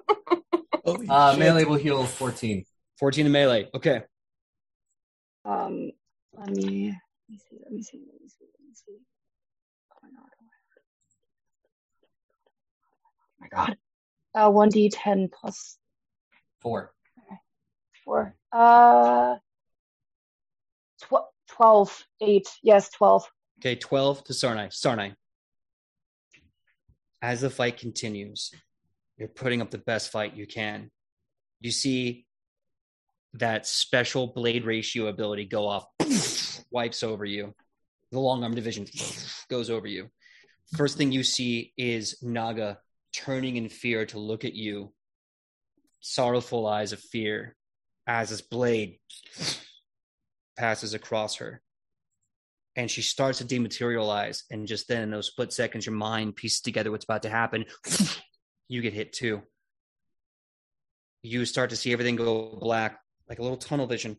Holy uh, shit. melee will heal 14. 14 to melee. Okay. Um, let me, let me see, let me see, let me see, let me see. Oh my god. Oh my god. Uh, 1d10 plus Four. 4. Uh, tw- 12, 8. Yes, 12. Okay, 12 to Sarnai. Sarnai. As the fight continues, you're putting up the best fight you can. You see that special blade ratio ability go off, wipes over you. The long arm division goes over you. First thing you see is Naga turning in fear to look at you, sorrowful eyes of fear, as this blade passes across her and she starts to dematerialize. And just then, in those split seconds, your mind pieces together what's about to happen. you get hit too. You start to see everything go black, like a little tunnel vision,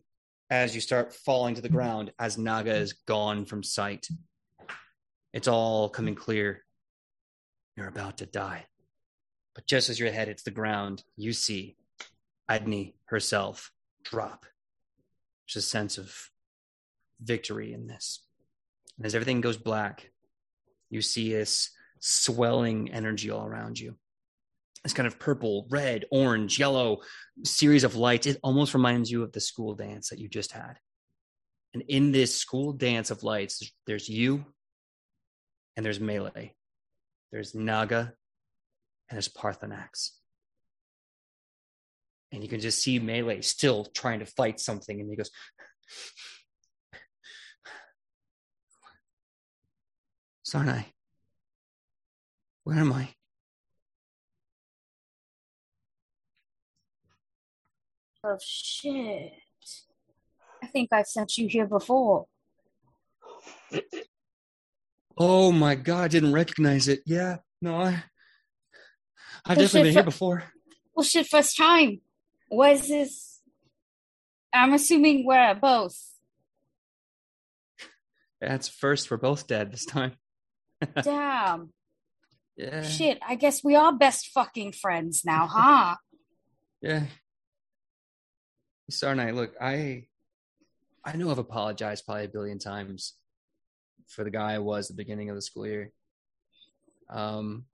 as you start falling to the ground, as Naga is gone from sight. It's all coming clear. You're about to die. But just as your head hits the ground, you see Adni herself drop. There's a sense of victory in this. And as everything goes black, you see this swelling energy all around you. This kind of purple, red, orange, yellow series of lights. It almost reminds you of the school dance that you just had. And in this school dance of lights, there's you and there's Melee. There's Naga and there's Parthenax. And you can just see Melee still trying to fight something. And he goes, Sarnai, where am I? Oh shit. I think I've sent you here before. Oh my god, I didn't recognize it. Yeah, no, I I've Well, definitely been here before. Well shit, first time. Was this I'm assuming we're both. That's first. We're both dead this time. Damn. Yeah. Shit, I guess we are best fucking friends now, huh? Yeah. Sarnai, look, I I know I've apologized probably a billion times for the guy I was at the beginning of the school year. Um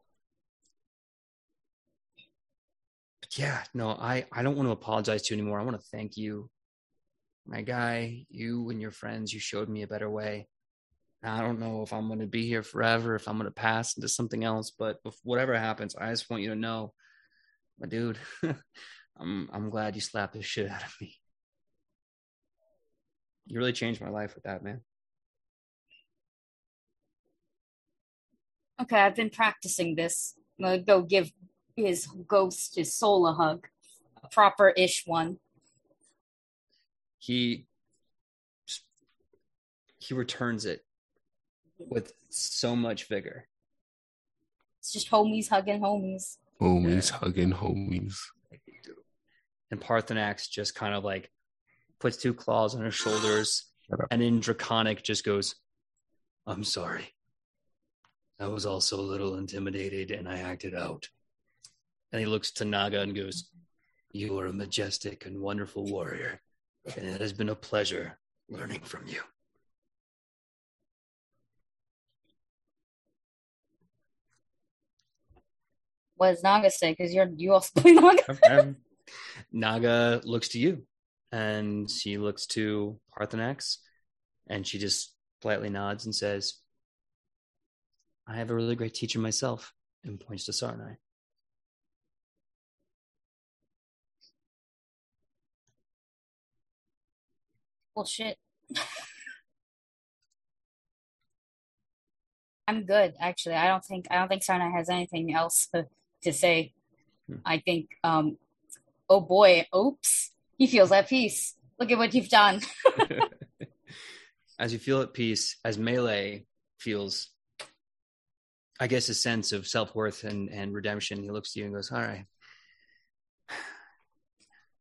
but yeah, no, I, I don't want to apologize to you anymore. I want to thank you. My guy, you and your friends, you showed me a better way. I don't know if I'm going to be here forever, if I'm going to pass into something else, but whatever happens, I just want you to know, my dude, I'm I'm glad you slapped the shit out of me. You really changed my life with that, man. Okay, I've been practicing this. I'm gonna go give his ghost, his soul a hug. A proper ish one. He he returns it with so much vigor. It's just homies hugging homies. Homies hugging homies. And Parthenax just kind of like puts two claws on her shoulders, and in Draconic just goes, I'm sorry. I was also a little intimidated and I acted out. And he looks to Naga and goes, You are a majestic and wonderful warrior, and it has been a pleasure learning from you. What does Naga say? Because you're you also play Naga. Naga looks to you, and she looks to Parthenax, and she just politely nods and says, "I have a really great teacher myself," and points to Sarnai. Well, shit. I'm good, actually. I don't think I don't think Sarna has anything else to, to say. Hmm. I think, um, oh boy, oops, he feels at peace. Look at what you've done. as you feel at peace, as Melee feels, I guess, a sense of self worth and, and redemption, he looks to you and goes, All right.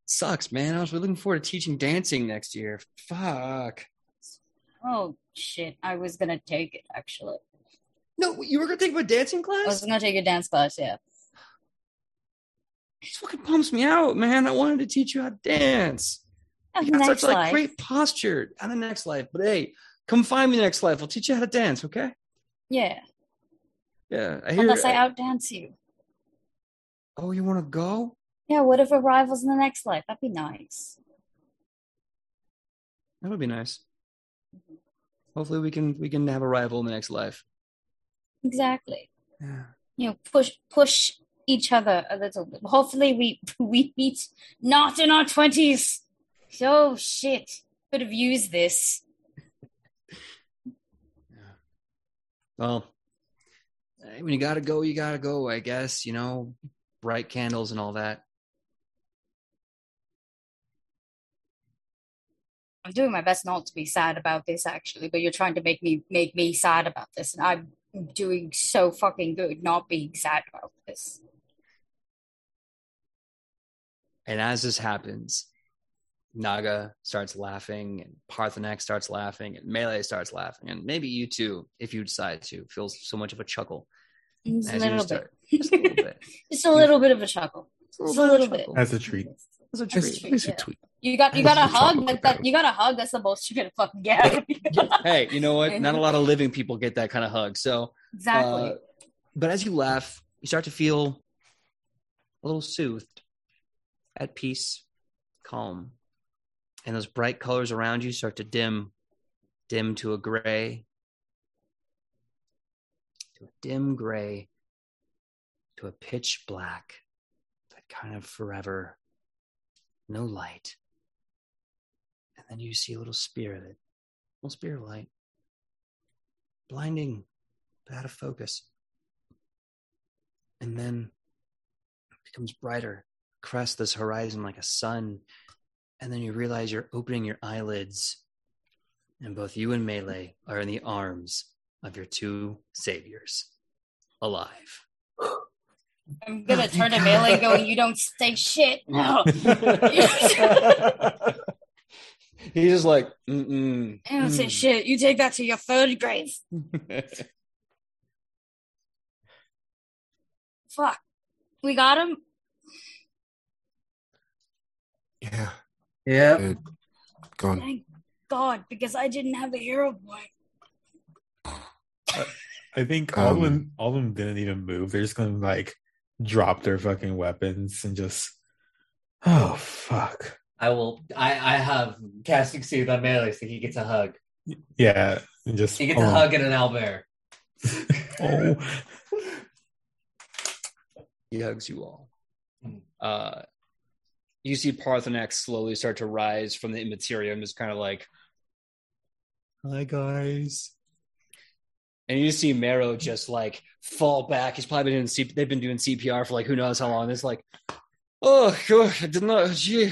Sucks, man. I was really looking forward to teaching dancing next year. Fuck. Oh shit! I was gonna take it actually. No, you were gonna take my dancing class. I was gonna take a dance class. Yeah. This fucking pumps me out, man. I wanted to teach you how to dance. You got such like life. great posture on the next life. But hey, come find me next life. I'll teach you how to dance, okay? Yeah. Yeah. I hear Unless I outdance you. Oh, you wanna go? Yeah. What if we're in the next life? That'd be nice. That would be nice. Hopefully we can we can have a rival in the next life. Exactly. Yeah. You know, push push each other a little bit. Hopefully, we we meet not in our twenties. Oh shit! Could have used this. Well, eh, when you gotta go, you gotta go, I guess, you know, bright candles and all that. I'm doing my best not to be sad about this, actually, but you're trying to make me make me sad about this, and I'm doing so fucking good not being sad about this. And as this happens, Naga starts laughing, and Parthenax starts laughing, and Melee starts laughing, and maybe you too, if you decide to, feels so much of a chuckle. Just a little bit, start- Just a little bit. just a little bit of a chuckle. Just a little bit. As a treat. As a treat. a treat. Nice yeah. tweet. You got you got a a hug. chocolate That, that cookie. you got a hug. That's the most you're gonna fucking get. hey, you know what? Not a lot of living people get that kind of hug. So, exactly. uh, but as you laugh, you start to feel a little soothed, at peace, calm. And those bright colors around you start to dim, dim to a gray, to a dim gray, to a pitch black, that kind of forever, no light. And then you see a little spear, spirit, little spirit light, blinding, but out of focus. And then it becomes brighter, crests this horizon like a sun. And then you realize you're opening your eyelids, and both you and Melee are in the arms of your two saviors, alive. I'm gonna turn to Melee and go, You don't say shit. No. He's just like, mm-mm. I don't say shit. You take that to your third grade. mm. Fuck. We got him. Yeah. Yeah. Good. Gone. Thank God, because I didn't have a hero point. I think all of them, all of them didn't even move. They're just gonna like drop their fucking weapons and just. Oh fuck! I will. I I have casting soothe on melee, so he gets a hug. Yeah, and just He gets oh. a hug and an owlbear. oh, he hugs you all. Mm. Uh, you see Parthenax slowly start to rise from the immaterium, just kind of like, "Hi guys," and you see Marrow just like fall back. He's probably been doing C- they've been doing CPR for like who knows how long. It's like, oh god, I did not. Gee,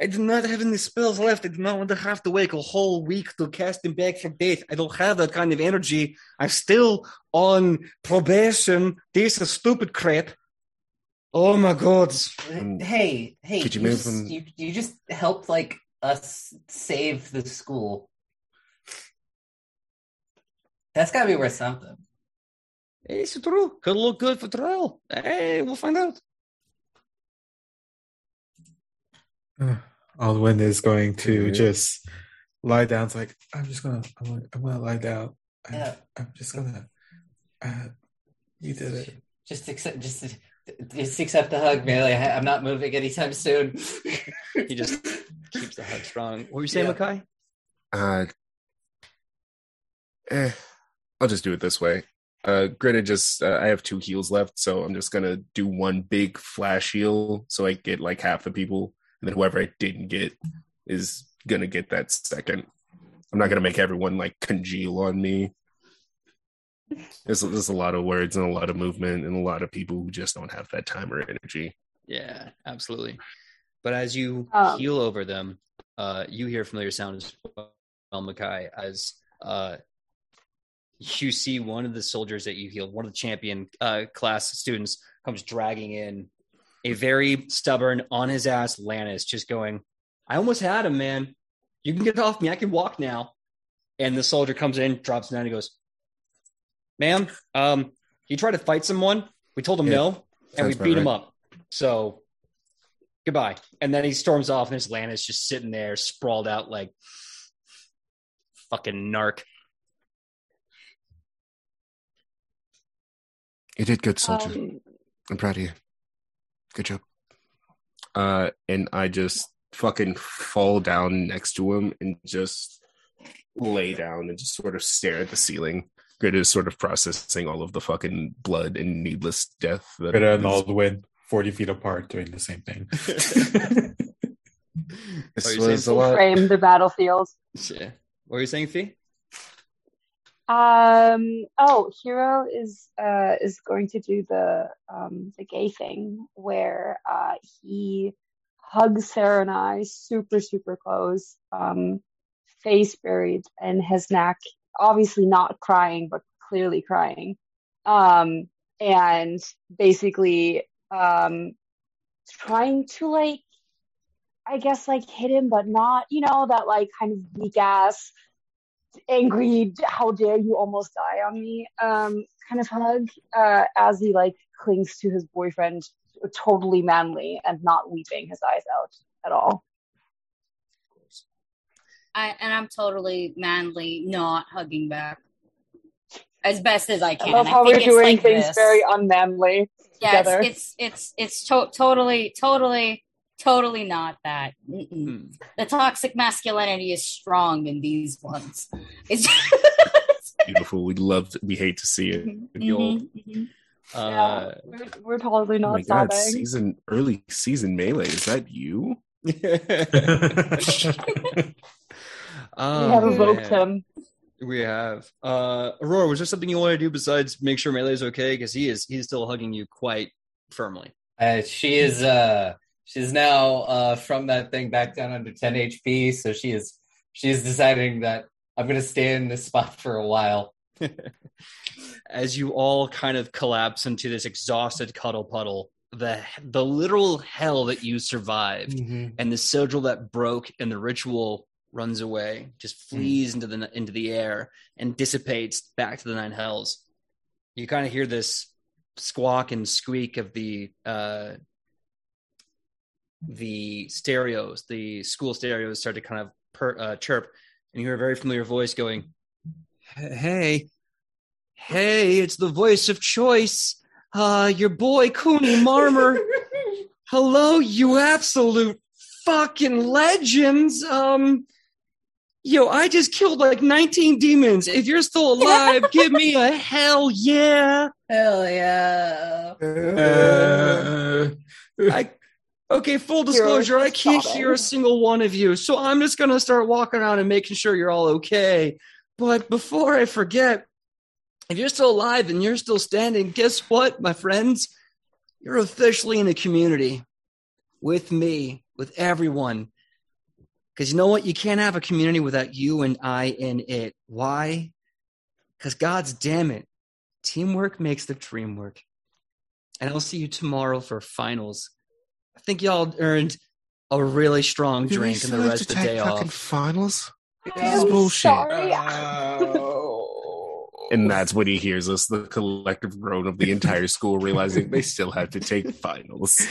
I did not have any spells left. I did not want to have to wait a whole week to cast him back from death. I don't have that kind of energy. I'm still on probation. This is stupid crap. Oh my god. Um, hey, hey! could you you, move s- him- You, you just helped like us save the school. That's got to be worth something. It's true. Could look good for trial. Hey, we'll find out. Aldwin is going to Mhm. just lie down. It's like I'm just gonna, I'm gonna, I'm gonna lie down. I'm, Yeah. I'm just gonna. Uh, you did it. Just accept, just, just accept the hug, melee. I, I'm not moving anytime soon. He just keeps the hug strong. What were you saying, Yeah. Makai? Uh, eh, I'll just do it this way. Uh, Gritta just, uh, I have two heals left, so I'm just gonna do one big flash heal so I get like half the people, and then whoever I didn't get is gonna get that second. I'm not gonna make everyone like congeal on me. There's, there's a lot of words and a lot of movement and a lot of people who just don't have that time or energy. Yeah, absolutely. But as you Um, heal over them, uh, you hear familiar sound as well, Makai, as uh, you see one of the soldiers that you healed, one of the champion uh, class students, comes dragging in a very stubborn, on his ass Lannis just going, I almost had him, man. You can get off me. I can walk now. And the soldier comes in, drops down, and goes, Ma'am, um, he tried to fight someone. We told him Yeah, no, and we beat him up. So goodbye. And then he storms off, and his Lannis just sitting there, sprawled out like fucking narc. You did good, soldier. Um, I'm proud of you. Good job. Uh, and I just fucking fall down next to him and just lay down and just sort of stare at the ceiling. Grid is sort of processing all of the fucking blood and needless death. That Gritta and is- Aldwin, 40 feet apart, doing the same thing. this was a lot. frame the battlefield. Yeah. What were you saying, Fee? Um. Oh, Hiro is uh is going to do the um the gay thing where uh he hugs Sarnai super super close, um, face buried in his neck, obviously not crying but clearly crying, um, and basically um trying to like I guess like hit him but not you know that like kind of weak ass angry how dare you almost die on me um kind of hug uh as he like clings to his boyfriend totally manly and not weeping his eyes out at all I, and I'm totally manly, not hugging back as best as I i can. love how think we're doing like things this. very unmanly yeah, together. it's it's it's, it's to- totally, totally, totally not that. Mm-mm. Hmm. The toxic masculinity is strong in these ones. It's Beautiful. We loved. We hate to see it. Mhm, mhm. Uh, yeah we're, we're totally Oh not my god! Season early season melee. Is that you? oh, we have evoked man. him We have. Uh, Aurora, was there something you want to do besides make sure Melee's okay? Because he is he's still hugging you quite firmly. Uh, she is uh she's now uh from that thing back down under 10 HP, so she is she is deciding that I'm gonna stay in this spot for a while. As you all kind of collapse into this exhausted cuddle puddle, the the literal hell that you survived, and the sigil that broke, and the ritual runs away, just flees into the into the air and dissipates back to the nine hells. You kind of hear this squawk and squeak of the uh, the stereos, the school stereos start to kind of per, uh, chirp, and you hear a very familiar voice going, "Hey, hey, it's the voice of choice, uh, your boy Cooney Marmer. Hello, you absolute fucking legends. Um, yo, I just killed like 19 demons. If you're still alive, give me a hell yeah. Hell yeah. Uh, I okay, full disclosure, I can't sobbing. hear a single one of you, so I'm just gonna start walking around and making sure you're all okay. But before I forget, if you're still alive and you're still standing, guess what, my friends? You're officially in a community with me, with everyone. Because you know what? You can't have a community without you and I in it. Why? Because God's damn it, teamwork makes the dream work. And I'll see you tomorrow for finals. I think y'all earned a really strong Do we drink and the rest to of the day take fucking off. finals. This is I'm bullshit. sorry. Oh. And that's when he hears us, the collective groan of the entire school, realizing they still have to take finals.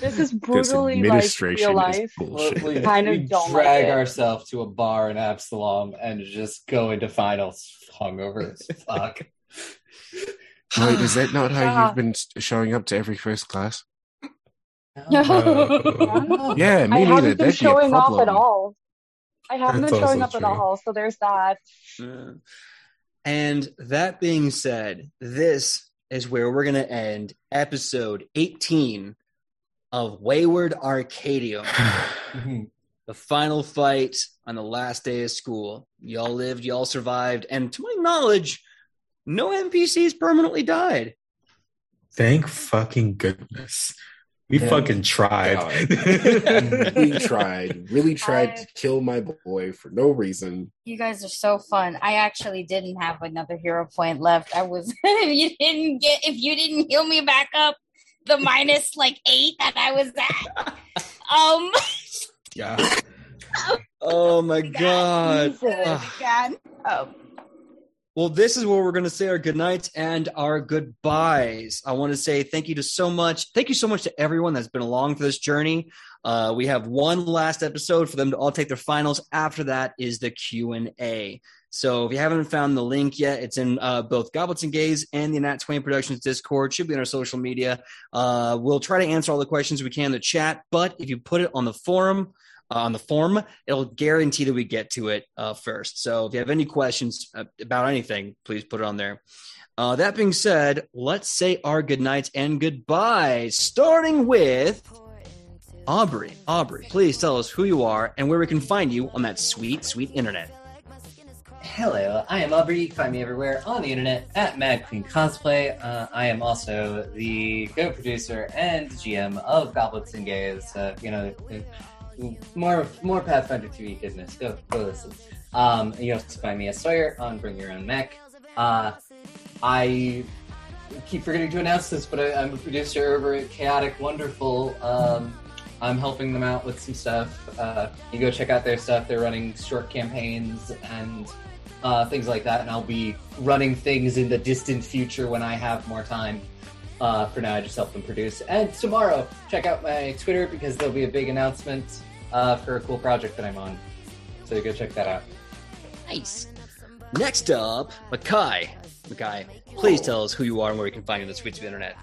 this is Because brutally like administration real is life bullshit. we Kind of we don't like drag it. ourselves to a bar in Absalom and just go into finals hungover as fuck. Wait, is that not how Yeah. you've been showing up to every first class? No. Yeah, me I neither. haven't been That'd be showing off at all. I haven't That's been showing also up at true. all, so there's that. Yeah. And that being said, this is where we're going to end episode 18 of Wayward Arcadium, mm-hmm. the final fight on the last day of school. Y'all lived, y'all survived, and to my knowledge, no NPCs permanently died. Thank fucking goodness. We Yeah. fucking tried. we tried, really tried I- to kill my boy for no reason. You guys are so fun. I actually didn't have another hero point left. I was if you didn't get if you didn't heal me back up, the minus like eight that I was at. Um, Yeah. Oh my god. Jesus. Ah. Well, this is where we're going to say our goodnights and our goodbyes. I want to say thank you to so much. Thank you so much to everyone that's been along for this journey. Uh, we have one last episode for them to all take their finals. After that is the Q and A. So if you haven't found the link yet, it's in uh, both Goblets and Gays and the Nat20 Productions Discord. Should be on our social media. Uh, we'll try to answer all the questions we can in the chat. But if you put it on the forum, on the form, it'll guarantee that we get to it uh, first. So if you have any questions uh, about anything, please put it on there. Uh, that being said, let's say our goodnights and goodbyes, starting with Aubrey. Aubrey, please tell us who you are and where we can find you on that sweet, sweet internet. Hello, I am Aubrey. You can find me everywhere on the internet at Mad Queen Cosplay. Uh, I am also the co-producer and GM of Goblets and Gays. Uh, you know, more more Pathfinder TV goodness. Go go listen. Um, you have to find me as Sawyer on Bring Your Own Mech. Uh, I keep forgetting to announce this, but I, I'm a producer over at Chaotic Wonderful. Um, I'm helping them out with some stuff. Uh, you go check out their stuff. They're running short campaigns and uh, things like that, and I'll be running things in the distant future when I have more time. Uh, for now, I just help them produce. And tomorrow, check out my Twitter because there'll be a big announcement uh, for a cool project that I'm on. So go check that out. Nice. Next up, Makai. Makai, please tell us who you are and where we can find you on the sweet, sweet internet.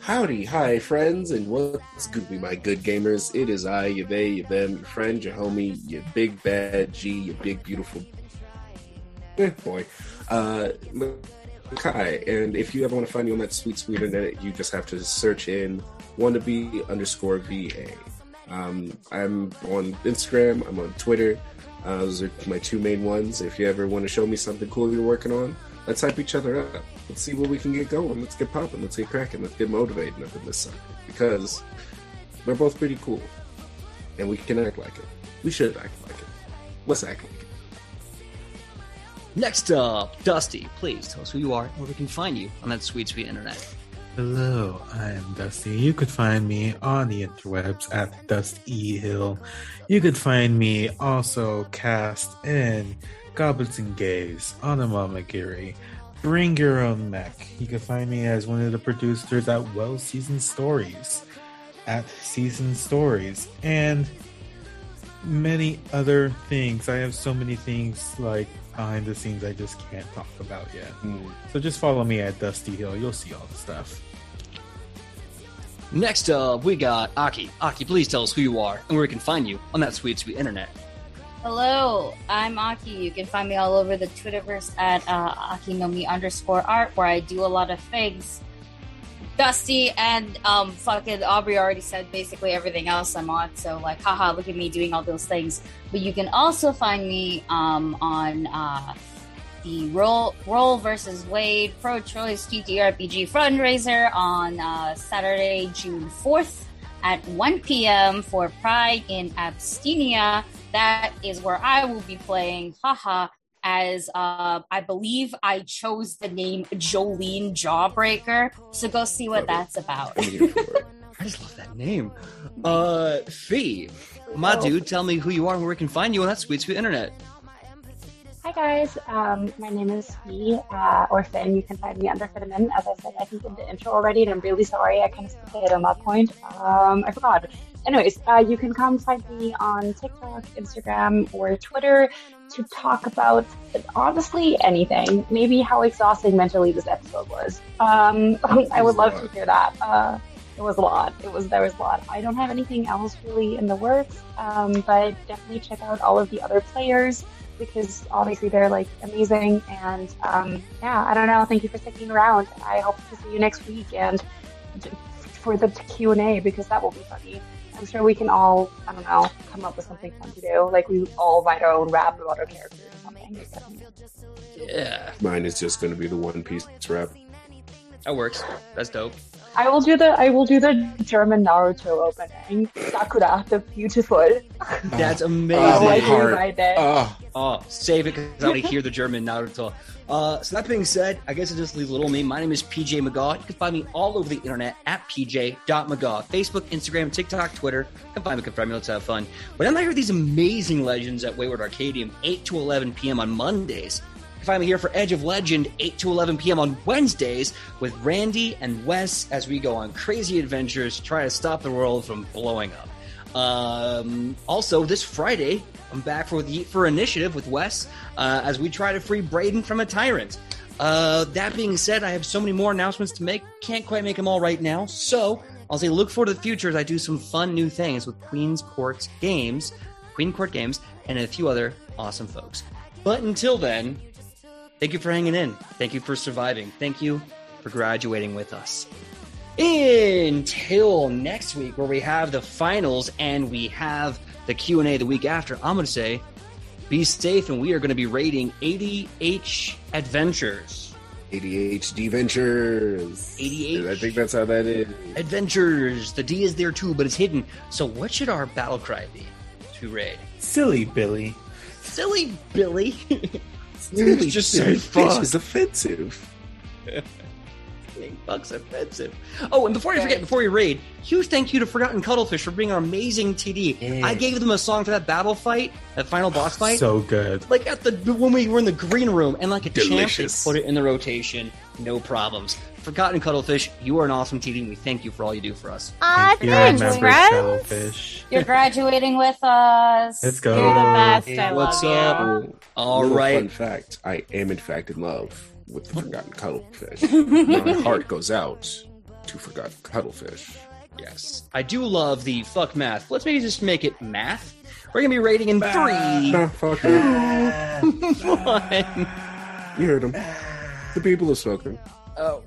Howdy, hi, friends, and what's good, be my good gamers? It is I, your they, your them, your friend, your homie, your big bad G, your big beautiful eh, boy, uh, Kai. And if you ever want to find me on that sweet, sweet internet, you just have to search in wannabe underscore VA. Um, I'm on Instagram, I'm on Twitter. Uh, those are my two main ones. If you ever want to show me something cool you're working on, let's hype each other up. Let's see what we can get going. Let's get popping. Let's get cracking. Let's get motivating up in this sucker. Because we're both pretty cool. And we can act like it. We should act like it. Let's act like it. Next up, Dusty, please tell us who you are and where we can find you on that sweet, sweet internet. Hello, I'm Dusty. You could find me on the interwebs at Dusty Hill. You could find me also cast in Goblins and Gays, Anima Magiri, Bring Your Own Mech. You can find me as one of the producers at Well Seasoned Stories, at Season Stories, and many other things. I have so many things like behind the scenes I just can't talk about yet. Hmm. So just follow me at Dusty Hill. You'll see all the stuff. Next up, we got Aki. Aki, please tell us who you are and where we can find you on that sweet, sweet internet. Hello, I'm Aki. You can find me all over the Twitterverse at uh, Akinomii underscore art, where I do a lot of things. Dusty and um, fucking Aubrey already said basically everything else I'm on, so like, haha, look at me doing all those things. But you can also find me um, on uh, the Roll Roll versus Wade Pro Choice TTRPG fundraiser on uh, Saturday, June 4th at 1 p.m. for Pride in Abstinia. That is where I will be playing, haha, as uh, I believe I chose the name Jolene Jawbreaker. So go see what Love it. that's about. I'm here for it. I just love that name. Uh, Fee, my dude, tell me who you are and where we can find you on that sweet, sweet internet. Hi guys, um, my name is Fee, uh, or Finn. You can find me under Fitterman. As I said, I think in the intro already, and I'm really sorry. I kind of skipped ahead on that point. Um, I forgot. Anyways, uh, you can come find me on TikTok, Instagram, or Twitter to talk about honestly anything. Maybe how exhausting mentally this episode was. Um, I would love to hear that. Uh, it was a lot. It was there was a lot. I don't have anything else really in the works, um, but definitely check out all of the other players because obviously they're like amazing. And um, yeah, I don't know. Thank you for sticking around. I hope to see you next week and for the Q and A because that will be funny. I'm sure we can all, I don't know, come up with something fun to do. Like we all write our own rap about our characters or something. Yeah, Mine is just going to be the One Piece rap. that works. That's dope. I will do the I will do the German Naruto opening. Sakura, the beautiful. That's Oh, amazing. I'll my let you heart. Oh, Oh, save it because I want to hear the German Naruto. Uh, so that being said, I guess it just leaves little me. My name is PJ Megaw. You can find me all over the internet at pj.megaw. Facebook, Instagram, TikTok, Twitter. You can find me, confirm me, let's have fun. When I hear these amazing legends at Wayward Arcadium, 8 to 11 p.m. on Mondays. Can find me here for Edge of Legend, 8 to 11 p.m. on Wednesdays with Randy and Wes as we go on crazy adventures to try to stop the world from blowing up. Um, also, this Friday, I'm back for the Eat for Initiative with Wes uh, as we try to free Braden from a tyrant. Uh, that being said, I have so many more announcements to make. Can't quite make them all right now. So I'll say look forward to the future as I do some fun new things with Queen's Court Games, Queen Court Games, and a few other awesome folks. But until then, thank you for hanging in. Thank you for surviving. Thank you for graduating with us until next week where we have the finals and we have the q&a the week after i'm going to say be safe and we are going to be rating adh adventures ADHD Ventures. ADH. I think that's how that is. adventures the d is there too but it's hidden so what should our battle cry be to raid Silly Billy. silly billy It's just so so fun. fun. It's offensive. Bucks offensive. Oh, and before I forget, before we raid, huge thank you to Forgotten Cuddlefish for being our amazing TD. Yeah. I gave them a song for that battle fight, that final boss fight. So good. like at the when we were in the green room, and like a champ, they put it in the rotation, no problems. Forgotten Cuttlefish, you are an awesome team. and we thank you for all you do for us. You're thanks, remembered friends. Cuddlefish. You're graduating with us. Let's go. You're the best. I What's love up? you. All Little right. Fun fact: I am in fact in love with the forgotten cuttlefish. My heart goes out to forgotten cuttlefish. Yes, I do love the fuck math. Let's maybe just make it math. We're gonna be rating in three, Nah, fuck that. one. You heard him. The people are spoken. Oh.